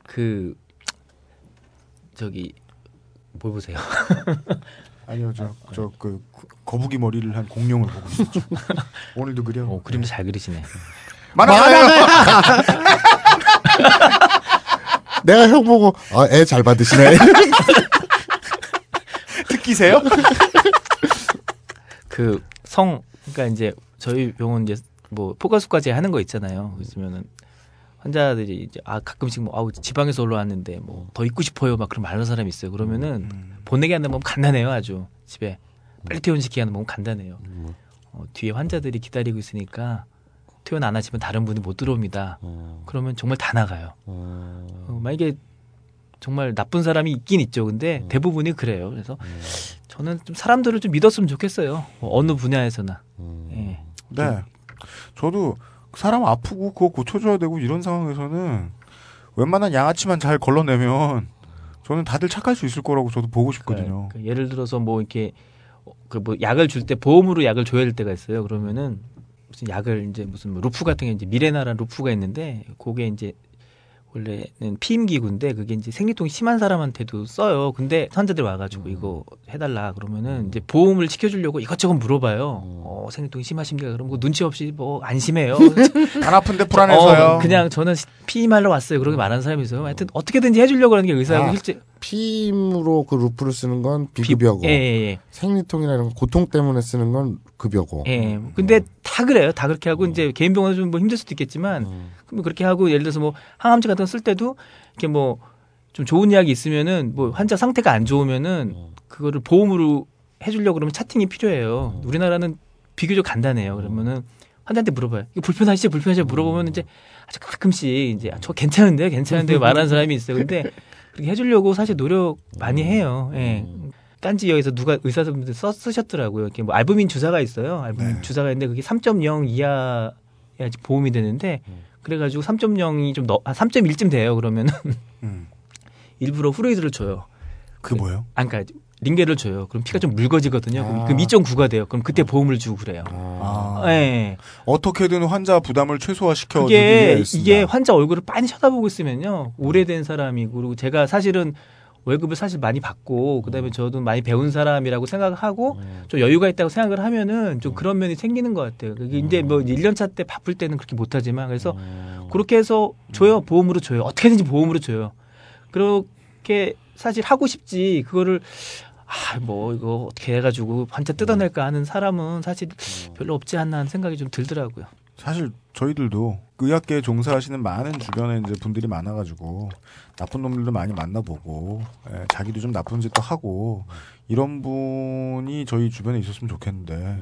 그 저기 뭘 보세요? 아니요, 저, 저, 그, 거북이 머리를 한 공룡을 보고 있었죠. 오늘도 그려. 어, 그림도 잘 그리시네. 만화가요! 내가 형 보고 아, 애 잘 받으시네. 특기세요? 그 성 그러니까 이제 저희 병원 이제 뭐 포괄수까지 하는 거 있잖아요. 그러면은 환자들이 이제 아 가끔씩 뭐 아우 지방에서 올라왔는데 뭐 더 있고 싶어요 막 그런 말하는 사람이 있어요. 그러면은 보내게 하는 건 간단해요 아주 집에 빨리 퇴원시키게 하는 건 간단해요. 어, 뒤에 환자들이 기다리고 있으니까 퇴원 안 하시면 다른 분이 못 들어옵니다. 그러면 정말 다 나가요. 어, 만약에 정말 나쁜 사람이 있긴 있죠. 근데 대부분이 그래요. 그래서 저는 좀 사람들을 좀 믿었으면 좋겠어요. 뭐 어느 분야에서나. 예. 네. 저도 사람 아프고 그거 고쳐줘야 되고 이런 상황에서는 웬만한 양아치만 잘 걸러내면 저는 다들 착할 수 있을 거라고 저도 보고 싶거든요. 그러니까 예를 들어서 뭐 이렇게 그 뭐 약을 줄 때 보험으로 약을 줘야 될 때가 있어요. 그러면은 무슨 약을 이제 무슨 뭐 루프 같은 게 이제 미레나라는 루프가 있는데 그게 이제 원래는 피임 기구인데 그게 이제 생리통이 심한 사람한테도 써요. 근데 환자들 와가지고 이거 해달라 그러면은 이제 보험을 시켜주려고 이것저것 물어봐요. 어, 생리통이 심하십니까? 그럼 그 눈치 없이 뭐 안 심해요. 안 아픈데 불안해서요. 어, 그냥 저는 피임하러 왔어요. 그렇게 말하는 사람이 있어요. 하여튼 어떻게든지 해주려고 하는 게 의사하고 아, 실제 피임으로 그 루프를 쓰는 건 비급여고 예, 예, 예. 생리통이나 이런 거 고통 때문에 쓰는 건 급여고. 예. 근데 다 그래요. 다 그렇게 하고 이제 개인 병원은 좀 뭐 힘들 수도 있겠지만 그럼 그렇게 하고 예를 들어서 뭐 항암제 같은 거 쓸 때도 이렇게 뭐 좀 좋은 약이 있으면은 뭐 환자 상태가 안 좋으면은 그거를 보험으로 해주려고 그러면 차팅이 필요해요. 우리나라는 비교적 간단해요. 그러면은 환자한테 물어봐요. 이거 불편하시죠? 불편하시죠? 물어보면 이제 아주 가끔씩 이제 아, 저 괜찮은데요? 괜찮은데요? 말하는 사람이 있어요. 근데 그렇게 해주려고 사실 노력 많이 해요. 예. 딴지 여기서 누가 의사분들 써 쓰셨더라고요. 이렇게 뭐 알부민 주사가 있어요. 알부민 주사가 있는데 그게 3.0 이하야지 보험이 되는데 그래가지고 3.0이 좀 너, 아, 3.1쯤 돼요. 그러면은 일부러 후레이드를 줘요. 그 뭐요? 아, 그러니까 링게를 줘요. 그럼 피가 좀 묽어지거든요. 그럼- 그럼 2.9가 돼요. 그럼 그때 보험을 주고 그래요. 아. 예. 어떻게든 환자 부담을 최소화시켜 위해서 이게 환자 얼굴을 빤히 쳐다보고 있으면요 오래된 사람이고 그리고 제가 사실은 월급을 사실 많이 받고 그다음에 저도 많이 배운 사람이라고 생각을 하고 좀 여유가 있다고 생각을 하면은 좀 그런 면이 생기는 것 같아요. 그게 이제 뭐 1년 차 때 바쁠 때는 그렇게 못 하지만 그래서 그렇게 해서 줘요 보험으로 줘요 어떻게든지 보험으로 줘요. 그렇게 사실 하고 싶지 그거를 아 뭐 이거 어떻게 해가지고 환자 뜯어낼까 하는 사람은 사실 별로 없지 않나 하는 생각이 좀 들더라고요. 사실 저희들도 의학계에 종사하시는 많은 주변에 이제 분들이 많아가지고 나쁜 놈들도 많이 만나보고 예, 자기도 좀 나쁜 짓도 하고 이런 분이 저희 주변에 있었으면 좋겠는데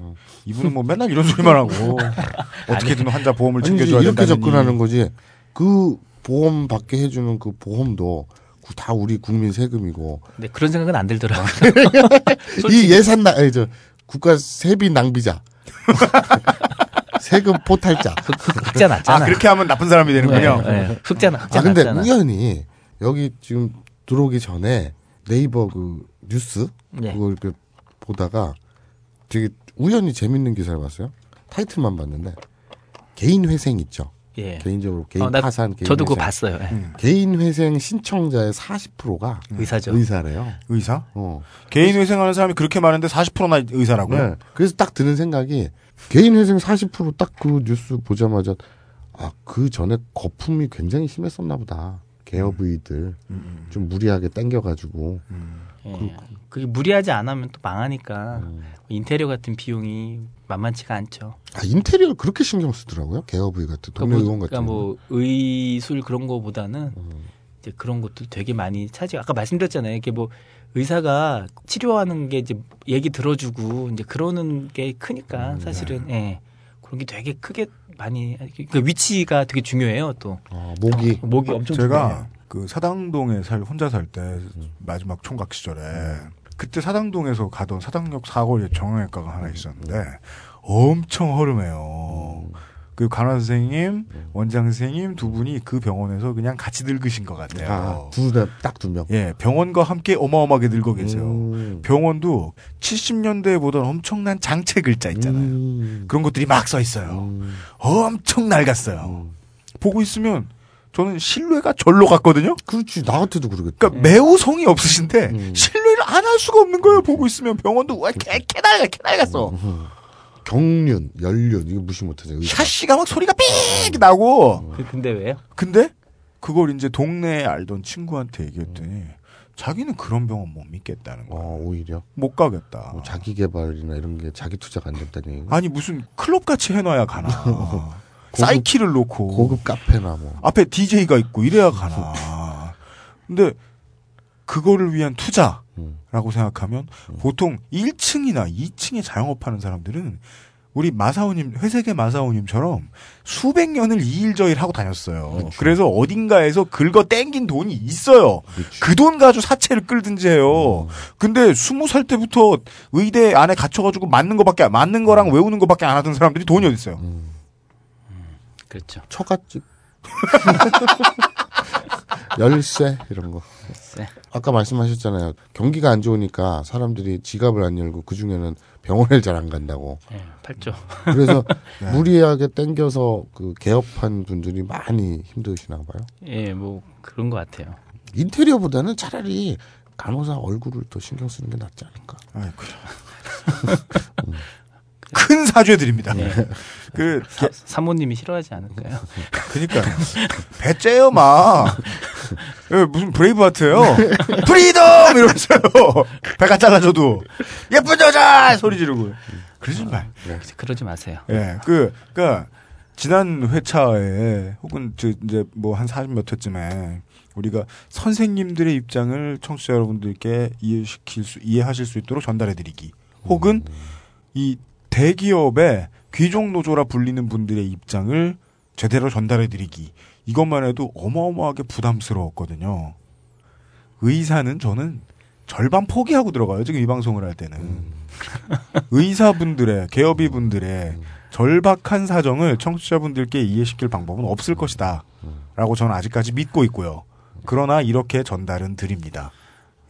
이분은 뭐 맨날 이런 소리만 하고 어떻게든 환자 보험을 챙겨줘야 이렇게 된다느니. 접근하는 거지. 그 보험 받게 해주는 그 보험도 구- 다 우리 국민 세금이고 네, 그런 생각은 안 들더라고요. 이 예산 나, 아니, 저 국가 세비 낭비자, 세금 포탈자. 흑 자 났잖아. 아, 그렇게 하면 나쁜 사람이 되는군요. 네, 네. 흑자 나- 흑자 아 근데 났잖아. 우연히 여기 지금 들어오기 전에 네이버 그 뉴스 네. 그걸 이렇게 보다가 되게 우연히 재밌는 기사를 봤어요. 타이틀만 봤는데 개인 회생 있죠. 예. 개인적으로 개인 어, 나- 파산 개인 저도 그거 회생. 봤어요. 예. 음. 개인 회생 신청자의 40%가 의사죠. 의사래요. 의사? 어. 개인 회생하는 사람이 그렇게 많은데 40%나 의사라고요? 네. 그래서 딱 드는 생각이 개인 회생 40%딱 그 뉴스 보자마자 아 그 전에 거품이 굉장히 심했었나 보다. 개업의들 음, 좀 무리하게 땡겨 가지고 예. 그 게 무리하지 않으면 또 망하니까 음. 인테리어 같은 비용이 만만치가 않죠. 아 인테리어 그렇게 신경 쓰더라고요. 개업의 같은 동네 그러니까 의원 뭐, 같은. 그러니까 뭐 의술 그런 거보다는 음. 이제 그런 것도 되게 많이 차지. 아까 말씀드렸잖아요. 이게 뭐 의사가 치료하는 게 이제 얘기 들어주고 이제 그러는 게 크니까 사실은 예. 그런 게 되게 크게 많이 그 위치가 되게 중요해요 또. 어, 목이 목이 엄청 제가 중요해요. 그 사당동에 살 혼자 살 때 마지막 총각 시절에 그때 사당동에서 가던 사당역 사거리에 정형외과가 하나 있었는데 엄청 허름해요. 그 간호 선생님, 원장 선생님 두 분이 그 병원에서 그냥 같이 늙으신 것 같아요. 아, 두딱두 명. 예, 병원과 함께 어마어마하게 늙어 계세요. 음. 병원도 70년대에 보던 엄청난 장체 글자 있잖아요. 음. 그런 것들이 막 써 있어요. 엄청 낡았어요. 보고 있으면 저는 신뢰가 절로 갔거든요. 그렇지 나 같아도 그러겠다. 그러니까 매우 성이 없으신데 신뢰를 안 할 수가 없는 거예요. 보고 있으면 병원도 와 개, 개 낡아 개 낡았어. 경륜, 연륜 이거 무시 못하죠. 샤시가 막 소리가 삑 나고. 그- 근데 왜요? 근데 그걸 이제 동네에 알던 친구한테 얘기했더니 자기는 그런 병원 못 믿겠다는 거야. 어, 오히려 못 가겠다. 뭐 자기 개발이나 이런 게 자기 투자가 안 얘기. 아니 무슨 클럽 같이 해놔야 가나. 사이키를 놓고 고급 카페나 뭐. 앞에 DJ가 있고 이래야 가나. 근데 그거를 위한 투자라고 생각하면 보통 1층이나 2층에 자영업하는 사람들은 우리 마사오님 회색의 마사오님처럼 수백 년을 이일저일 하고 다녔어요. 그래서 어딘가에서 긁어 땡긴 돈이 있어요. 그 돈 가지고 사채를 끌든지 해요. 근데 스무 살 때부터 의대 안에 갇혀가지고 맞는 거밖에 맞는 거랑 외우는 거밖에 안 하던 사람들이 돈이 어디 있어요? 그렇죠. 처갓집. 열쇠 이런 거. 네. 아까 말씀하셨잖아요. 경기가 안 좋으니까 사람들이 지갑을 안 열고 그 중에는 병원을 잘 안 간다고. 예, 팔죠. 그래서 네. 무리하게 땡겨서 그 개업한 분들이 많이 힘드시나 봐요. 예, 뭐 그런 것 같아요. 인테리어보다는 차라리 간호사 얼굴을 더 신경 쓰는 게 낫지 않을까. 아이고. 큰 사죄 드립니다. 그 사, 사모님이 싫어하지 않을까요? 그니까. 배 째요 막 예, 무슨 Braveheart예요? Freedom! 이러면서요. 배가 작아져도. 예쁜 여자! 소리 지르고. 그러지 말 그러지 마세요. 예, 그, 그니까, 지난 회차에, 혹은, 저, 이제, 뭐, 한 40몇 회쯤에, 우리가 선생님들의 입장을 청취자 여러분들께 이해시킬 수, 이해하실 수 있도록 전달해 드리기. 혹은, 이 대기업의 귀족 노조라 불리는 분들의 입장을 제대로 전달해드리기. 이것만 해도 어마어마하게 부담스러웠거든요. 의사는 저는 절반 포기하고 들어가요. 지금 이 방송을 할 때는. 의사분들의, 개업이 분들의 절박한 사정을 청취자분들께 이해시킬 방법은 없을 것이다. 라고 저는 아직까지 믿고 있고요. 그러나 이렇게 전달은 드립니다.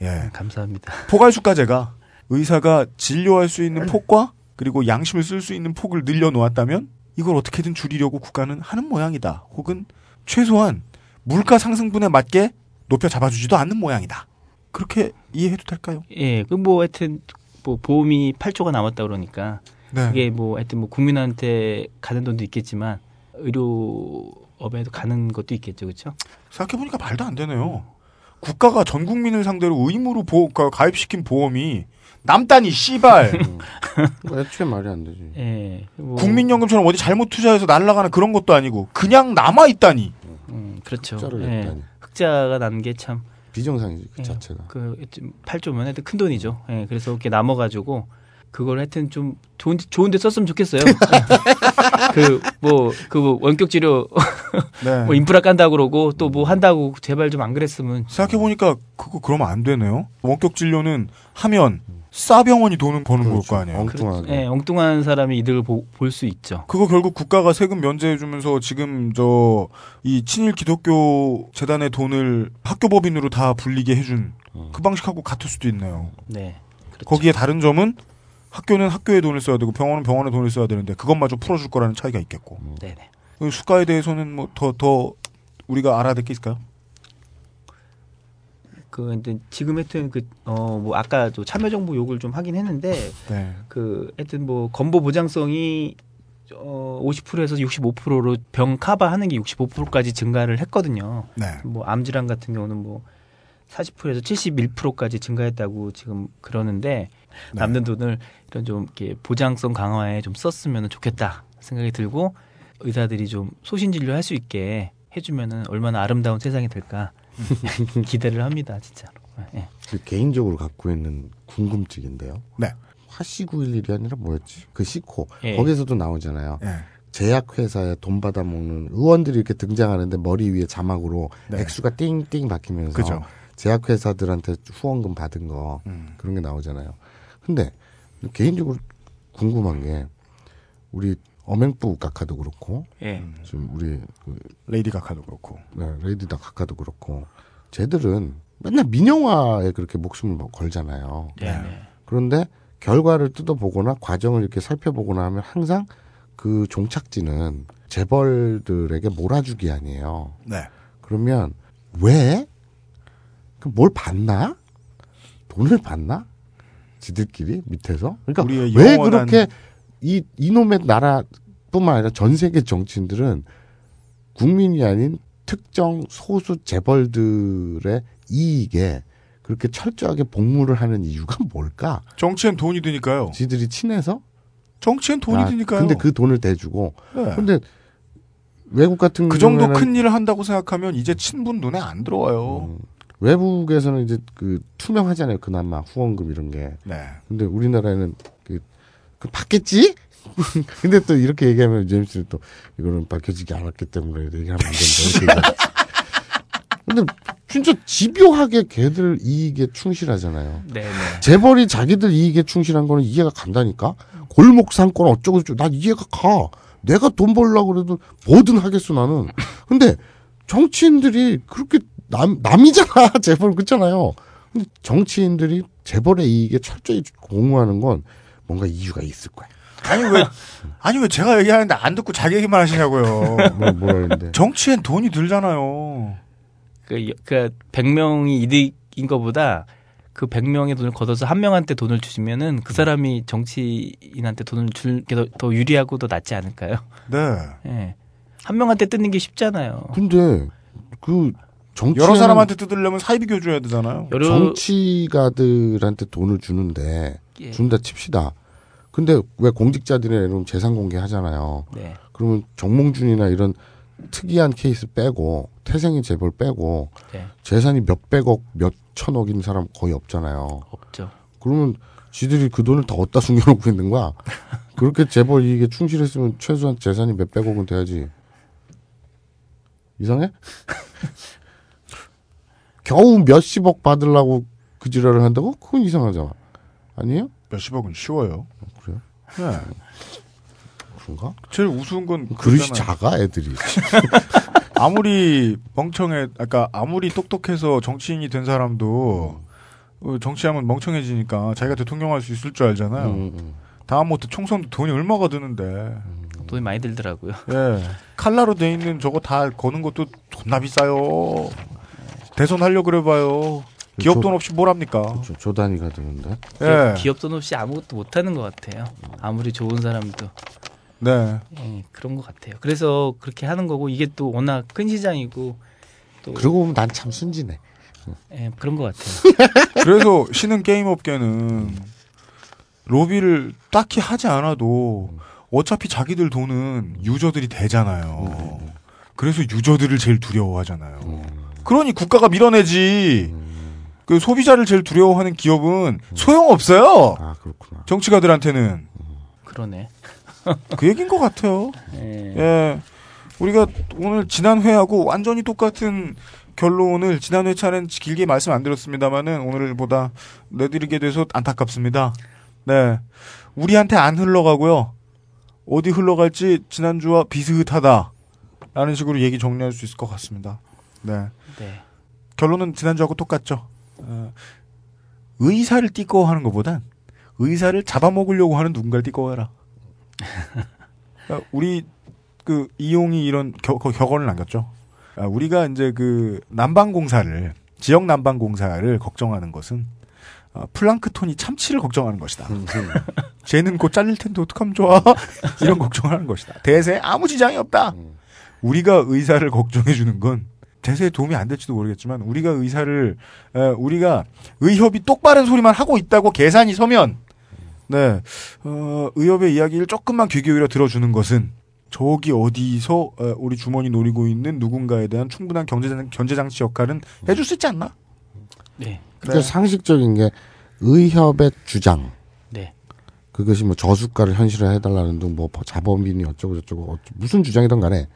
예. 감사합니다. 포괄 수가제가 의사가 진료할 수 있는 폭과 그리고 양심을 쓸 수 있는 폭을 늘려놓았다면 이걸 어떻게든 줄이려고 국가는 하는 모양이다. 혹은 최소한 물가 상승분에 맞게 높여 잡아주지도 않는 모양이다. 그렇게 이해해도 될까요? 예, 그 뭐 하여튼 뭐 보험이 8조가 남았다 그러니까 네. 그게 뭐 하여튼 뭐 국민한테 가는 돈도 있겠지만 의료업에도 가는 것도 있겠죠, 그렇죠? 생각해 보니까 말도 안 되네요. 국가가 전 국민을 상대로 의무로 보, 가- 가입시킨 보험이 남다니 씨발 뭐 애초에 말이 안 되지. 예, 뭐, 국민연금처럼 어디 잘못 투자해서 날아가는 그런 것도 아니고 그냥 남아 있다니. 음, 그렇죠. 흑자를 예, 냈다니. 흑자가 난 게 참 비정상이지 그 예, 자체가. 그 8조면 해도 큰 돈이죠. 예, 그래서 이렇게 남아 가지고 그걸 하여튼 좀 좋은 좋은데 썼으면 좋겠어요. 그뭐그 그 원격 치료 네. 뭐 인프라 깐다고 그러고 또 뭐 한다고 제발 좀 안 그랬으면 생각해 보니까 그거 그러면 안 되네요. 원격 진료는 하면 싸병원이 돈을 버는 걸거 아니에요. 예, 엉뚱한 사람이 이득을 볼 수 있죠. 그거 결국 국가가 세금 면제해주면서 지금 저 이 친일 기독교 재단의 돈을 학교법인으로 다 불리게 해준 그 방식하고 같을 수도 있네요. 네. 거기에 다른 점은 학교는 학교에 돈을 써야 되고 병원은 병원에 돈을 써야 되는데 그것마저 풀어줄 거라는 차이가 있겠고. 네네. 그 수가에 대해서는 뭐더더 우리가 알아야 될 게 있을까요? 그 근데 지금 하여튼 그어뭐 아까 저 참여정부 욕을 좀 하긴 했는데 네. 그 하여튼 뭐 건보 보장성이 어 50%에서 65%로 병 커버하는 게 65%까지 증가를 했거든요. 네. 뭐 암질환 같은 경우는 뭐 40%에서 71%까지 증가했다고 지금 그러는데 네. 남는 돈을 이런 좀 이렇게 보장성 강화에 좀 썼으면 좋겠다 생각이 들고 의사들이 좀 소신 진료 할 수 있게 해주면은 얼마나 아름다운 세상이 될까 기대를 합니다 진짜로. 예. 그 개인적으로 갖고 있는 궁금증인데요. 네. 화씨911이 아니라 뭐였지? 그 시코. 예. 거기서도 나오잖아요. 예. 제약회사에 돈 받아먹는 의원들이 이렇게 등장하는데 머리 위에 자막으로 네. 액수가 띵띵 박히면서 그죠. 제약회사들한테 후원금 받은 거 음. 그런 게 나오잖아요. 근데 개인적으로 궁금한 게 우리 어맹부 각하도 그렇고 예. 지금 우리 그 레이디 각하도 그렇고 네, 레이디다 각하도 그렇고 쟤들은 맨날 민영화에 그렇게 목숨을 막 걸잖아요. 네. 그런데 결과를 뜯어보거나 과정을 이렇게 살펴보거나 하면 항상 그 종착지는 재벌들에게 몰아주기 아니에요. 네. 그러면 왜? 그뭘 받나? 돈을 받나? 지들끼리 밑에서? 그러니까 왜 그렇게 이 이놈의 나라뿐만 아니라 전 세계 정치인들은 국민이 아닌 특정 소수 재벌들의 이익에 그렇게 철저하게 복무를 하는 이유가 뭘까? 정치엔 돈이 드니까요. 지들이 친해서? 정치엔 돈이 아, 드니까요. 근데 그 돈을 대주고. 네. 근데 외국 같은 그 정도 큰 일을 한다고 생각하면 이제 친분 눈에 안 들어와요. 외국에서는 이제 그 투명하잖아요. 그나마 후원금 이런 게. 네. 근데 우리나라에는 그, 그 받겠지? 근데 또 이렇게 얘기하면 제임스는 또 이거는 밝혀지지 않았기 때문에 얘기하면 안 된다. 근데 진짜 집요하게 걔들 이익에 충실하잖아요. 네, 네. 재벌이 자기들 이익에 충실한 거는 이해가 간다니까. 골목 상권 어쩌고 저쩌고 난 이해가 가. 내가 돈 벌려고 그래도 뭐든 하겠어 나는. 근데 정치인들이 그렇게 남 남이잖아 재벌 그렇잖아요. 근데 정치인들이 재벌의 이익에 철저히 공유하는 건 뭔가 이유가 있을 거야. 아니 왜 아니 왜 제가 얘기하는데 안 듣고 자기 얘기만 하시냐고요. 뭐, 뭐라 했는데. 정치엔 돈이 들잖아요. 그, 여- 그 100명이 이득인 것보다 그 100명의 돈을 걷어서 한 명한테 돈을 주시면은 그 사람이 정치인한테 돈을 주는 게더 유리하고 더 낫지 않을까요? 네. 예. 한 명한테 뜯는 게 쉽잖아요. 근데 그 정치 여러 사람한테 뜯으려면 사이비 교주해야 되잖아요. 여러- 정치가들한테 돈을 주는데 예. 준다 칩시다. 근데 왜 공직자들이 이런 재산 공개하잖아요. 네. 그러면 정몽준이나 이런 특이한 케이스 빼고 태생이 재벌 빼고 네. 재산이 몇백억 몇천억인 사람 거의 없잖아요. 없죠. 그러면 지들이 그 돈을 다 어디다 숨겨놓고 있는 거야? 그렇게 재벌 이익에 충실했으면 최소한 재산이 몇백억은 돼야지. 이상해? 겨우 몇십억 받으려고 그 지랄을 한다고? 그건 이상하잖아. 아니에요? 몇십억은 쉬워요. 네. 그런가? 제일 우스운 건 그릇이. 작아 애들이. 아무리 멍청해, 아까 아무리 똑똑해서 정치인이 된 사람도 어, 정치하면 멍청해지니까 자기가 대통령 할 수 있을 줄 알잖아요. 음, 다음부터 총선도 돈이 얼마가 드는데. 돈이 많이 들더라고요. 예. 칼라로 돼 있는 저거 다 거는 것도 존나 비싸요. 대선 하려 그래봐요. 기업 돈 없이 뭘 합니까? 조, 조단위가 드는데. 예. 기업 돈 없이 아무것도 못 하는 것 같아요. 아무리 좋은 사람도. 네. 예, 그런 것 같아요. 그래서 그렇게 하는 거고 이게 또 워낙 큰 시장이고 또 그러고 보면 난 참 순진해. 예, 그런 것 같아요. 그래서 신흥 게임 업계는 로비를 딱히 하지 않아도 어차피 자기들 돈은 유저들이 되잖아요. 그래서 유저들을 제일 두려워하잖아요. 그러니 국가가 밀어내지. 그 소비자를 제일 두려워하는 기업은 소용없어요. 아, 그렇구나. 정치가들한테는. 그러네. 그 얘기인 것 같아요. 예. 예. 우리가 오늘 지난 회하고 완전히 똑같은 결론을 지난 회차는 길게 말씀 안 드렸습니다만은 오늘보다 내드리게 돼서 안타깝습니다. 네. 우리한테 안 흘러가고요. 어디 흘러갈지 지난주와 비슷하다. 라는 식으로 얘기 정리할 수 있을 것 같습니다. 네. 네. 결론은 지난주하고 똑같죠. 어, 의사를 띠꺼워하는 것보단 의사를 잡아먹으려고 하는 누군가를 띠꺼워해라. 그러니까 우리 그 이용이 이런 겨, 거- 격언을 남겼죠. 아, 우리가 이제 그 난방공사를 지역 난방공사를 걱정하는 것은 아, 플랑크톤이 참치를 걱정하는 것이다. 쟤는 곧 잘릴 텐데 어떡하면 좋아? 이런 걱정을 하는 것이다. 대세에 아무 지장이 없다. 우리가 의사를 걱정해 주는 건 대세에 도움이 안 될지도 모르겠지만 우리가 의사를 에, 우리가 의협이 똑바른 소리만 하고 있다고 계산이 서면 네 어, 의협의 이야기를 조금만 귀 기울여 들어주는 것은 저기 어디서 에, 우리 주머니 노리고 있는 누군가에 대한 충분한 경제 견제 장치 역할은 해줄 수 있지 않나? 네. 그러니까 상식적인 게 의협의 주장. 네. 그것이 뭐 저수가를 현실화해달라는 등 뭐 자범인이 어쩌고 저쩌고 어쩌- 무슨 주장이든 간에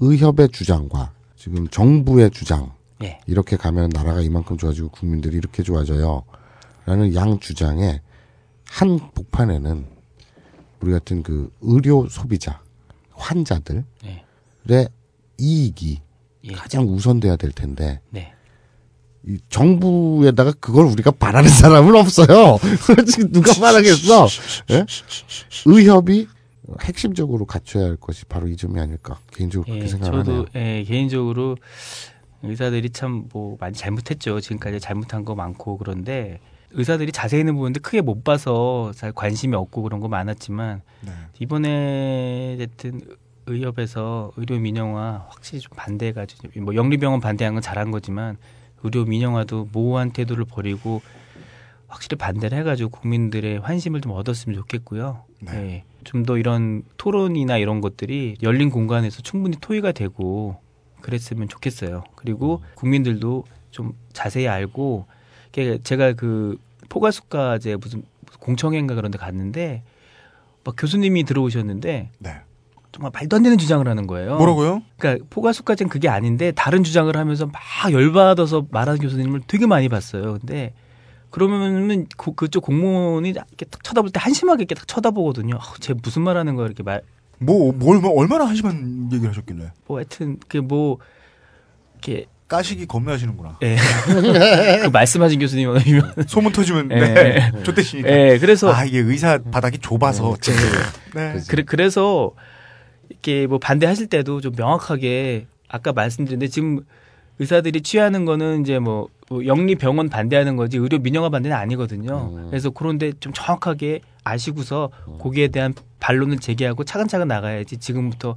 의협의 주장과 지금 정부의 주장 예. 이렇게 가면 나라가 이만큼 좋아지고 국민들이 이렇게 좋아져요. 라는 양 주장의 한 복판에는 우리 같은 그 의료 소비자, 환자들의 예. 이익이 가장 우선돼야 될 텐데 네. 이 정부에다가 그걸 우리가 바라는 사람은 없어요. 지금 누가 바라겠어? 예? 의협이 핵심적으로 갖춰야 할 것이 바로 이 점이 아닐까 개인적으로 그렇게 예, 생각하네요. 저도 예, 개인적으로 의사들이 참 뭐 많이 잘못했죠. 지금까지 잘못한 거 많고 그런데 의사들이 자세히 있는 부분들 크게 못 봐서 잘 관심이 없고 그런 거 많았지만 이번에 어쨌든 의협에서 의료 민영화 확실히 좀 반대해가지고 뭐 영리병원 반대한 건 잘한 거지만 의료 민영화도 모호한 태도를 버리고 확실히 반대를 해가지고 국민들의 환심을 좀 얻었으면 좋겠고요. 네. 좀더 이런 토론이나 이런 것들이 열린 공간에서 충분히 토의가 되고 그랬으면 좋겠어요. 그리고 국민들도 좀 자세히 알고 제가 그 포괄숙가제 무슨 공청회인가 그런 데 갔는데 막 교수님이 들어오셨는데 정말 말도 안 되는 주장을 하는 거예요. 뭐라고요? 그러니까 포괄숙가제는 그게 아닌데 다른 주장을 하면서 막 열받아서 말하는 교수님을 되게 많이 봤어요. 근데 그러면은 그- 그쪽 공무원이 이렇게 딱 쳐다볼 때 한심하게 이렇게 딱 쳐다보거든요. 아, 쟤 무슨 말 하는 거야 이렇게 말. 뭐, 뭘, 뭐 얼마나 한심한 얘기를 하셨길래. 뭐 하여튼 그뭐 이렇게 까시기 겁나시는구나. 예. 그 말씀하신 교수님 유명 소문 터지면 예. 네. 좆대시니까. 예. 그래서 아 이게 의사 바닥이 좁아서. 네. 그래, 그래서 이렇게 뭐 반대하실 때도 좀 명확하게 아까 말씀드렸는데 지금 의사들이 취하는 거는 이제 뭐, 뭐 영리 병원 반대하는 거지 의료 민영화 반대는 아니거든요. 그래서 그런데 좀 정확하게 아시고서 거기에 대한 반론을 제기하고 차근차근 나가야지 지금부터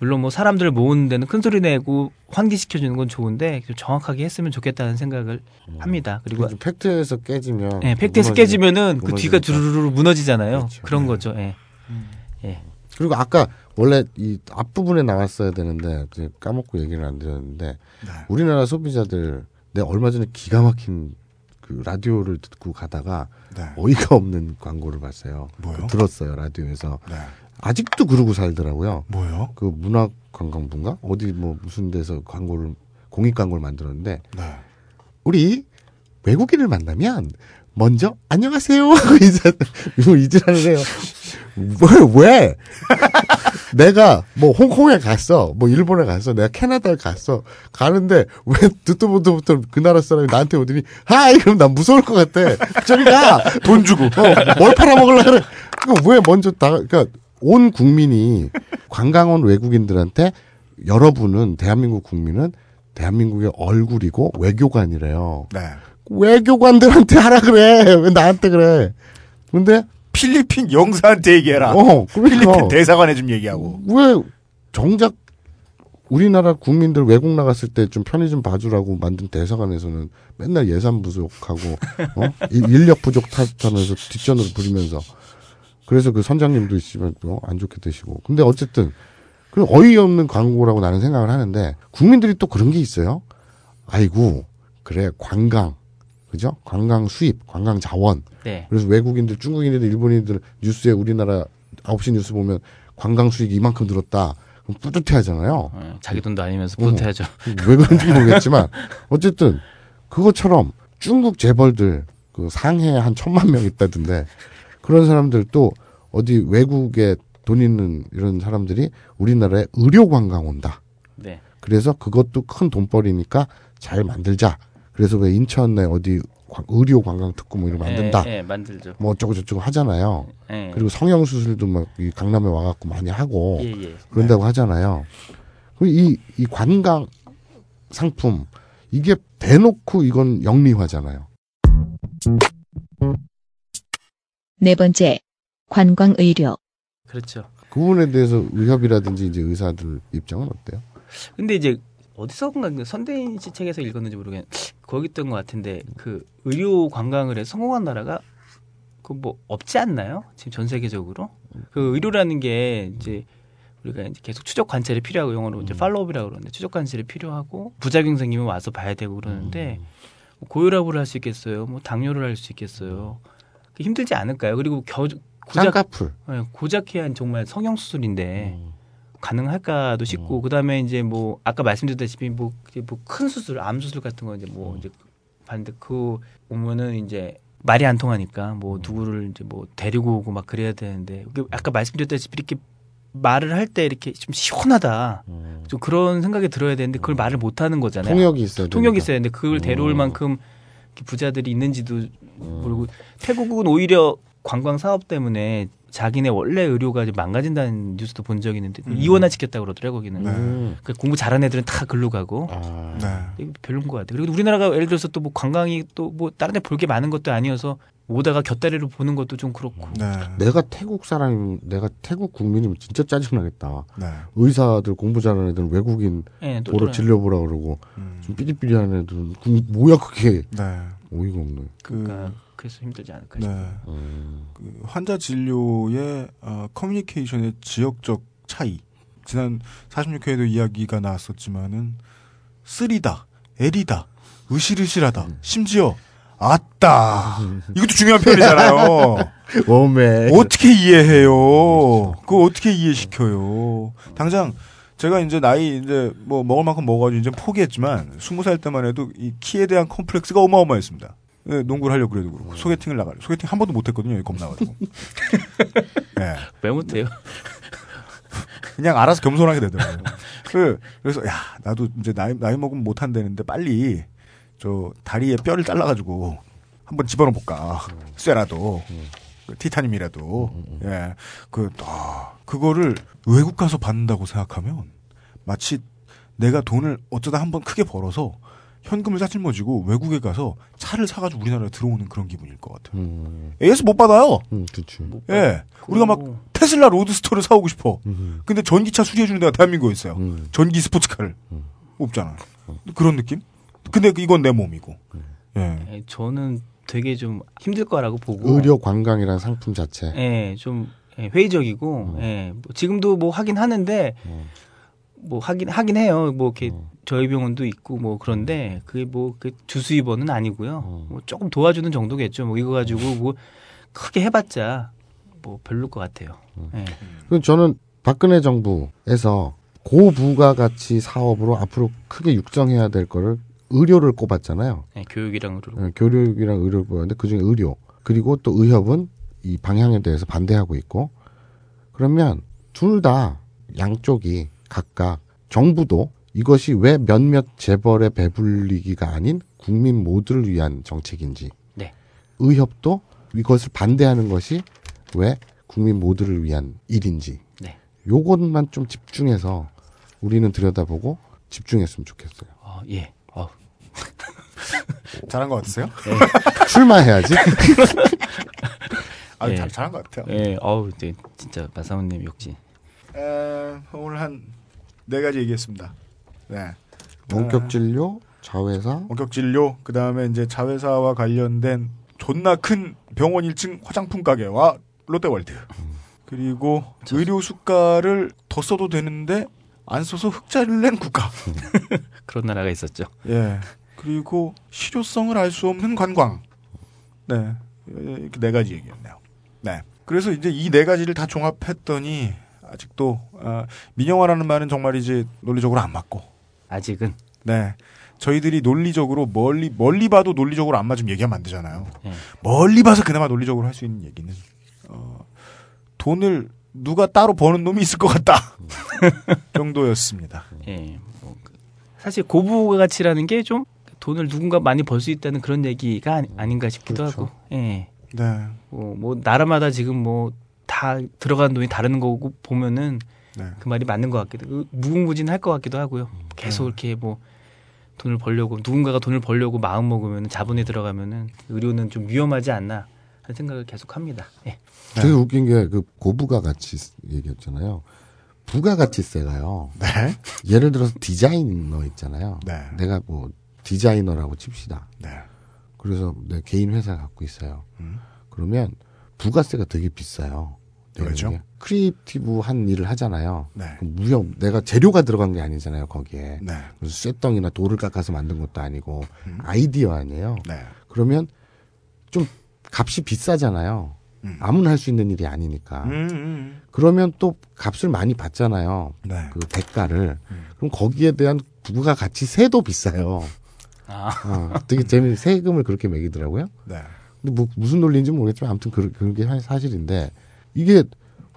물론 뭐 사람들을 모으는 데는 큰 소리 내고 환기시켜 주는 건 좋은데 좀 정확하게 했으면 좋겠다는 생각을 합니다. 그리고 팩트에서 깨지면 예, 팩트에서 무너지는- 깨지면은 그 뒤가 무너지니까. 두루루루 무너지잖아요. 그런 거죠. 예. 예. 그리고 아까 원래 이 앞부분에 나왔어야 되는데 까먹고 얘기를 안 드렸는데 네. 우리나라 소비자들 내가 얼마 전에 기가 막힌 그 라디오를 듣고 가다가 네. 어이가 없는 광고를 봤어요. 뭐요? 들었어요 라디오에서. 네. 아직도 그러고 살더라고요. 뭐요? 그 문화관광부인가 어디 뭐 무슨 데서 광고를 공익 광고를 만들었는데 네. 우리 외국인을 만나면 먼저 안녕하세요 하고 인사 이질하는 해요. 왜 왜? 내가 뭐 홍콩에 갔어, 뭐 일본에 갔어, 내가 캐나다에 갔어. 가는데 왜 듣도 보도 부터 그 나라 사람이 나한테 오더니 하이 그럼 난 무서울 것 같아. 저리 가. 돈 주고. 어, 뭘 팔아 먹을라 그래. 그러니까 왜 먼저 다 그러니까 온 국민이 관광 온 외국인들한테 여러분은 대한민국 국민은 대한민국의 얼굴이고 외교관이래요. 네. 외교관들한테 하라 그래. 왜 나한테 그래? 근데 필리핀 영사한테 얘기해라. 어, 그러니까. 필리핀 대사관에 좀 얘기하고. 왜 정작 우리나라 국민들 외국 나갔을 때 좀 편의 좀 봐주라고 만든 대사관에서는 맨날 예산 부족하고 어? 이- 인력 부족 탓하면서 뒷전으로 부리면서 그래서 그 선장님도 있으면 어? 안 좋게 되시고 근데 어쨌든 그 어이없는 광고라고 나는 생각을 하는데 국민들이 또 그런 게 있어요. 아이고 그래 관광 그죠? 관광 수입, 관광 자원. 네. 그래서 외국인들, 중국인들, 일본인들 뉴스에 우리나라 9시 뉴스 보면 관광 수익이 이만큼 늘었다. 그럼 뿌듯해 하잖아요. 네, 자기 돈도 아니면서 뿌듯해 하죠. 왜 그런지 모르겠지만 어쨌든 그것처럼 중국 재벌들 그 상해에 한 천만 명 있다던데 그런 사람들 또 어디 외국에 돈 있는 이런 사람들이 우리나라에 의료 관광 온다. 네. 그래서 그것도 큰 돈벌이니까 잘 만들자. 그래서 왜 인천에 어디 관- 의료 관광 특구 뭐 이런 거 만든다. 예, 예, 만들죠. 뭐 어쩌고 저쩌고 하잖아요. 예. 그리고 성형 수술도 막 이 강남에 와갖고 많이 하고 예, 예. 그런다고 하잖아요. 그리고 이, 이 관광 상품 이게 대놓고 이건 영리화잖아요. 네 번째, 관광 의료. 그렇죠. 그 부분에 대해서 의협이라든지 이제 의사들 입장은 어때요? 근데 이제 어디서인가 그 선대인 씨 책에서 읽었는지 모르겠는데 거기 있던 것 같은데 그 의료 관광을 해서 성공한 나라가 그 뭐 없지 않나요? 지금 전 세계적으로 그 의료라는 게 이제 우리가 이제 계속 추적 관찰이 필요하고 영어로 이제 팔로업이라고 그러는데 추적 관찰이 필요하고 부작용 생기면 와서 봐야 되고 그러는데 뭐 고혈압을 할 수 있겠어요? 뭐 당뇨를 할 수 있겠어요? 힘들지 않을까요? 그리고 겨 고작 쌍꺼풀. 예, 고작해야 정말 성형 수술인데 가능할까도 싶고 그다음에 이제 뭐 아까 말씀드렸다시피 뭐뭐큰 수술 암 수술 같은 거 이제 뭐 이제 봤는데 그 오면은 이제 말이 안 통하니까 뭐 누구를 이제 뭐 데리고 오고 막 그래야 되는데 아까 말씀드렸다시피 이렇게 말을 할 때 이렇게 좀 시원하다. 좀 그런 생각이 들어야 되는데 그걸 말을 못 하는 거잖아요. 통역이 있어야 통역이 되니까. 있어야 되는데 그걸 데려올 음. 만큼 부자들이 있는지도 모르고 태국은 오히려 관광 사업 때문에 자기네 원래 의료가 망가진다는 뉴스도 본 적이 있는데 음. 이원화 시켰다고 그러더라고요 거기는 네. 그 공부 잘하는 애들은 다 글로 가고 아. 네. 별로인 것 같아요 그리고 우리나라가 예를 들어서 또 뭐 관광이 또 뭐 다른 데 볼 게 많은 것도 아니어서 오다가 곁다리로 보는 것도 좀 그렇고 네. 내가 태국 사람이면 내가 태국 국민이면 진짜 짜증나겠다. 네. 의사들 공부 잘하는 애들은 외국인 예, 또 보러. 진료보라 그러고 음. 좀 삐리삐리한 애들은 그 뭐야 그게 네. 어이가 없네. 그러니까 그 래서 힘들지 않을까 네. 싶어요. 그 환자 진료의 어, 커뮤니케이션의 지역적 차이. 지난 46회에도 이야기가 나왔었지만은 쓰리다, 에리다, 으실으실하다, 심지어 아따. 이것도 중요한 표현이잖아요. 웜에 어떻게 이해해요? 그거 어떻게 이해시켜요? 당장 제가 이제 나이 이제 뭐 먹을 만큼 먹어가지고 이제 포기했지만 스무 살 때만 해도 이 키에 대한 컴플렉스가 어마어마했습니다. 예, 농구를 하려고 그래도 그렇고 소개팅을 나가려 소개팅 한 번도 못했거든요. 겁나가지고. 예. 왜 못해요? 그냥 알아서 겸손하게 되더라고요. 그, 그래서 야 나도 이제 나이 나이 먹으면 못 한다는데 빨리 저 다리에 뼈를 잘라가지고 한번 집어넣어 볼까 쇠라도 그 티타늄이라도 예그 아, 그거를 외국 가서 받는다고 생각하면 마치 내가 돈을 어쩌다 한번 크게 벌어서 현금을 싸 짊어지고 외국에 가서 차를 사가지고 우리나라에 들어오는 그런 기분일 것 같아요. AS 못 받아요. 음, 그렇지. 예. 우리가 막 테슬라 로드스터를 사오고 싶어. 근데 전기차 수리해주는 데가 대한민국에 있어요. 전기 스포츠카를. 없잖아요. 그런 느낌? 근데 이건 내 몸이고. 예. 예, 저는 되게 좀 힘들 거라고 보고 의료 관광이라는 상품 자체. 예, 좀 예, 회의적이고 예, 뭐 지금도 뭐 하긴 하는데 뭐 하긴 하긴 해요. 뭐 이렇게 저희 병원도 있고 뭐 그런데 그게 뭐 그 주수 입원은 아니고요. 뭐 조금 도와주는 정도겠죠. 뭐 이거 가지고 뭐 크게 해봤자 뭐 별로일 것 같아요. 예. 그 저는 박근혜 정부에서 고부가 가치 사업으로 앞으로 크게 육성해야 될 거를 의료를 꼽았잖아요. 예, 교육이랑 의료. 예, 교육이랑 의료를 뽑았는데 그중에 의료 그리고 또 의협은 이 방향에 대해서 반대하고 있고 그러면 둘 다 양쪽이 각각 정부도 이것이 왜 몇몇 재벌의 배불리기가 아닌 국민 모두를 위한 정책인지 네. 의협도 이것을 반대하는 것이 왜 국민 모두를 위한 일인지 네. 요것만 좀 집중해서 우리는 들여다보고 집중했으면 좋겠어요. 어, 예. 어. 잘한 것 같으세요? 출마해야지. 아, 예. 잘, 잘한 것 같아요. 예, 어우, 네, 진짜 마사오님 역시. 에, 오늘 한 네 가지 얘기했습니다. 네. 원격 진료, 자회사, 원격 진료, 그 다음에 이제 자회사와 관련된 존나 큰 병원 1층 화장품 가게와 롯데월드. 그리고 의료 수가를 더 써도 되는데 안 써서 흑자를 낸 국가. 그런 나라가 있었죠. 예. 그리고 실효성을 알 수 없는 관광. 네. 이렇게 네 가지 얘기였네요. 네. 그래서 이제 이 네 가지를 다 종합했더니 아직도 아, 민영화라는 말은 정말 이제 논리적으로 안 맞고 아직은 네. 저희들이 논리적으로 멀리 멀리 봐도 논리적으로 안 맞으면 얘기하면 안 되잖아요. 예. 멀리 봐서 그나마 논리적으로 할 수 있는 얘기는 어, 돈을 누가 따로 버는 놈이 있을 것 같다 정도였습니다. 예. 뭐 그- 사실 고부 가치라는 게 좀 돈을 누군가 많이 벌 수 있다는 그런 얘기가 아니- 아닌가 싶기도 하고. 예. 네. 뭐, 뭐 나라마다 지금 뭐 다 들어간 돈이 다른 거고 보면은 네. 그 말이 맞는 것 같기도 하고 무궁무진할 것 같기도 하고요. 계속 이렇게 뭐 돈을 벌려고 누군가가 돈을 벌려고 마음 먹으면 자본에 들어가면은 의료는 좀 위험하지 않나 하는 생각을 계속 합니다. 예. 되게 웃긴 게 그 고부가 가치 얘기했잖아요. 부가가치세가요. 네. 예를 들어서 디자이너 있잖아요. 네. 내가 뭐 디자이너라고 칩시다. 네. 그래서 내 개인 회사 갖고 있어요. 음. 그러면 부가세가 되게 비싸요. 왜죠? 내는 게. creative한 일을 하잖아요. 네. 무형 내가 재료가 들어간 게 아니잖아요 거기에. 네. 그래서 쇠덩이나 돌을 깎아서 만든 것도 아니고 아이디어 아니에요. 네. 그러면 좀 값이 비싸잖아요. 아무나 할 수 있는 일이 아니니까. 음, 음. 그러면 또 값을 많이 받잖아요. 네. 그 대가를. 그럼 거기에 대한 부가 가치 세도 비싸요. 아. 어, 되게 재미 세금을 그렇게 매기더라고요. 네. 근데 뭐 무슨 논리인지 모르겠지만 아무튼 그, 그게 사- 사실인데 이게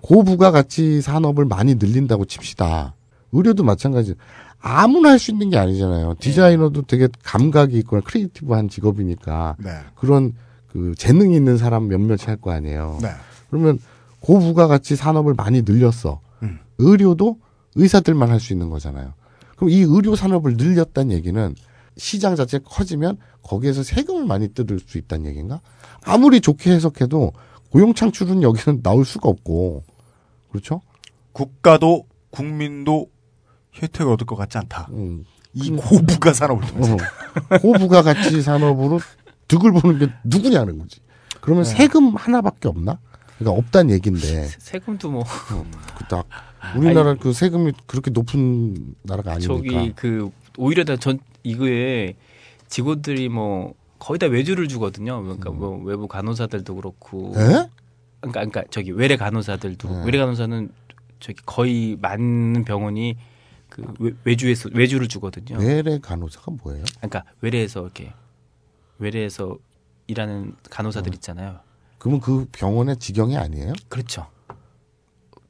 고부가 가치 산업을 많이 늘린다고 칩시다. 의료도 마찬가지. 아무나 할 수 있는 게 아니잖아요. 디자이너도 되게 감각이 있거나 creative한 직업이니까 네. 그런 그 재능이 있는 사람 몇몇이 할 거 아니에요. 네. 그러면 고부가 가치 산업을 많이 늘렸어. 음. 의료도 의사들만 할 수 있는 거잖아요. 그럼 이 의료 산업을 늘렸다는 얘기는 시장 자체가 커지면 거기에서 세금을 많이 뜯을 수 있다는 얘기인가? 아무리 좋게 해석해도 고용 창출은 여기는 나올 수가 없고 그렇죠? 국가도 국민도 혜택을 얻을 것 같지 않다. 음. 이 고부가 산업을 통해서. 어. 고부가 가치 산업으로 득을 보는 게 누구냐는 거지. 그러면 네. 세금 하나밖에 없나? 그러니까 없다는 얘기인데. 세금도 뭐 그딱 우리나라 그 세금이 그렇게 높은 나라가 아니니까. 저기 그 오히려 다 전 이거에 직원들이 뭐 거의 다 외주를 주거든요. 그러니까 뭐 외부 간호사들도 그렇고. 음. 에? 그러니까 그러니까 저기 외래 간호사들도 네. 외래 간호사는 저기 거의 많은 병원이 그 외- 외주에서 외주를 주거든요. 외래 간호사가 뭐예요? 그러니까 외래에서 이렇게 외래에서 일하는 음. 간호사들 있잖아요. 그러면 그 병원의 직영이 아니에요? 그렇죠.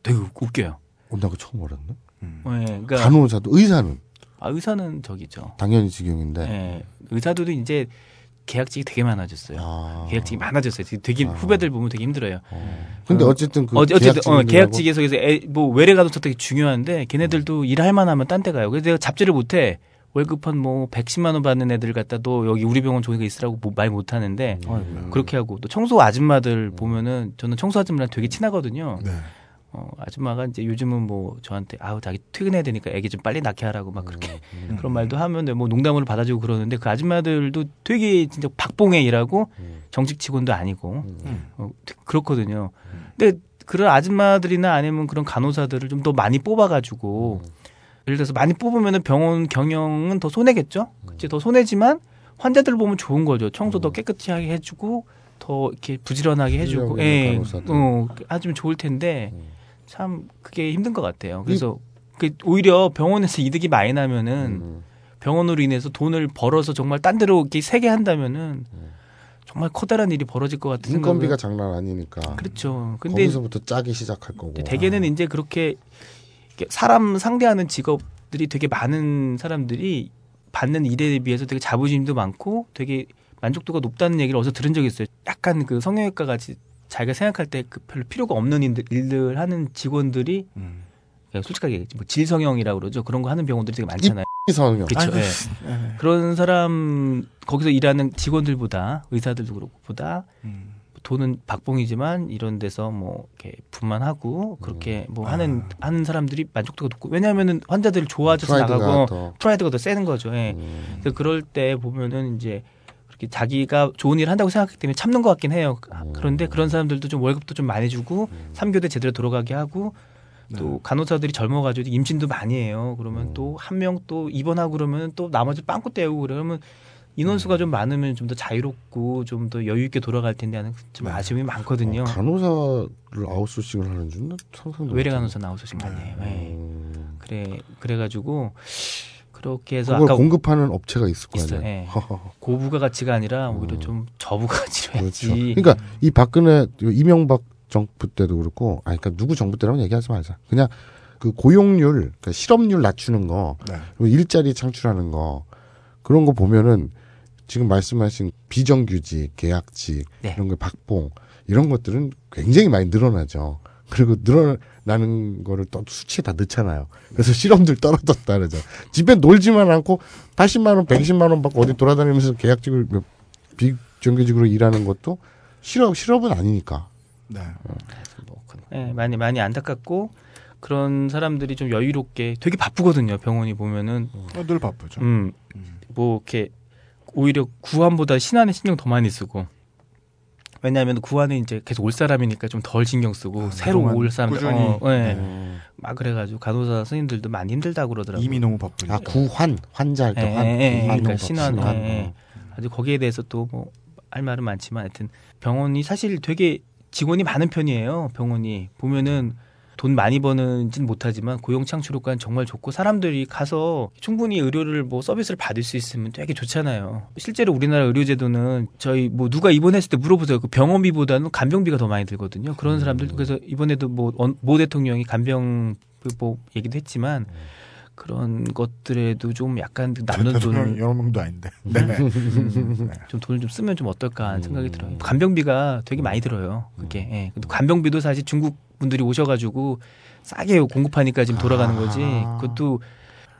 되게 웃겨요. 어, 나 그거 처음 알았네. 네, 그러니까 간호사도 의사는 아, 의사는 저기죠. 당연히 직영인데. 예, 의사들도 이제 계약직이 되게 많아졌어요. 아. 계약직이 많아졌어요. 되게 후배들 보면 되게 힘들어요. 근데 어쨌든 그 어, 어쨌든 어? 계약직에서 그래서 애, 뭐 외래 간호사 되게 중요한데 걔네들도 일할 만하면 딴 데 가요. 그래서 내가 잡지를 못 해. 월급 한뭐 110만 원 받는 애들 갖다 도 여기 우리 병원 종이가 있으라고 뭐 말못 하는데 그렇게 하고 또 청소 아줌마들 보면은 저는 청소 아줌마랑 되게 친하거든요. 네. 어, 아줌마가 이제 요즘은 뭐 저한테 아우 자기 퇴근해야 되니까 애기 좀 빨리 낳게 하라고 막 그렇게 그런 말도 하면 뭐 농담으로 받아주고 그러는데 그 아줌마들도 되게 진짜 박봉에 일하고 정식 직원도 아니고 어, 그렇거든요. 근데 그런 아줌마들이나 아니면 그런 간호사들을 좀 더 많이 뽑아가지고 예를 들어서 많이 뽑으면은 병원 경영은 더 손해겠죠. 그치 더 손해지만 환자들 보면 좋은 거죠. 청소 더 깨끗이 하게 해주고 더 이렇게 부지런하게 해주고, 예. 어, 아주면 좋을 텐데 참 그게 힘든 것 같아요. 그래서 그 오히려 병원에서 이득이 많이 나면은 병원으로 인해서 돈을 벌어서 정말 딴 데로 이렇게 세게 한다면은 정말 커다란 일이 벌어질 것 같은 인건비가 생각을 장난 아니니까. 그렇죠. 근데 거기서부터 짜기 시작할 거고. 대개는 이제 그렇게 사람 상대하는 직업들이 되게 많은 사람들이 받는 일에 비해서 되게 자부심도 많고 되게 만족도가 높다는 얘기를 어디서 들은 적이 있어요. 약간 그 성형외과 같이 자기가 생각할 때 그 별로 필요가 없는 일들, 일들 하는 직원들이 그냥 솔직하게 뭐 질성형이라고 그러죠. 그런 거 하는 병원들이 되게 많잖아요. 성형. 그렇죠. 예. 예. 그런 사람 거기서 일하는 직원들보다 의사들도 그렇고 보다 돈은 박봉이지만 이런 데서 뭐 이렇게 분만하고 그렇게 뭐 하는 하는 사람들이 만족도가 높고 왜냐하면은 환자들이 좋아져서 프라이드가 나가고 더. 프라이드가 더 세는 거죠. 예. 그래서 그럴 때 보면은 이제 자기가 좋은 일 한다고 생각하기 때문에 참는 것 같긴 해요. 아, 그런데 그런 사람들도 좀 월급도 좀 많이 주고 삼교대 제대로 돌아가게 하고 또 간호사들이 젊어가지고 임신도 많이 해요. 그러면 또 한 명 또 입원하고 그러면 또 나머지 빵꾸 떼우고 그러면 인원수가 좀 많으면 좀 더 자유롭고 좀 더 여유 있게 돌아갈 텐데 하는 좀 아쉬움이 많거든요. 간호사를 아웃소싱을 하는 줄은 상상도 외래. 간호사 아웃소싱 많이 해요. 예. 그래 그래가지고 그렇게 해서 그걸 아까 공급하는 업체가 있을 거 있어요. 아니에요. 예. 고부가 가치가 아니라 오히려 좀 저부가 가치로 해야지. 그렇죠. 그러니까 이 박근혜 이명박 정부 때도 그렇고, 아, 그러니까 누구 정부 때라고 얘기하지 말자. 그냥 그 고용률, 그러니까 실업률 낮추는 거, 네. 그리고 일자리 창출하는 거 그런 거 보면은 지금 말씀하신 비정규직, 계약직 네. 이런 거 박봉 이런 것들은 굉장히 많이 늘어나죠. 그리고 늘어 나는 거를 또 수치에 다 넣잖아요. 그래서 실업률 떨어졌다 그러죠. 집에 놀지만 않고 80만 원, 120만 원 받고 어디 돌아다니면서 계약직을 몇- 비정규직으로 일하는 것도 실업 실업은 아니니까. 네. 예, 많이 많이 안타깝고 그런 사람들이 좀 여유롭게 되게 바쁘거든요. 병원이 보면은 어, 늘 바쁘죠. 음, 뭐 이렇게 오히려 구안보다 신안에 신경 더 많이 쓰고. 왜냐하면 구안은 이제 계속 올 사람이니까 좀 덜 신경 쓰고 새로 그동안 올 사람들 꾸준히. 어, 예. 네. 막 그래가지고 간호사 선생님들도 많이 힘들다고 그러더라고요. 이미 너무 바쁘니까. 아 구환 환자할 때 예, 환. 예, 그러니까 신환. 예, 예. 아주 거기에 대해서 또 뭐 할 말은 많지만 하여튼 병원이 사실 되게 직원이 많은 편이에요. 병원이 보면은 돈 많이 버는지는 못하지만 고용 창출 효과는 정말 좋고 사람들이 가서 충분히 의료를 뭐 서비스를 받을 수 있으면 되게 좋잖아요. 실제로 우리나라 의료제도는 저희 뭐 누가 입원했을 때 물어보세요. 그 병원비보다는 간병비가 더 많이 들거든요. 그런 사람들 그래서 이번에도 뭐 모 대통령이 간병 뭐 얘기도 했지만 그런 것들에도 좀 약간 남는 돈을 여러 명도 아닌데. 네. 음, 좀 돈을 좀 쓰면 좀 어떨까 하는 생각이 들어요. 간병비가 되게 많이 들어요. 그게. 예. 간병비도 사실 중국 분들이 오셔가지고 싸게 공급하니까 지금 돌아가는 거지. 그것도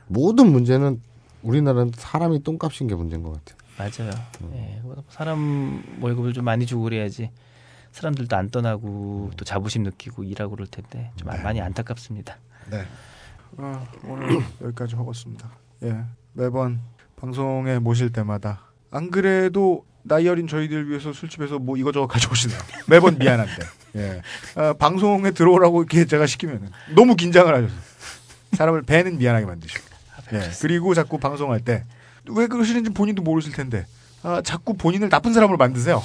모든 문제는 우리나라는 사람이 똥값인 게 문제인 것 같아요. 맞아요. 예. 그거도 사람 월급을 좀 많이 주고 그래야지 사람들도 안 떠나고 또 자부심 느끼고 일하고 그럴 텐데 좀 많이 안타깝습니다. 네. 어, 오늘 여기까지 하겠습니다. 예. 매번 방송에 모실 때마다 안 그래도 나이 어린 저희들 위해서 술집에서 뭐 이거저거 가져오시네요. 매번 미안한데. 예. 아, 방송에 들어오라고 이렇게 제가 시키면은 너무 긴장을 하셔서 사람을 배는 미안하게 만드시고. 예. 그리고 자꾸 방송할 때 왜 그러시는지 본인도 모르실 텐데 아, 자꾸 본인을 나쁜 사람으로 만드세요.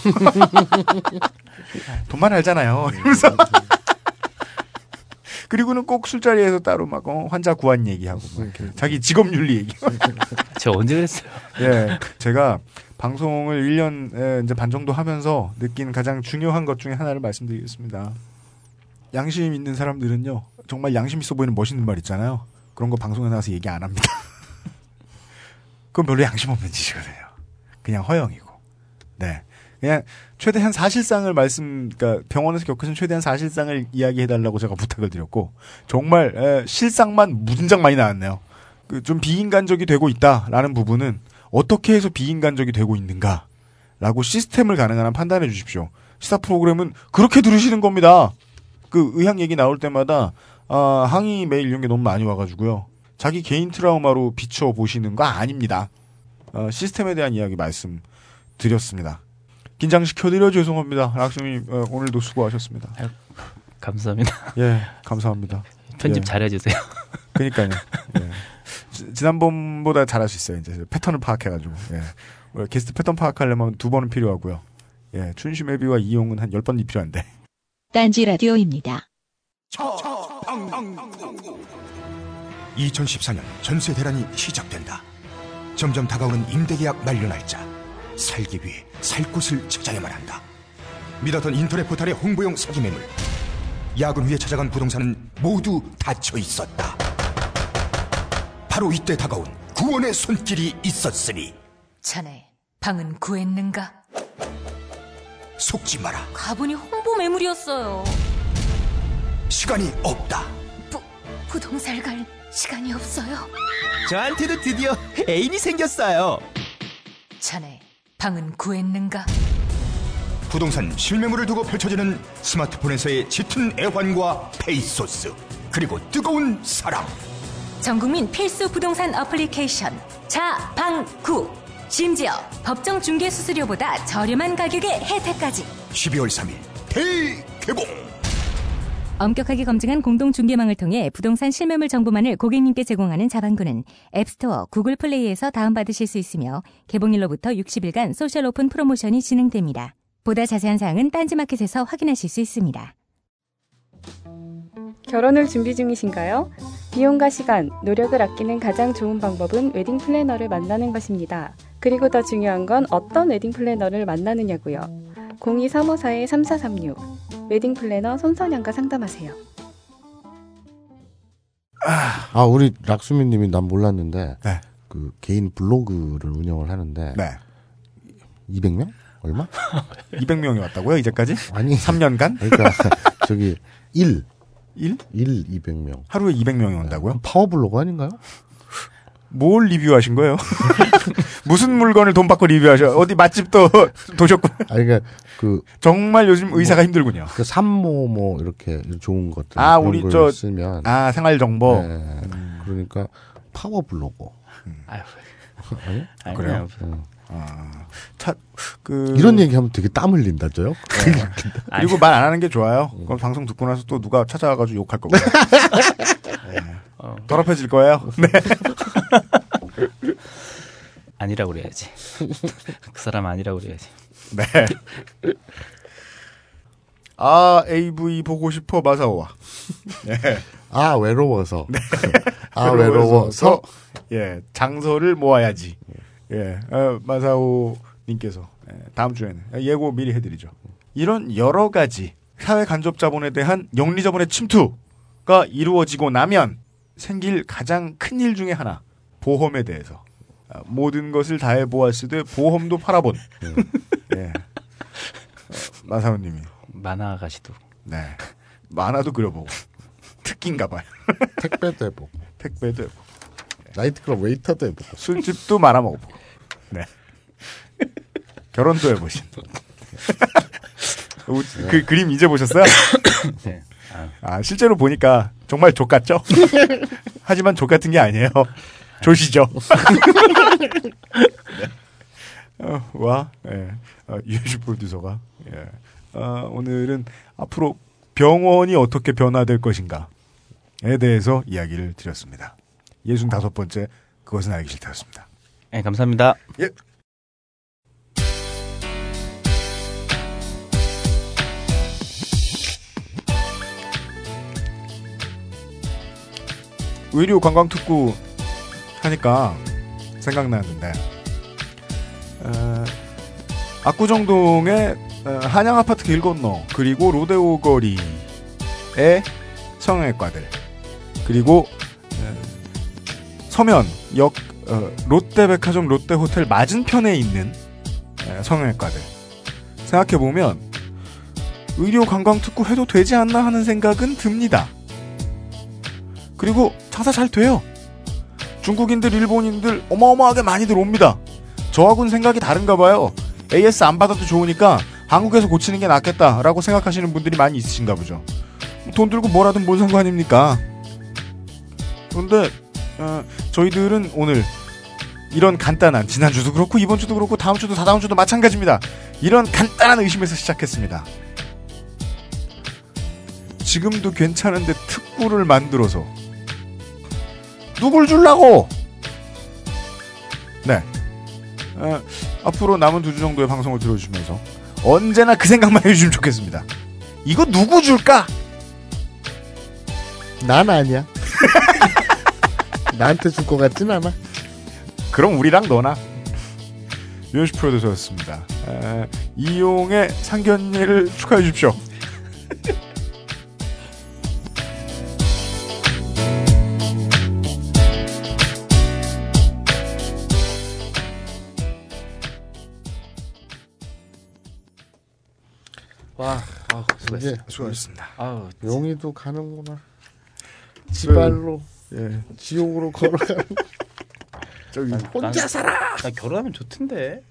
돈만 알잖아요. 이러면서. 그리고는 꼭 술자리에서 따로 막 어, 환자 구한 얘기하고 막 이렇게 자기 직업 윤리 얘기. 제가 언제 그랬어요? 예, 제가 방송을 1년 이제 반 정도 하면서 느낀 가장 중요한 것 중에 하나를 말씀드리겠습니다. 양심 있는 사람들은요, 정말 양심 있어 보이는 멋있는 말 있잖아요. 그런 거 방송에 나와서 얘기 안 합니다. 그건 별로 양심 없는 짓이거든요. 그냥 허영이고. 네. 그냥 최대한 사실상을 말씀, 그러니까 병원에서 겪으신 최대한 사실상을 이야기해달라고 제가 부탁을 드렸고, 정말 에, 실상만 무진장 많이 나왔네요. 그 좀 비인간적이 되고 있다라는 부분은 어떻게 해서 비인간적이 되고 있는가라고 시스템을 가능한 한 판단해 주십시오. 시사 프로그램은 그렇게 들으시는 겁니다. 그 의학 얘기 나올 때마다 아, 항의 메일 이런 게 너무 많이 와가지고요. 자기 개인 트라우마로 비춰 보시는 거 아닙니다. 어, 시스템에 대한 이야기 말씀 드렸습니다. 긴장시켜드려 죄송합니다. 락수님 어, 오늘도 수고하셨습니다. 감사합니다. 예, 감사합니다. 편집 예. 잘해주세요. 그러니까요. 예. 지- 지난번보다 잘할 수 있어요. 이제 패턴을 파악해가지고. 예. 원래 게스트 패턴 파악하려면 두 번은 필요하고요. 예, 춘심 회비와 이용은 한 열 번이 필요한데. 딴지 라디오입니다. 2014년 전세 대란이 시작된다. 점점 다가오는 임대계약 만료 날짜. 살기 위해 살 곳을 찾아야만 한다. 믿었던 인터넷 포털의 홍보용 사기 매물. 야근 후에 찾아간 부동산은 모두 닫혀 있었다. 바로 이때 다가온 구원의 손길이 있었으니 자네 방은 구했는가? 속지 마라. 가보니 홍보 매물이었어요. 시간이 없다. 부동산 갈 시간이 없어요. 저한테도 드디어 애인이 생겼어요. 자네 방은 구했는가? 부동산 실매물을 두고 펼쳐지는 스마트폰에서의 짙은 애환과 페이소스 그리고 뜨거운 사랑 전국민 필수 부동산 어플리케이션 자방구 심지어 법정 중개 수수료보다 저렴한 가격의 혜택까지 12월 3일 대개봉 엄격하게 검증한 공동 중개망을 통해 부동산 실매물 정보만을 고객님께 제공하는 자방구는 앱스토어, 구글 플레이에서 다운받으실 수 있으며 개봉일로부터 60일간 social open promotion이 진행됩니다. 보다 자세한 사항은 딴지마켓에서 확인하실 수 있습니다. 결혼을 준비 중이신가요? 비용과 시간, 노력을 아끼는 가장 좋은 방법은 웨딩 플래너를 만나는 것입니다. 그리고 더 중요한 건 어떤 웨딩 플래너를 만나느냐고요. 02354-3436 웨딩 플래너 손선영과 상담하세요. 아, 우리 락수미 님이 난 몰랐는데 네. 그 개인 블로그를 운영을 하는데 네. 200명? 얼마? 200명이 왔다고요, 이제까지? 아니. 3년간? 그러니까 저기 1 1? 1 200명. 하루에 200명이 온다고요? 파워블로그 아닌가요? 뭘 리뷰하신 거예요? 무슨 물건을 돈 받고 리뷰하셔? 어디 맛집도 도셨고. 아니 그러니까 그 정말 요즘 의사가 뭐, 힘들군요. 그 삼모 뭐 이렇게 좋은 것들 아, 우리 걸 저- 쓰면 아, 생활 정보. 네. 그러니까 파워블로그. 아유. 아니? 아니, 그래요? 그냥 아, 차, 그 이런 얘기하면 되게 땀 흘린다, 저요? 네. 그리고 말 안 하는 게 좋아요. 그럼 방송 듣고 나서 또 누가 찾아와가지고 욕할 거고. 네. 더럽혀질 거예요. 네. 아니라고 그래야지. 그 사람 아니라고 그래야지. 네. 아, AV 보고 싶어, 마사오와. 네. 아 외로워서. 네. 아 외로워서. 예, 장소를 모아야지. 예, 어, 마사오 님께서 예, 다음 주에는 예고 미리 해드리죠. 이런 여러 가지 사회 간접 자본에 대한 영리 자본의 침투가 이루어지고 나면 생길 가장 큰 일 중에 하나 보험에 대해서 아, 모든 것을 다 해 보았으되 보험도 팔아본 예. 어, 마사오님이 만화 아가씨도. 네 만화도 그려보고 특기인가 봐요. 택배도 해보고. 택배도 해보고. 나이트클럽 웨이터도 해보고. 술집도 말아먹어보고. 네. 결혼도 해보신. 우- 그 그림 이제 보셨어요? 네. 아, 실제로 보니까 정말 족 같죠? 하지만 족 같은 게 아니에요. 조시죠. 네. 어, 와, 예. 어, 유해주 프로듀서가, 예. 어, 오늘은 앞으로 병원이 어떻게 변화될 것인가에 대해서 이야기를 드렸습니다. 65번째 그것은 알기 싫다였습니다. 네, 감사합니다. 예. 의료 관광 특구 하니까 생각나는데 어, 압구정동의 어, 한양 아파트 길 건너 그리고 로데오 거리의 성형외과들 그리고 어, 서면 역 어, 롯데백화점 롯데호텔 맞은편에 있는 에, 성형외과들 생각해 보면 의료 관광 특구 해도 되지 않나 하는 생각은 듭니다. 그리고 장사 잘 돼요. 중국인들, 일본인들 어마어마하게 많이들 옵니다. 저하고는 생각이 다른가 봐요. AS 안 받아도 좋으니까 한국에서 고치는 게 낫겠다라고 생각하시는 분들이 많이 있으신가 보죠. 돈 들고 뭐라든 뭔 상관입니까? 그런데 어, 저희들은 오늘 이런 간단한 지난 주도 그렇고 이번 주도 그렇고 다음 주도 다다음 주도 마찬가지입니다. 이런 간단한 의심에서 시작했습니다. 지금도 괜찮은데 특구를 만들어서 누굴 줄라고? 네. 어, 앞으로 남은 두 주 정도의 방송을 들어주시면서 언제나 그 생각만 해주시면 좋겠습니다. 이거 누구 줄까? 난 아니야. 나한테 줄 것 같진 않아. 그럼 우리랑 너나 유현식 프로듀서였습니다. 에, 이용의 상견례를 축하해 주십시오. 와, 아, 이제 수고하셨습니다. 아우, 용이도 가는구나. 지발로, 예. 지옥으로 걸어가는. 저기 혼자 살아. 나 결혼하면 좋던데.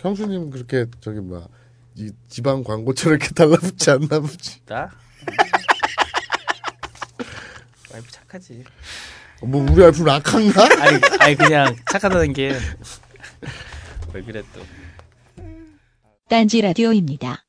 형수님 그렇게 저기 뭐이 지방 광고처럼 이렇게 달라붙지 않나 보지. 나? 와이프 착하지. 뭐 우리 와이프 락한가? 아니, 아니 그냥 착하다는 게 왜 그래 또. 딴지 라디오입니다.